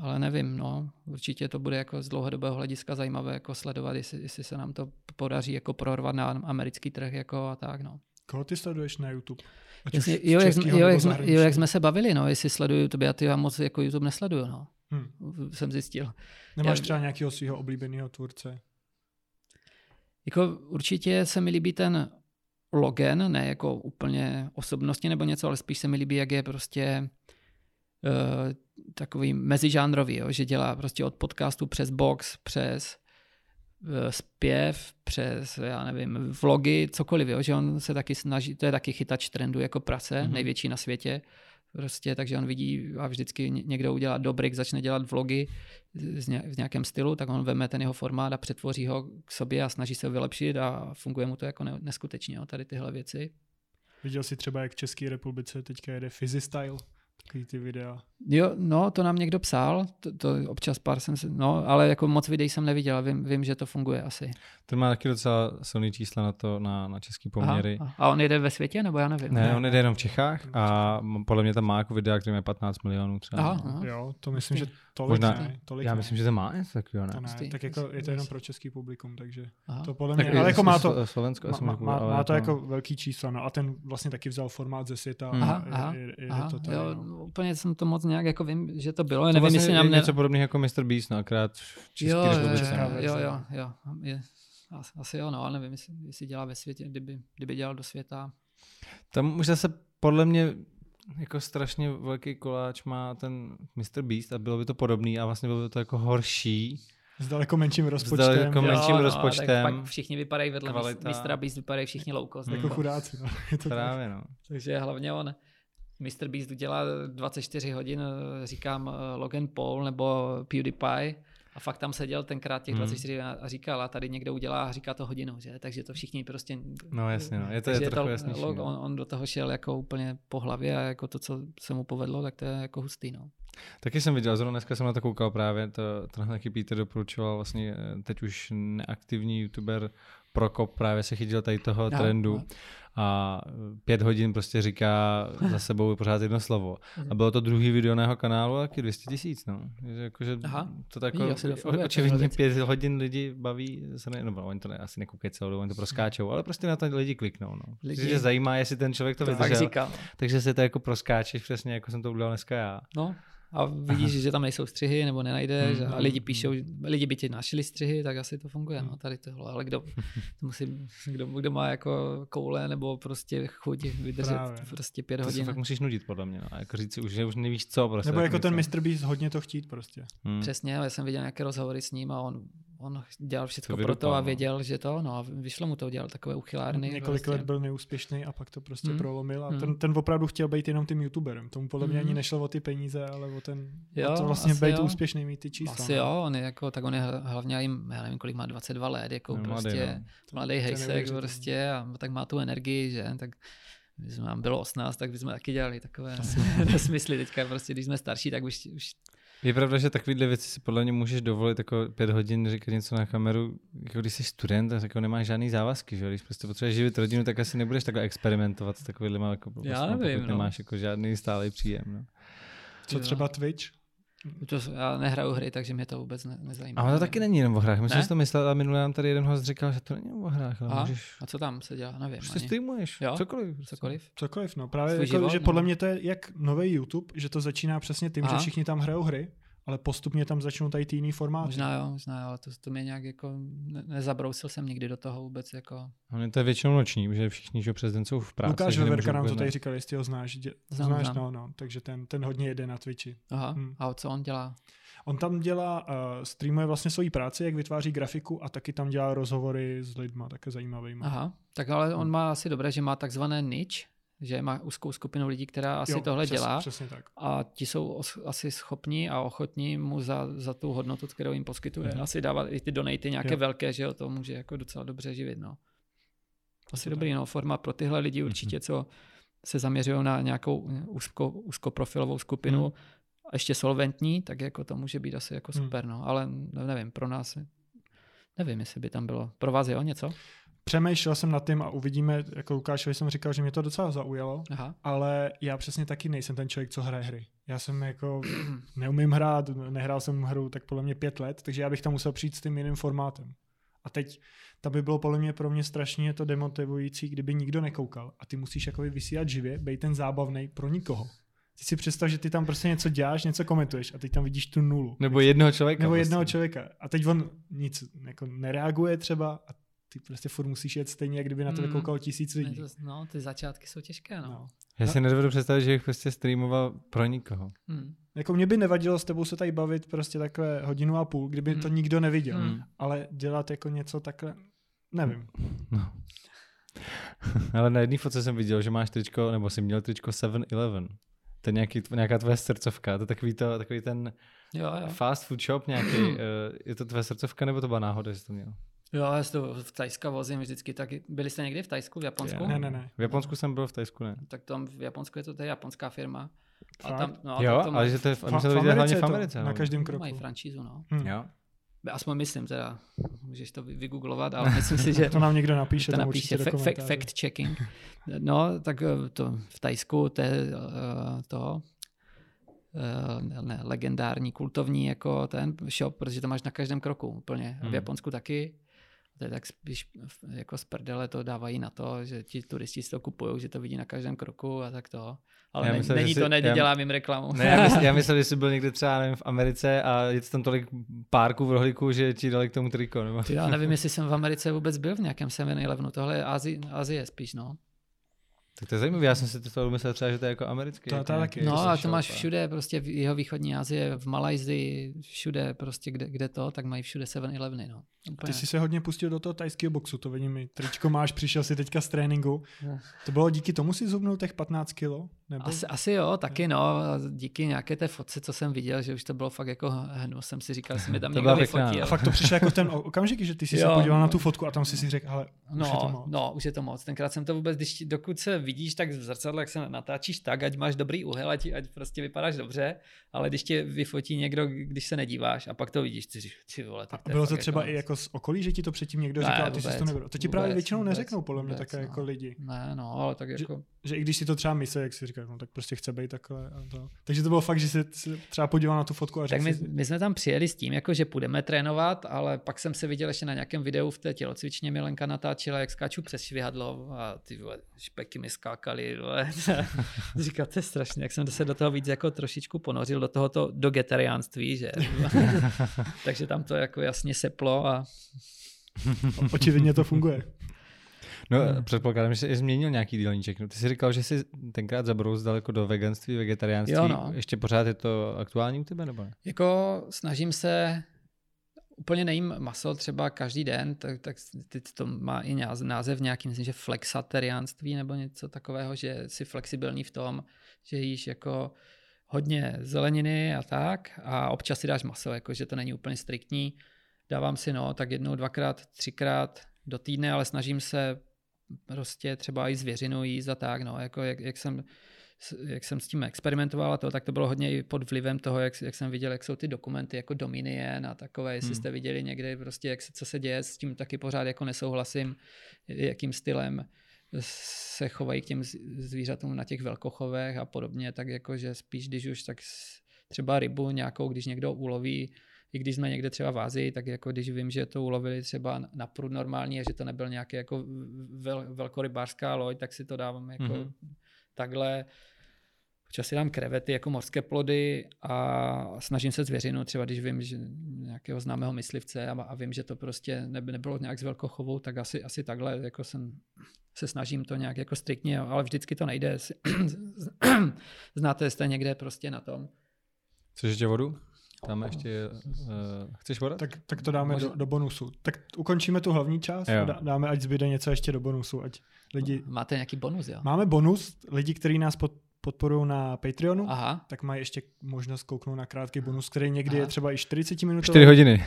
ale nevím, no, určitě to bude jako z dlouhodobého hlediska zajímavé jako sledovat, jestli, jestli se nám to podaří jako prorvat na americký trh jako a tak, no. Koho ty sleduješ na YouTube? Jasně, jo, jak, jsme, jo, jak jsme, jo, jak jsme se bavili, no, jestli sleduju YouTube, já ty já moc jako YouTube nesleduju, no. Hmm. Jsem zjistil. Nemáš já, třeba nějakého svého oblíbeného tvůrce? Jako určitě se mi líbí ten Logan, ne jako úplně osobnosti nebo něco, ale spíš se mi líbí, jak je prostě uh, takový mezižánrový, jo, že dělá prostě od podcastu přes box, přes uh, zpěv, přes, já nevím, vlogy, cokoliv, jo, že on se taky snaží, to je taky chytač trendu jako prase, mm-hmm. největší na světě, prostě, takže on vidí a vždycky někdo udělá dobrý, začne dělat vlogy v nějakém stylu, tak on veme ten jeho formát a přetvoří ho k sobě a snaží se ho vylepšit a funguje mu to jako neskutečně, tady tyhle věci. Viděl jsi třeba, jak v České republice teďka jede Fizzy Style? Takový ty videa. Jo, no, to nám někdo psal, to, to občas pár jsem se, no, ale jako moc videí jsem neviděl, vím, vím, že to funguje asi. Ten má taky docela silný čísla na to, na, na český poměry. Aha, a on jede ve světě, nebo já nevím? Ne, ne on jede jenom v Čechách a podle mě tam má jako videa, který má 15 milionů třeba. Aha, aha. Jo, to myslím, že tolik Možná, ne. Tolik já ne. myslím, že to má něco takového, ne? To ne. Tak jako je to jenom pro český publikum, takže aha. to podle mě, tak ale jako má to, Slovensko, má, má, má, má to jako velký číslo, no a ten vlastně taky vzal formát ze světa aha, a je, je, je, aha, to tady, jo, no. Úplně jsem to moc nějak jako vím, že to bylo, to nevím, vlastně jestli nám ne... něco podobného jako Mr. Beast, no, akrát v České jo, republice. Jo, jo, jo, je, asi jo, no, ale nevím, jestli, jestli dělá ve světě, kdyby, kdyby dělal do světa. Tam už zase podle mě jako strašně velký koláč má ten Mr. Beast a bylo by to podobný a vlastně bylo by to jako horší. S daleko menším rozpočtem. S daleko menším jo, no, rozpočtem. Tak pak všichni vypadají vedle kvalita. Mr. Beast, vypadají všichni low cost. Jako hmm. chudáci. No. Je to Právě, no. Takže hlavně on Mr. Beast dělá 24 hodin, říkám eh, Logan Paul nebo PewDiePie A fakt tam seděl tenkrát těch 24 hmm. a říkal, a tady někdo udělá a říká to hodinu, že? Takže to všichni prostě... No jasně, no. je to, je trochu to, jasnější. No. On, on, do toho šel jako úplně po hlavě a jako to, co se mu povedlo, tak to je jako hustý, no. Taky jsem viděl, zrovna dneska jsem na to koukal právě, to, tenhle taky Peter doporučoval vlastně eh, teď už neaktivní youtuber Prokop právě se chytil tady toho no, trendu no. a pět hodin prostě říká za sebou pořád jedno slovo. A bylo to druhý video na jeho kanálu a taky 200 tisíc, no. Jakože Aha. to tak očividně pět hodin lidi baví, se ne, no, oni to ne, asi nekoukají celou oni to proskáčou, ale prostě na to lidi kliknou, no. Lidi. Že zajímá, jestli ten člověk to, to vydržel. Takže se to jako proskáčeš přesně, jako jsem to udělal dneska já. No, a vidíš, Aha. že tam nejsou střihy nebo nenajdeš hmm. a lidi píšou, lidi by ti našli střihy, tak asi to funguje, no, tady tohle, ale kdo, musí, kdo, kdo má jako koule nebo prostě chuť vydržet Právě. prostě pět hodin. To fakt musíš nudit podle mě, no. jako říct si už, že už nevíš co prostě. Nebo jako ten Mr. Beast hodně to chtít prostě. Hmm. Přesně, já jsem viděl nějaké rozhovory s ním a on on dělal všechno pro to a no. věděl, že to, no a vyšlo mu to, dělal takové uchylárny. Několik prostě. let byl neúspěšný a pak to prostě hmm. prolomil a hmm. ten, ten opravdu chtěl být jenom tím youtuberem. Tomu podle mě hmm. ani nešlo o ty peníze, ale o ten, jo, o to vlastně být jo. úspěšný, mít ty čísla. Asi no. jo, on je jako, tak on je hlavně, jim, já nevím, kolik má 22 let, jako no, prostě mladý, no. mladý hejsek prostě a tak má tu energii, že, tak když jsme nám bylo 18, tak bychom taky dělali takové <laughs> nesmysly. Teďka prostě, když jsme starší, tak už, už je pravda, že takovýhle věci si podle mě můžeš dovolit jako pět hodin říkat něco na kameru, jako když jsi student, tak jako nemáš žádný závazky, že když prostě potřebuješ živit rodinu, tak asi nebudeš takhle experimentovat s takovými jako Já nevím, no. nemáš jako žádný stálý příjem. No. Co třeba Twitch? To, já nehraju hry, takže mě to vůbec ne, nezajímá. Ale to taky není jenom o hrách. Myslím, že to myslel, a minule nám tady jeden host říkal, že to není o hrách. Ale a? můžeš... a co tam se dělá? Nevím. Prostě streamuješ. Jo? Cokoliv. Cokoliv. Cokoliv, no. Právě jako, život, že no. podle mě to je jak nový YouTube, že to začíná přesně tím, že všichni tam hrajou hry ale postupně tam začnou tady ty jiný formáty. Možná jo, možná jo, ale to, to mě nějak jako ne, nezabrousil jsem nikdy do toho vůbec jako. Ale to je většinou noční, že všichni že přes den jsou v práci. Lukáš Veverka nám to tady říkal, jestli ho znáš, dě, znám, znáš, znám. no, no, takže ten, ten hodně jede na Twitchi. Aha, hmm. a co on dělá? On tam dělá, uh, streamuje vlastně svoji práci, jak vytváří grafiku a taky tam dělá rozhovory s lidma, také zajímavými. Aha, tak ale on má asi dobré, že má takzvané niche, že má úzkou skupinu lidí, která asi jo, tohle přes, dělá přesně tak. a ti jsou os, asi schopní a ochotní mu za, za tu hodnotu, kterou jim poskytuje, mm-hmm. asi dávat i ty donaty nějaké jo. velké, že jo, to může jako docela dobře živit, no. Asi dobrý, no, forma pro tyhle lidi určitě, mm-hmm. co se zaměřují na nějakou úzko, úzkoprofilovou skupinu mm. a ještě solventní, tak jako to může být asi jako mhm. super, no, ale nevím, pro nás nevím, jestli by tam bylo. Pro vás jo něco? Přemýšlel jsem nad tím a uvidíme, jako Lukášovi jsem říkal, že mě to docela zaujalo, Aha. ale já přesně taky nejsem ten člověk, co hraje hry. Já jsem jako, <clears throat> neumím hrát, nehrál jsem hru tak podle mě pět let, takže já bych tam musel přijít s tím jiným formátem. A teď to by bylo podle mě pro mě strašně to demotivující, kdyby nikdo nekoukal a ty musíš jako vysílat živě, být ten zábavný pro nikoho. Ty si představ, že ty tam prostě něco děláš, něco komentuješ a teď tam vidíš tu nulu. Nebo jednoho člověka. Nebo jednoho prostě. člověka. A teď on nic jako nereaguje třeba a ty prostě furt musíš jet stejně, jak kdyby na to mm. koukal tisíc lidí. No, ty začátky jsou těžké, no. no. Já si nedovedu představit, že bych prostě streamoval pro nikoho. Mm. Jako mě by nevadilo s tebou se tady bavit prostě takhle hodinu a půl, kdyby mm. to nikdo neviděl. Mm. Ale dělat jako něco takhle, nevím. No. <laughs> Ale na jedné fotce jsem viděl, že máš tričko, nebo jsi měl tričko 7-Eleven. To je nějaký, nějaká tvoje srdcovka, to je takový, to, takový ten jo, jo. fast food shop nějaký. <clears throat> Eh, je to tvoje srdcovka, nebo to byla náhoda, že jsi to měl? Jo, já si to v Tajska vozím vždycky taky. Byli jste někdy v Tajsku, v Japonsku? Ne, ne, ne. V Japonsku jsem byl, v Tajsku ne. Tak tam v Japonsku je to, to je japonská firma. A tam, no, jo, to ale že to je v, v, v Americe, hlavně v Americe. No. Na každém kroku. Mají franšízu, no. Hmm. Jo. Aspoň myslím teda, můžeš to vygooglovat, ale myslím si, že... <laughs> to nám někdo napíše, to napíše fa- fact checking. No, tak eh, to v Tajsku to je uh, to uh, ne, legendární, kultovní jako ten shop, protože to máš na každém kroku úplně. Hmm. V Japonsku taky to je tak spíš jako z prdele to dávají na to, že ti turisti si to kupují, že to vidí na každém kroku a tak to. Ale já myslel, není to, nedělám jim reklamu. Ne, já, myslel, <laughs> já myslel, že jsi byl někde třeba nevím, v Americe a je tam tolik párků v rohlíku, že ti dali k tomu triko. Nebo... Já nevím, jestli jsem v Americe vůbec byl v nějakém 7-Elevenu. Tohle je Azie, Azie spíš, no. Tak to je zajímavé, já jsem si to myslel třeba, že to je jako americký. To, to taky. No a to máš všude, prostě v jeho východní Asie, v Malajzii, všude prostě, kde, kde to, tak mají všude 7-Eleveny, no. Ty jsi se hodně pustil do toho tajského boxu, to vidím mi. Tričko máš, přišel si teďka z tréninku. To bylo díky tomu si zhubnul těch 15 kilo? Nebo? Asi, asi jo, taky no. Díky nějaké té fotce, co jsem viděl, že už to bylo fakt jako hnus, jsem si říkal, že mi tam někdo vyfotil. A fakt to přišlo jako ten okamžik, že ty jsi jo, se podíval na tu fotku a tam si si řekl, ale no, už je to moc. No, už je to moc. Tenkrát jsem to vůbec, když, dokud se vidíš tak v zrcadle, jak se natáčíš tak, ať máš dobrý úhel, ať, ať prostě vypadáš dobře, ale když tě vyfotí někdo, když se nedíváš a pak to vidíš, ty říkáš, ty vole, tak to Bylo to třeba jako i jako z okolí, že ti to předtím někdo říkal, ne, ty jsi to nebyl. To ti právě většinou neřeknou, podle mě, také jako lidi. Ne, no, ale tak jako že i když si to třeba myslí, jak si říká, no tak prostě chce být takhle. A to. Takže to bylo fakt, že se třeba podíval na tu fotku a řekl Tak my, my, jsme tam přijeli s tím, jako že půjdeme trénovat, ale pak jsem se viděl ještě na nějakém videu v té tělocvičně Milenka natáčela, jak skáču přes švihadlo a ty vole, špeky mi skákaly. <laughs> Říkal, to je strašně, jak jsem se do toho víc jako trošičku ponořil, do tohoto do getariánství, že? <laughs> Takže tam to jako jasně seplo a <laughs> Očividně to funguje. No, hmm. předpokládám, že jsi změnil nějaký dílníček. No, ty jsi říkal, že jsi tenkrát zabrouzdal jako do veganství, vegetariánství. Jo, no. Ještě pořád je to aktuální u tebe, nebo ne? Jako snažím se úplně nejím maso třeba každý den, tak, tak teď to má i název nějaký, myslím, že flexatariánství nebo něco takového, že jsi flexibilní v tom, že jíš jako hodně zeleniny a tak a občas si dáš maso, jako že to není úplně striktní. Dávám si no, tak jednou, dvakrát, třikrát do týdne, ale snažím se prostě třeba i zvěřinu jíst a tak, no, jako jak, jak jsem jak jsem s tím experimentoval a to, tak to bylo hodně i pod vlivem toho, jak, jak jsem viděl, jak jsou ty dokumenty jako Dominien a takové, jestli hmm. jste viděli někde prostě, jak se, co se děje, s tím taky pořád jako nesouhlasím, jakým stylem se chovají k těm zvířatům na těch velkochovech a podobně, tak jako, že spíš, když už tak třeba rybu nějakou, když někdo uloví i když jsme někde třeba v Ázii, tak jako když vím, že to ulovili třeba na prud normální a že to nebyl nějaký jako vel, velkorybářská loď, tak si to dávám jako mm-hmm. takhle. Občas si dám krevety jako morské plody a snažím se zvěřinu, třeba když vím, že nějakého známého myslivce a, a vím, že to prostě neby, nebylo nějak z velkochovou, tak asi, asi takhle jako jsem, se snažím to nějak jako striktně, ale vždycky to nejde. <clears throat> Znáte, jste někde prostě na tom. Chceš ještě vodu? Tam ještě, uh, chceš vodat? Tak, tak to dáme do, do bonusu. Tak ukončíme tu hlavní část jo. a dáme, ať zbyde něco ještě do bonusu. Ať lidi... Máte nějaký bonus, jo? Máme bonus, lidi, kteří nás pod, podporují na Patreonu, Aha. tak mají ještě možnost kouknout na krátký bonus, který někdy Aha. je třeba i 40 minutový. 4 hodiny.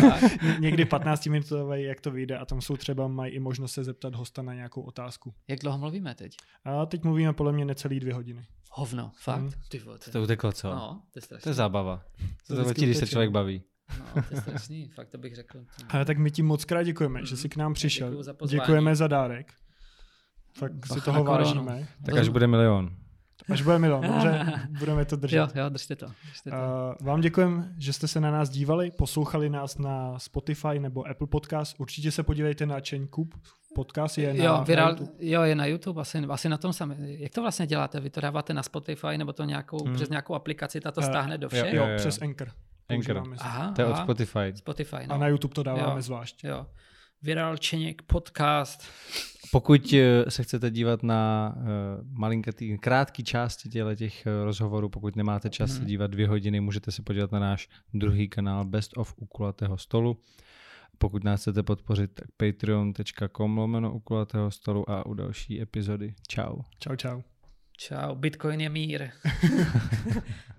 <laughs> někdy 15 minutový, jak to vyjde. A tam jsou třeba, mají i možnost se zeptat hosta na nějakou otázku. Jak dlouho mluvíme teď? A teď mluvíme podle mě necelý dvě hodiny. Hovno, fakt? Hmm. Ty vole, to... uteklo, co? No, to je To je zábava. To, to, když se člověk baví. No, to je strašný, <laughs> fakt to bych řekl. Ale tak my ti moc krát děkujeme, mm. že jsi k nám přišel. Za děkujeme za dárek. Fakt Bacha si toho vážíme. Tak až bude milion. Až bude milion, dobře, <laughs> budeme to držet. Jo, jo, držte to. Držte to. Uh, vám děkujeme, že jste se na nás dívali, poslouchali nás na Spotify nebo Apple Podcast. Určitě se podívejte na Čeňkub podcast je na, jo, viral, na YouTube. Jo, je na YouTube, asi, asi na tom samém. Jak to vlastně děláte? Vy to dáváte na Spotify nebo to nějakou, hmm. přes nějakou aplikaci, ta to uh, stáhne do všech? Jo, jo, jo, přes Anchor. Anchor. Aha, to je od Spotify. Spotify no. A na YouTube to dáváme jo, zvlášť. Jo. Viral Čeněk podcast. Pokud eh, se chcete dívat na uh, malinkatý, krátký části těle těch uh, rozhovorů, pokud nemáte čas hmm. se dívat dvě hodiny, můžete se podívat na náš druhý kanál Best of u kulatého stolu. Pokud nás chcete podpořit, tak patreon.com lomeno u kulatého stolu a u další epizody. Čau. Čau, čau. Čau, Bitcoin je mír. <laughs>